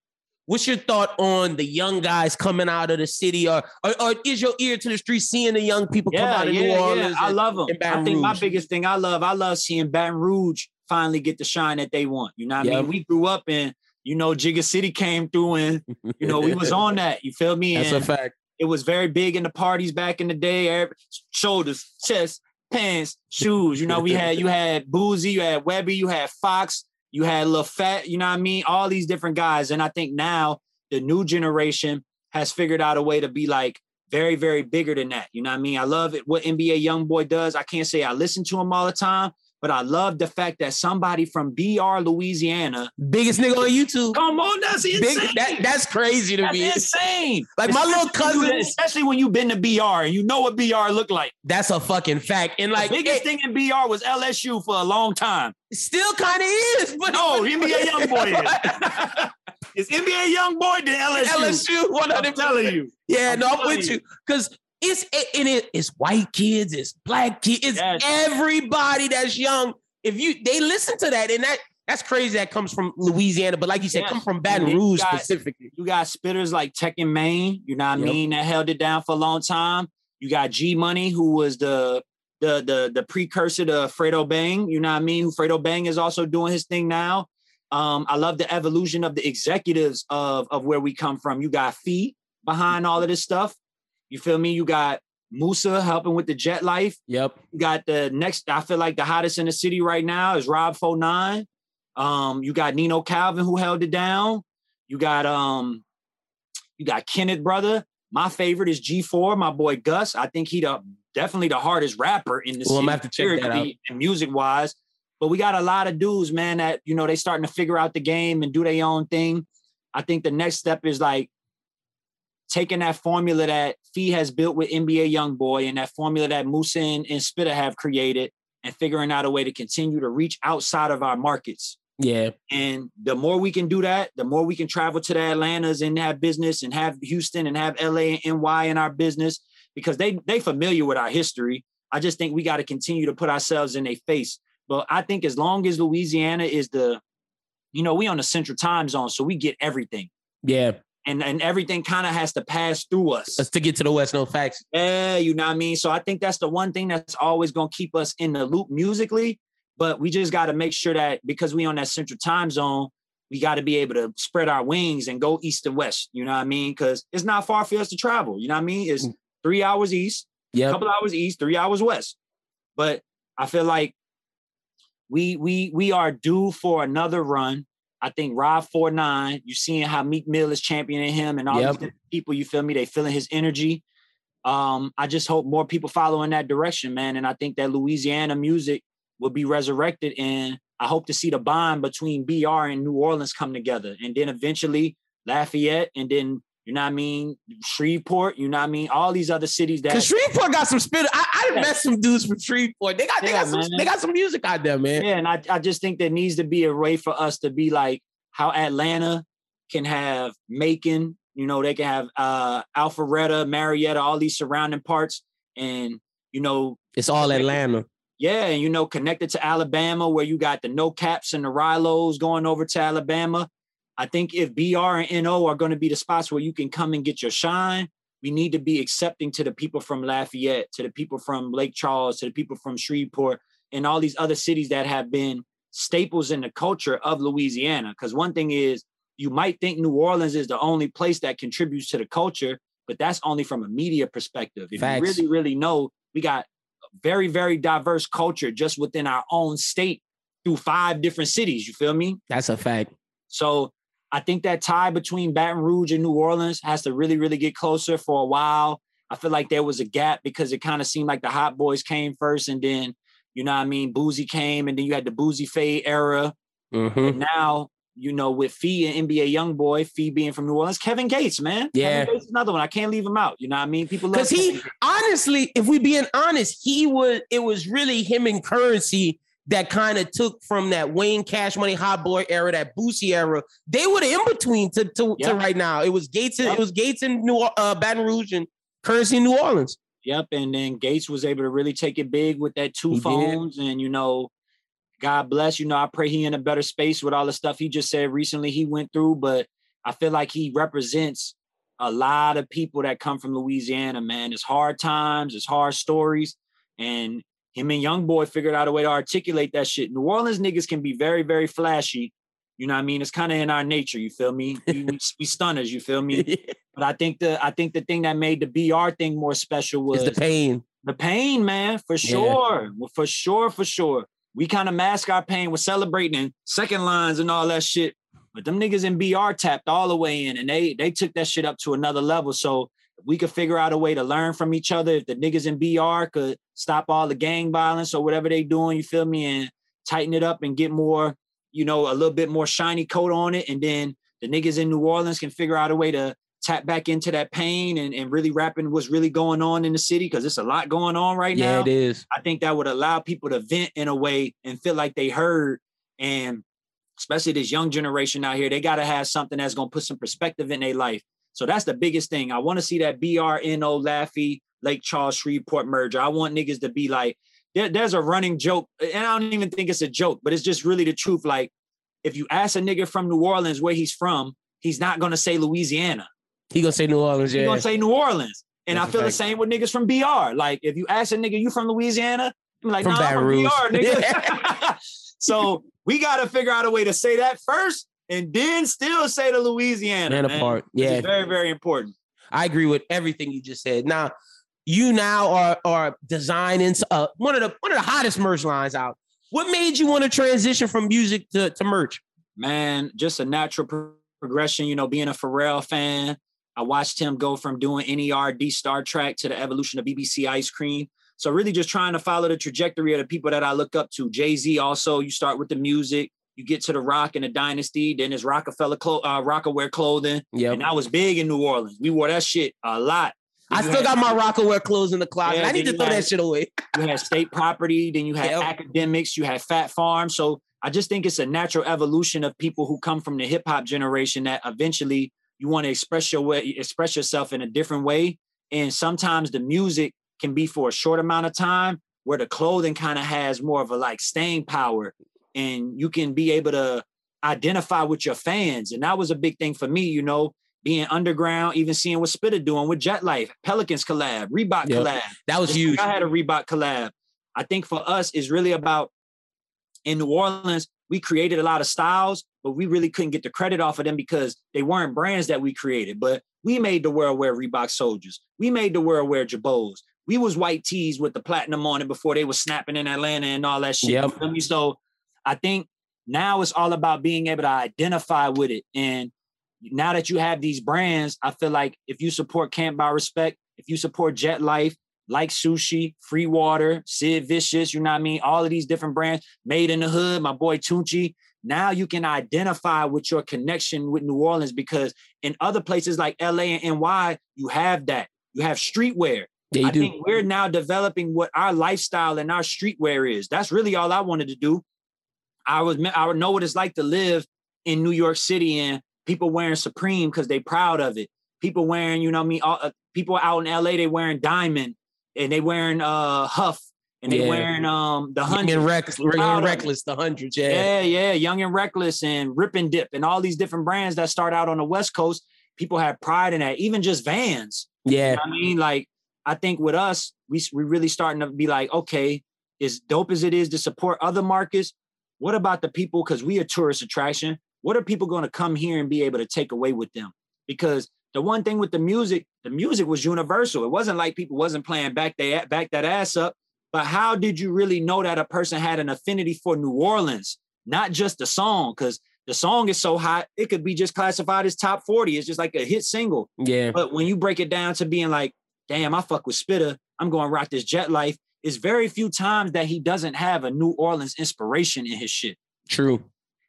What's your thought on the young guys coming out of the city, or or, or is your ear to the street seeing the young people come out of New Orleans? I and- love them. I think my biggest thing I love, I love seeing Baton Rouge finally get the shine that they want. You know what I mean? We grew up in, you know, Jigga City came through and, you know, we was on that. You feel me? That's a fact. It was very big in the parties back in the day. Shoulders, chest, pants, shoes. You know, we had you had Boosie, you had Webbie, you had Fox, you had Fat. You know what I mean? All these different guys. And I think now the new generation has figured out a way to be like very, very bigger than that. You know what I mean? I love it what NBA YoungBoy does. I can't say I listen to him all the time, but I love the fact that somebody from BR, Louisiana, biggest nigga on YouTube. Come on, that's insane. Big, that, that's crazy to That's me. insane. Like my little Especially when you- cousin. especially when you've been to BR and you know what BR look like. That's a fucking fact. And like the biggest thing in BR was LSU for a long time. Still kind of is, but no, NBA young boy is. it's NBA young boy than LSU. LSU, one I'm telling you. Yeah, I'm no, I'm with you. you because it's and it, it's white kids, it's black kids, it's Yes. everybody that's young. If you they listen to that, and that that's crazy. That comes from Louisiana, but like you said, Yes. come from Baton then you Rouge got- specifically. You got spitters like Tech and Maine, you know what I mean, that held it down for a long time. You got G Money, who was the the the the precursor to Fredo Bang, you know what I mean? Who Fredo Bang is also doing his thing now. Um, I love the evolution of the executives of of where we come from. You got Fee behind all of this stuff. You feel me? You got Musa helping with the jet life. Yep. You got the next, I feel like the hottest in the city right now is Rob 49. Um, you got Nino Calvin who held it down. You got um, you got Kenneth brother. My favorite is G4, my boy Gus. I think he the definitely the hardest rapper in the Well, I'm have to check that and music wise. But we got a lot of dudes, man, that you know they starting to figure out the game and do their own thing. I think the next step is like taking that formula that Fee has built with NBA YoungBoy and that formula that Musa and, and Spitta have created and figuring out a way to continue to reach outside of our markets. Yeah. And the more we can do that, the more we can travel to the Atlantas and have business and have Houston and have LA and NY in our business because they they familiar with our history. I just think we got to continue to put ourselves in their face. But I think as long as Louisiana is the, you know, we on the central time zone, so we get everything. Yeah. And and everything kind of has to pass through us. Let's to get to the West. No facts. Yeah, you know what I mean? So I think that's the one thing that's always gonna keep us in the loop musically. But we just gotta make sure that because we on that central time zone, we gotta be able to spread our wings and go east and west. You know what I mean? Because it's not far for us to travel. You know what I mean? It's mm. three hours east, a Yeah. couple hours east, three hours west. But I feel like we we we are due for another run. I think Rob 49, you seeing how Meek Mill is championing him and all Yep. these people, you feel me? They feeling his energy. Um, I just hope more people follow in that direction, man. And I think that Louisiana music will be resurrected. And I hope to see the bond between BR and New Orleans come together. And then eventually Lafayette, and then you know what I mean, Shreveport, you know what I mean, all these other cities that Cause Shreveport got some spirit. I, I Yeah. met some dudes from Shreveport. They got they Yeah, got some man. they got some music out there, man. Yeah, and I, I just think there needs to be a way for us to be like how Atlanta can have Macon, you know, they can have uh Alpharetta, Marietta, all these surrounding parts, and you know, It's all Atlanta. yeah, and you know, connected to Alabama, where you got the NoCaps and the Rylos going over to Alabama. I think if BR and NO are going to be the spots where you can come and get your shine, we need to be accepting to the people from Lafayette, to the people from Lake Charles, to the people from Shreveport, and all these other cities that have been staples in the culture of Louisiana. Because one thing is, you might think New Orleans is the only place that contributes to the culture, but that's only from a media perspective. If Facts. you really, really know, we got very, very diverse culture just within our own state through five different cities. You feel me? That's a fact. So I think that tie between Baton Rouge and New Orleans has to really, really get closer for a while. I feel like there was a gap because it kind of seemed like the Hot Boys came first, and then you know what I mean, Boosie came, and then you had the Boosie Fade era. Mhm. And now you know, with Fee and NBA YoungBoy, Fee being from New Orleans, Kevin Gates, man. Yeah. Kevin Gates is another one. I can't leave him out. You know what I mean? People love Because he honestly, if we being honest, he was it was really him and Curren$y that kind of took from that Wayne Cash Money Hot Boy era, that Boosie era. They were the in between to, to, to right now. It was Gates. and Yep. It was Gates in New uh, Baton Rouge and Curren$y in New Orleans. Yep. And then Gates was able to really take it big with that two He did. phones. And you know, God bless, you know, I pray he in a better space with all the stuff he just said recently he went through. But I feel like he represents a lot of people that come from Louisiana, man. It's hard times, it's hard stories. And him and Young Boy figured out a way to articulate that shit. New Orleans niggas can be very, very flashy. You know what I mean? It's kind of in our nature, you feel me? We, we, we stunners, you feel me? But I think the I think the thing that made the BR thing more special was It's the pain. the pain, man, for sure. Well, For sure, for sure. We kind of mask our pain with celebrating second lines and all that shit. But them niggas in BR tapped all the way in and they they took that shit up to another level. So we could figure out a way to learn from each other, if the niggas in BR could stop all the gang violence or whatever they doing, you feel me, and tighten it up and get more, you know, a little bit more shiny coat on it. And then the niggas in New Orleans can figure out a way to tap back into that pain and, and really rapping what's really going on in the city because it's a lot going on right yeah, now. Yeah, it is. I think that would allow people to vent in a way and feel like they heard. And especially this young generation out here, they got to have something that's going to put some perspective in their life. So that's the biggest thing. I want to see that BRNO Laffy Lake Charles Shreveport merger. I want niggas to be like, there, there's a running joke, and I don't even think it's a joke, but it's just really the truth. Like, if you ask a nigga from New Orleans where he's from, he's not gonna say Louisiana. He gonna say New Orleans. He's Yeah. gonna say New Orleans. And That's I feel the same with niggas from BR. Like, if you ask a nigga, you from Louisiana? I'm like, From nah, I'm from. BR, nigga. so we gotta figure out a way to say that first and then still say to Louisiana. Man man, apart. which is Yeah. very, very important. I agree with everything you just said. Now, you now are are designing uh, one of the one of the hottest merch lines out. What made you want to transition from music to, to merch? man, just a natural pro- progression. You know, being a Pharrell fan, I watched him go from doing NERD Star Trak to the evolution of BBC Ice Cream. So really, just trying to follow the trajectory of the people that I look up to. Jay Z. Also, you start with the music. You get to the rock and the dynasty. Then there's Rockefeller, clo- uh, Rocawear clothing, Yeah, and I was big in New Orleans. We wore that shit a lot. I still had- got my Rocawear clothes in the closet. Yeah, I need to throw you that shit away. you had state property, then you had Yep. Akademiks, you had Phat Farms. So I just think it's a natural evolution of people who come from the hip hop generation that eventually you want to express your way, express yourself in a different way. And sometimes the music can be for a short amount of time, where the clothing kind of has more of a like staying power, and you can be able to identify with your fans. And that was a big thing for me, you know, being underground, even seeing what Spitta doing with Jet Life, Pelicans collab, Reebok Yep. collab. That was huge. I had a Reebok collab. I think for us, it's really about in New Orleans, we created a lot of styles, but we really couldn't get the credit off of them because they weren't brands that we created. But we made the world wear Reebok soldiers. We made the world wear Jabos. We was white tees with the platinum on it before they was snapping in Atlanta and all that shit. You Yep. me? So I think now it's all about being able to identify with it. And now that you have these brands, I feel like if you support Can't Buy Respect, if you support Jet Life, like sushi, free water, Sid Vicious, you know what I mean? All of these different brands, Made in the Hood, my boy Tunchi. Now you can identify with your connection with New Orleans because in other places like LA and NY, you have that. You have streetwear. Yeah, I do. think we're now developing what our lifestyle and our streetwear is. That's really all I wanted to do. I was I would know what it's like to live in New York City and people wearing Supreme because they proud of it. People wearing, you know, I mean, all, uh, people out in LA they wearing Diamond and they wearing uh Huff and they Yeah. wearing um the hundred. and and reckless, the hundred, Yeah. Yeah, yeah, Young and Reckless and Rip and Dip and all these different brands that start out on the West Coast. People have pride in that. Even just Vans. Yeah. You know what I mean, like I think with us, we we really starting to be like, okay, as dope as it is to support other markets, what about the people? Because we a tourist attraction. What are people going to come here and be able to take away with them? Because the one thing with the music, the music was universal. It wasn't like people wasn't playing back they back that ass up. But how did you really know that a person had an affinity for New Orleans, not just the song? Because the song is so hot, it could be just classified as top 40. It's just like a hit single. Yeah. But when you break it down to being like, damn, I fuck with Spitta, I'm going to rock this jet life, it's very few times that he doesn't have a New Orleans inspiration in his shit. True.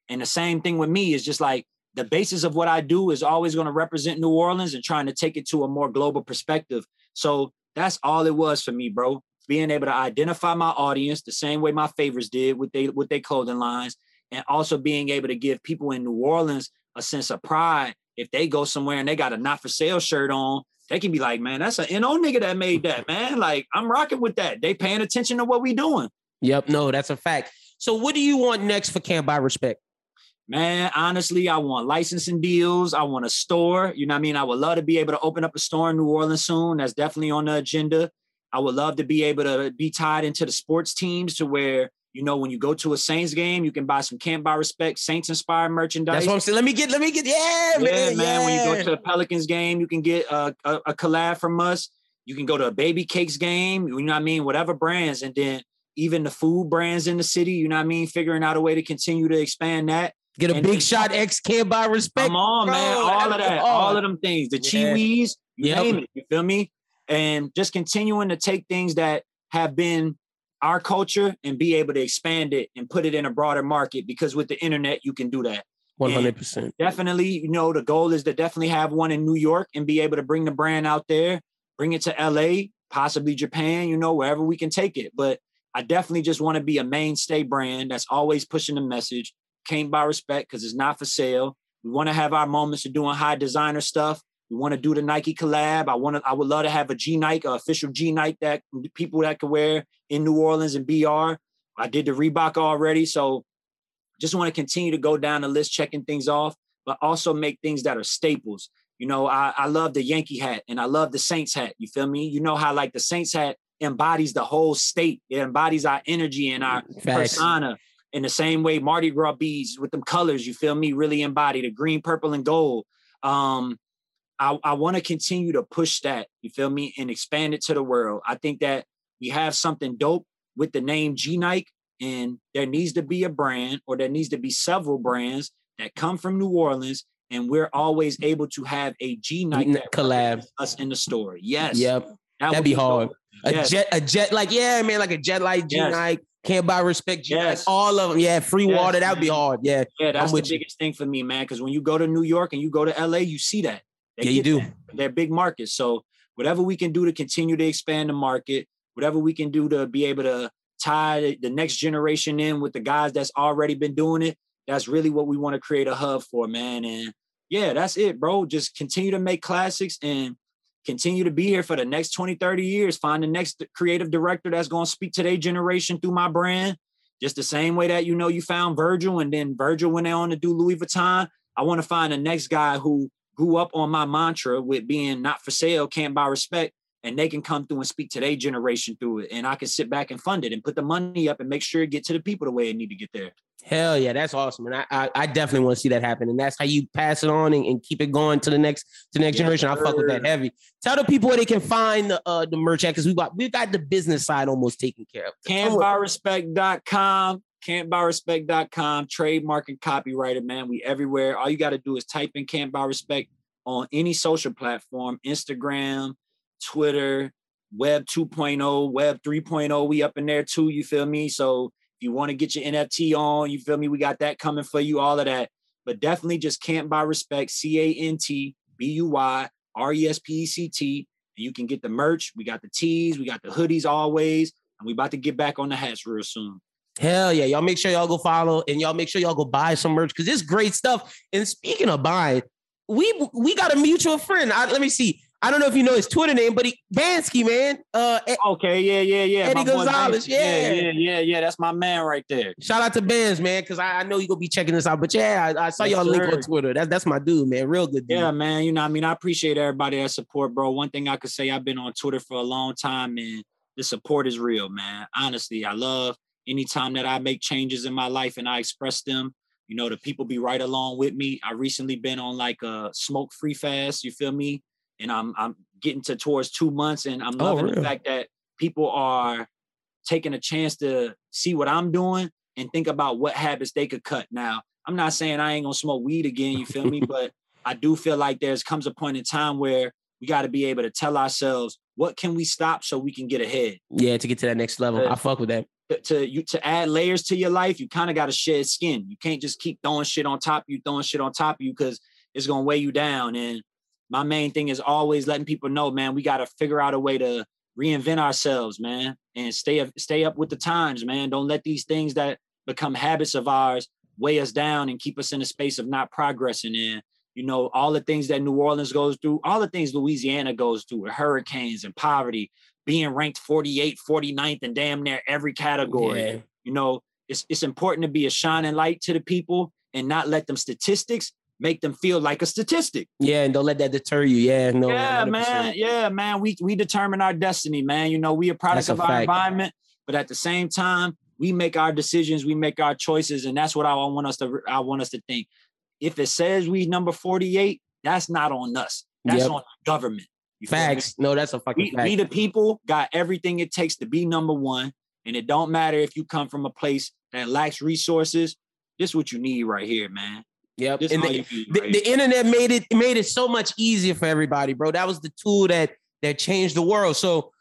And the same thing with me is just like the basis of what I do is always going to represent New Orleans and trying to take it to a more global perspective. So that's all it was for me, bro. Being able to identify my audience the same way my favorites did with they with their clothing lines, and also being able to give people in New Orleans a sense of pride. If they go somewhere and they got a not for sale shirt on, they can be like, man, that's an NO nigga that made that, man. Like, I'm rocking with that. They paying attention to what we doing. Yep, no, that's a fact. So what do you want next for Can't Buy Respect? Man, honestly, I want licensing deals. I want a store. You know what I mean? I would love to be able to open up a store in New Orleans soon. That's definitely on the agenda. I would love to be able to be tied into the sports teams to where you know, when you go to a Saints game, you can buy some Can't Buy Respect Saints inspired merchandise. That's what I'm saying. Let me get, let me get, yeah, yeah man, man. Yeah. When you go to the Pelicans game, you can get a, a, a collab from us. You can go to a Baby Cakes game. You know what I mean? Whatever brands, and then even the food brands in the city. You know what I mean? Figuring out a way to continue to expand that. Get a And big then- shot X Can't Buy Respect. Come on, man. All of that, all of them things. The Yeah. Chiwis, you Yep. name it. You feel me? And just continuing to take things that have been our culture and be able to expand it and put it in a broader market because with the internet you can do that. 100%. Definitely, you know, the goal is to definitely have one in New York and be able to bring the brand out there, bring it to LA, possibly Japan, you know, wherever we can take it. But I definitely just want to be a mainstay brand that's always pushing the message. Can't Buy Respect because it's not for sale. We want to have our moments of doing high designer stuff. We want to do the Nike collab. I want to. I would love to have a G Nike, a official G Nike that people that could wear in New Orleans and BR. I did the Reebok already, so just want to continue to go down the list, checking things off, but also make things that are staples. You know, I, I love the Yankee hat and I love the Saints hat. You feel me? You know how like the Saints hat embodies the whole state. It embodies our energy and our Facts. persona. In the same way, Mardi Gras beads with them colors, you feel me, really embody the green, purple, and gold. Um, I, I want to continue to push that, you feel me, and expand it to the world. I think that we have something dope with the name G Nike, and there needs to be a brand or there needs to be several brands that come from New Orleans, and we're always able to have a G Nike collab us in the store. Yes. Yep. That That'd be hard. dope. A Yes. jet, a jet, like yeah, man, like a jet like G Yes. Nike, can't buy respect. G Yes. All of them. Yeah, free Yes, water. That'd be hard. Yeah, Yeah, that's the with you. biggest thing for me, man. Because when you go to New York and you go to LA, you see that. They Yeah, you do. that. They're big markets. So whatever we can do to continue to expand the market, whatever we can do to be able to tie the- the next generation in with the guys that's already been doing it, that's really what we want to create a hub for, man. And yeah, that's it, bro. Just continue to make classics and continue to be here for the next 20, 30 years. Find the next creative director that's going to speak to their generation through my brand. Just the same way that you know you found Virgil and then Virgil went on to do Louis Vuitton. I want to find the next guy who grew up on my mantra with being not for sale, can't buy respect, and they can come through and speak to their generation through it. And I can sit back and fund it and put the money up and make sure it get to the people the way it need to get there. Hell yeah, that's awesome, and I I, I definitely want to see that happen, and that's how you pass it on and, and keep it going to the next to the next generation. I fuck with that heavy. Tell the people where they can find the uh the merch at because we got we got the business side almost taken care of. Can'tbuyrespect.com, can'tbuyrespect.com, trademark and copyrighted, man. We everywhere. All you got to do is type in Can't Buy Respect on any social platform, Instagram, Twitter, Web 2.0, Web 3.0. We up in there too, you feel me? So if you want to get your NFT on, you feel me? We got that coming for you, all of that. But definitely just Can't Buy Respect, C A N T B U Y R E S P E C T. And you can get the merch. We got the tees, we got the hoodies always. And we about to get back on the hats real soon. Hell yeah, y'all make sure y'all go follow and y'all make sure y'all go buy some merch because it's great stuff. And speaking of buying, we we got a mutual friend. I, let me see. I don't know if you know his Twitter name, but he Bansky, man. Uh, Okay, yeah, yeah, yeah. Eddie my Gonzalez, yeah, yeah. yeah, yeah, yeah. That's my man right there. shout out to Bands, man, because I, I know you gonna be checking this out. But yeah, I, I saw Yes, y'all link on Twitter. That's that's my dude, man. Real good dude. Yeah, man. You know, what I mean, I appreciate everybody that support, bro. One thing I could say, I've been on Twitter for a long time, and the support is real, man. Honestly, I love anytime that I make changes in my life and I express them. You know, the people be right along with me. I recently been on like a smoke free fast. You feel me? And I'm I'm getting to towards two months, and I'm Oh, loving the fact that people are taking a chance to see what I'm doing and think about what habits they could cut. Now, I'm not saying I ain't gonna smoke weed again. You feel me? But I do feel like there's comes a point in time where we got to be able to tell ourselves what can we stop so we can get ahead? Yeah, to get to that next level. Yeah. I fuck with that. To, to you to add layers to your life, you kind of got to shed skin. You can't just keep throwing shit on top of you, throwing shit on top of you because it's gonna weigh you down. And my main thing is always letting people know, man, we got to figure out a way to reinvent ourselves, man, and stay up, stay up with the times, man. Don't let these things that become habits of ours weigh us down and keep us in a space of not progressing in. You know, all the things that New Orleans goes through, all the things Louisiana goes through with hurricanes and poverty, being ranked 48, 49th in damn near every category. Yeah. You know, it's it's important to be a shining light to the people and not let them statistics make them feel like a statistic. Yeah, and don't let that deter you. Yeah, no. yeah, 100%. man. Yeah, man. We we determine our destiny, man. You know, we a product That's a of our fact. environment, but at the same time, we make our decisions, we make our choices, and that's what I want us to I want us to think. If it says we number 48, that's not on us. That's Yep. on the government. You? Facts. No, that's a fucking We, fact. we the people got everything it takes to be number one. And it don't matter if you come from a place that lacks resources. This is what you need right here, man. Yep. This And the, right the internet made it made it so much easier for everybody, bro. That was the tool that that changed the world. So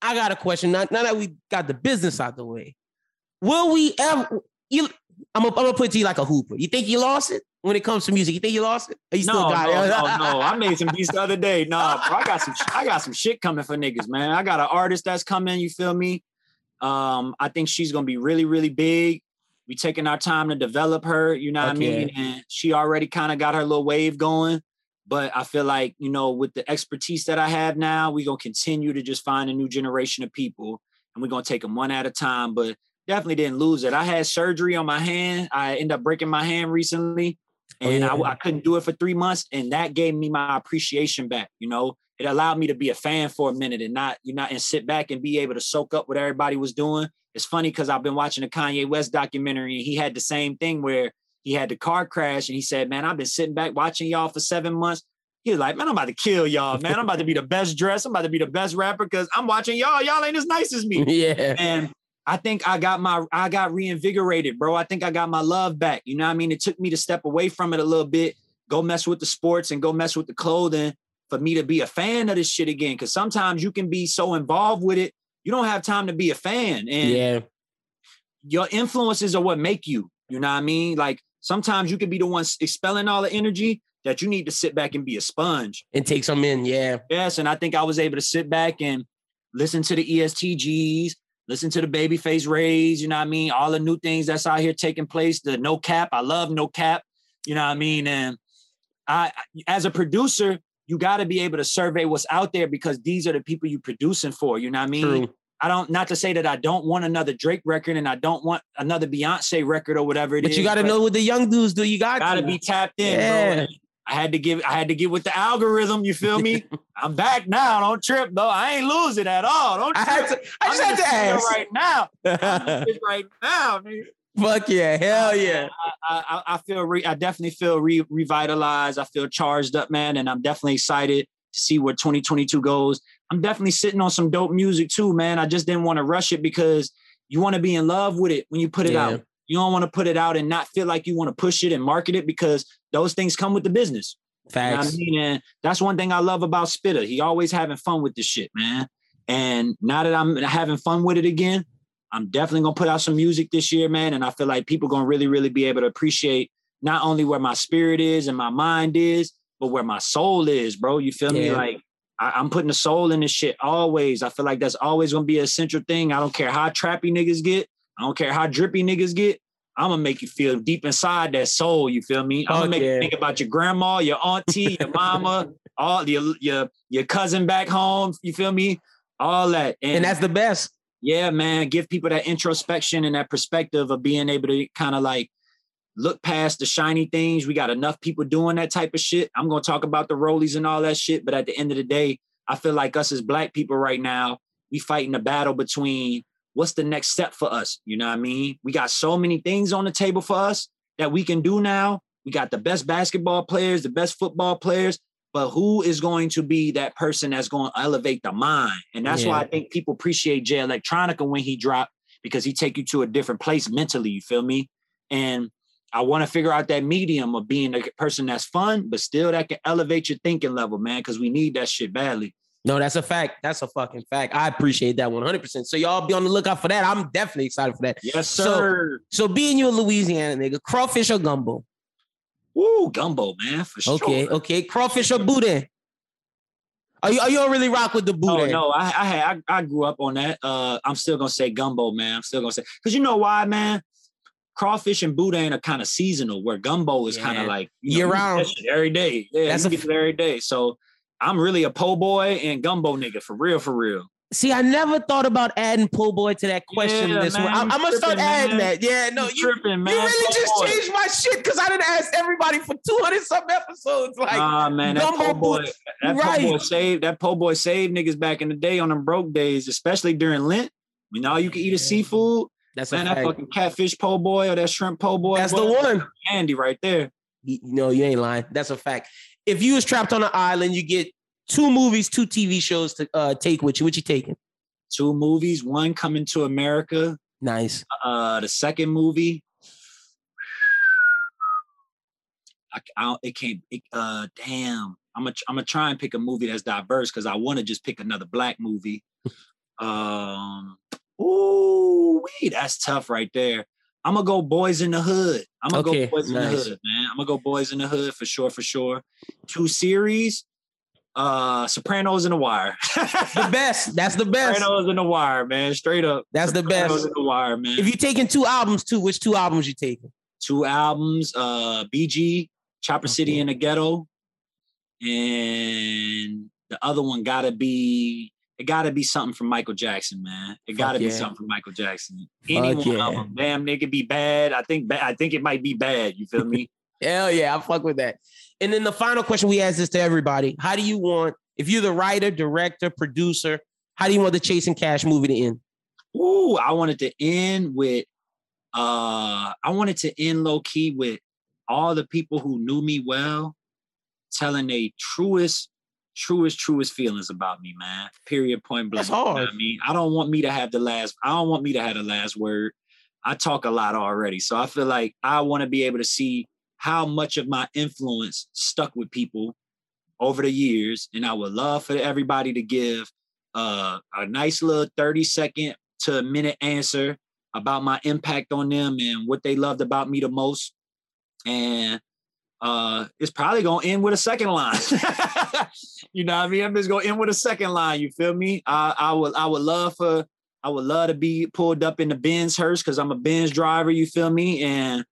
I got a question. Now, now that we got the business out the way, will we ever? You, I'm gonna, I'm gonna put it to you like a hooper. You think you lost it when it comes to music? You think you lost it? You no, still got no, it? no, no. I made some beats the other day. Nah, bro, I got some I got some shit coming for niggas, man. I got an artist that's coming, you feel me? Um, I think she's gonna be really, really big. We taking our time to develop her, you know what Okay. I mean? And she already kind of got her little wave going. But I feel like, you know, with the expertise that I have now, we're gonna continue to just find a new generation of people and we're gonna take them one at a time. But definitely didn't lose it. I had surgery on my hand. I ended up breaking my hand recently Oh, and yeah. I, I couldn't do it for three months, and that gave me my appreciation back. You know, it allowed me to be a fan for a minute and not, you know, and sit back and be able to soak up what everybody was doing. It's funny because I've been watching a Kanye West documentary, and he had the same thing where he had the car crash, and he said, "Man, I've been sitting back watching y'all for seven months." He was like, "Man, I'm about to kill y'all, man. I'm about to be the best dressed. I'm about to be the best rapper because I'm watching y'all. Y'all ain't as nice as me." yeah. And I think I got my I got reinvigorated, bro. I think I got my love back. You know what I mean? It took me to step away from it a little bit, go mess with the sports and go mess with the clothing for me to be a fan of this shit again. Cause sometimes you can be so involved with it, you don't have time to be a fan. And Yeah. your influences are what make you. You know what I mean? Like sometimes you can be the one expelling all the energy that you need to sit back and be a sponge. And take some in. Yeah. Yes, and I think I was able to sit back and listen to the EST Gees, listen to the Babyface Rays, you know what I mean? All the new things that's out here taking place, the NoCap. I love NoCap, you know what I mean? And I as a producer, you got to be able to survey what's out there because these are the people you producing for, you know what I mean? True. I don't not to say that I don't want another Drake record and I don't want another Beyonce record or whatever it is. But you got to know what the young dudes do. You got gotta to be tapped in, Yeah. bro. I had to give I had to get with the algorithm. You feel me? I'm back now. Don't trip though. I ain't losing at all. Don't I trip. had to. I just I'm had to in the studio ask. right now. I'm in this right now, nigga. Fuck yeah. Hell yeah. I, I, I feel re, I definitely feel re, revitalized. I feel charged up, man, and I'm definitely excited to see where 2022 goes. I'm definitely sitting on some dope music too, man. I just didn't want to rush it because you want to be in love with it when you put it Yeah. out. You don't want to put it out and not feel like you want to push it and market it because those things come with the business. You know Facts. I mean? And that's one thing I love about Spitta. He always having fun with this shit, man. And now that I'm having fun with it again, I'm definitely gonna put out some music this year, man. And I feel like people gonna really, really be able to appreciate not only where my spirit is and my mind is, but where my soul is, bro. You feel me? Like I, I'm putting the soul in this shit always. I feel like that's always gonna be a central thing. I don't care how trappy niggas get. I don't care how drippy niggas get. I'm gonna make you feel deep inside that soul. You feel me? I'm gonna make yeah. you think about your grandma, your auntie, your mama, all your your your cousin back home. You feel me? All that, And that's the best. yeah, man, give people that introspection and that perspective of being able to kind of like look past the shiny things. We got enough people doing that type of shit. I'm gonna talk about the rollies and all that shit, but at the end of the day, I feel like us as black people right now, we fighting a battle between what's the next step for us. You know what I mean? We got so many things on the table for us that we can do now. We got the best basketball players, the best football players, but who is going to be that person that's going to elevate the mind? And that's why I think people appreciate Jay Electronica when he dropped because he take you to a different place mentally. You feel me? And I want to figure out that medium of being a person that's fun, but still that can elevate your thinking level, man. Because we need that shit badly. No, that's a fact. That's a fucking fact. I appreciate that 100%. So y'all be on the lookout for that. I'm definitely excited for that. Yes, So- sir. So being you a Louisiana nigga, crawfish or gumbo? Woo, gumbo, man, for sure. Okay, okay. Crawfish or boudin? Are you, are you really rock with the No, boudin? no, I, I had, I, I grew up on that. Uh, I'm still gonna say gumbo, man. I'm still gonna say because you know why, man. Crawfish and boudin are kind of seasonal, where gumbo is kind of like you Year round. every day. Yeah, That's you a get it every day. So I'm really a po' boy and gumbo nigga for real, for real. See, I never thought about adding po' boy to that question Yeah, this man, one. I'm, I'm gonna start adding man. that. Yeah, no, You tripping, man. you really Po' just boy. changed my shit because I didn't ask everybody for 200 some episodes. Like, Ah man, that po' boy, that Right. po' boy saved that po' boy saved niggas back in the day on them broke days, especially during Lent. When all you can eat is seafood. that's Man, a that fucking catfish po' boy or that shrimp po' boy. That's the one. Handy right there. You- No, you ain't lying. That's a fact. If you was trapped on an island, you get two movies, two TV shows to uh, take with you. What you taking? Two movies, one coming to America. Nice. Uh, the second movie. I, I don't- it can't. It, uh, damn. I'm gonna I'm gonna try and pick a movie that's diverse because I want to just pick another black movie. um, ooh, wee, that's tough right there. I'm gonna go Boys in the Hood. I'm gonna Okay, go Boys in the. Hood, man. I'm gonna go Boys in the Hood for sure, for sure. Two series, uh, Sopranos and The Wire. The best. That's the best. Sopranos and The Wire, man. Straight up. That's the best. Sopranos and The Wire, man. If you're taking two albums too, which two albums you taking? two albums, uh, BG, Chopper City in the Ghetto, and the other one gotta be it gotta be something from Michael Jackson, man. It gotta be something from Michael Jackson. Any Fuck one yeah. of them, damn nigga, be bad. I think I think it might be bad. You feel me? Hell yeah, I fuck with that. And then the final question we ask this to everybody: How do you want, if you're the writer, director, producer, how do you want the Chase N. Cashe movie to end? Ooh, I wanted to end with uh I wanted to end low key with all the people who knew me well telling their truest, truest, truest feelings about me, man. Period point blank. That's You know I mean, I don't want me to have the last, I don't want me to have the last word. I talk a lot already. So I feel like I want to be able to see how much of my influence stuck with people over the years. And I would love for everybody to give uh, a nice little 30 second to a minute answer about my impact on them and what they loved about me the most. And uh, it's probably gonna end with a second line. you know what I mean? I'm just gonna end with a second line. You feel me? I, I would I would love for I would love to be pulled up in the Benz hearse because I'm a Benz driver, you feel me? And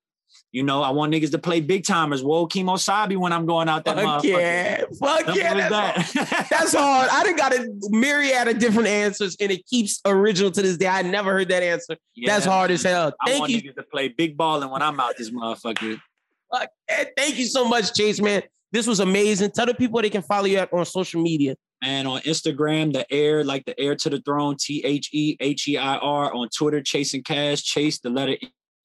you know, I want niggas to play Big Tymers. Whoa, Kimo Sabi when I'm going out that Fuck motherfucker. yeah, fuck yeah. That's, hard. that. that's hard. I done got a myriad of different answers, and it keeps original to this day. I never heard that answer. That's hard as hell. I want you. niggas to play big balling when I'm out this motherfucker. Fuck, Thank you so much, Chase, man. This was amazing. Tell the people they can follow you on social media. And on Instagram, the air, like the heir to the throne, T H E H E I R. On Twitter, Chase N. Cashe, Chase, the letter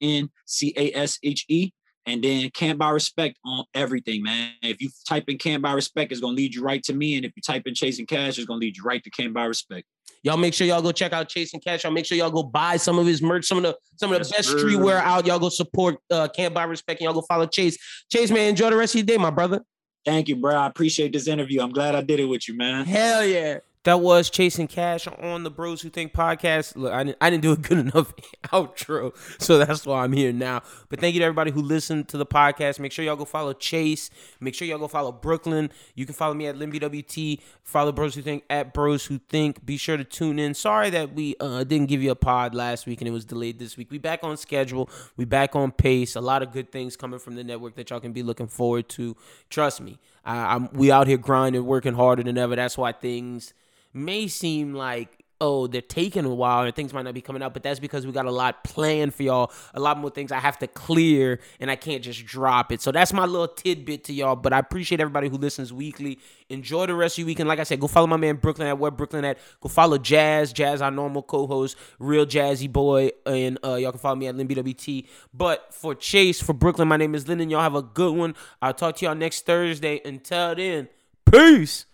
N, C A S H E. And then Can't Buy Respect on everything, man. If you type in Can't Buy Respect, it's going to lead you right to me. And if you type in Chase N. Cashe, it's going to lead you right to Can't Buy Respect. Y'all make sure y'all go check out Chasing Cash. Y'all make sure y'all go buy some of his merch, some of the some of the Yes, best sir. streetwear out. Y'all go support uh Can't Buy Respect and y'all go follow Chase. Chase, man, enjoy the rest of your day, my brother. Thank you, bro. I appreciate this interview. I'm glad I did it with you, man. Hell yeah. That was Chase N. Cashe on the Bros Who Think podcast. Look, I didn't, I didn't do a good enough outro, so that's why I'm here now. But thank you to everybody who listened to the podcast. Make sure y'all go follow Chase. Make sure y'all go follow Brooklyn. You can follow me at LimBWT. Follow Bros Who Think at Bros Who Think. Be sure to tune in. Sorry that we uh, didn't give you a pod last week and it was delayed this week. We back on schedule. We back on pace. A lot of good things coming from the network that y'all can be looking forward to. Trust me, I, I'm we out here grinding, working harder than ever. That's why things may seem like oh they're taking a while and things might not be coming out but that's because we got a lot planned for y'all a lot more things i have to clear and i can't just drop it. So that's my little tidbit to y'all but i appreciate everybody who listens weekly. Enjoy the rest of your weekend like i said go follow my man brooklyn at where brooklyn at. Go follow jazz. Jazz our normal co-host real jazzy boy and uh, y'all can follow me at limbwt but for chase for brooklyn my name is lyndon y'all have a good one. I'll talk to y'all next thursday. Until then peace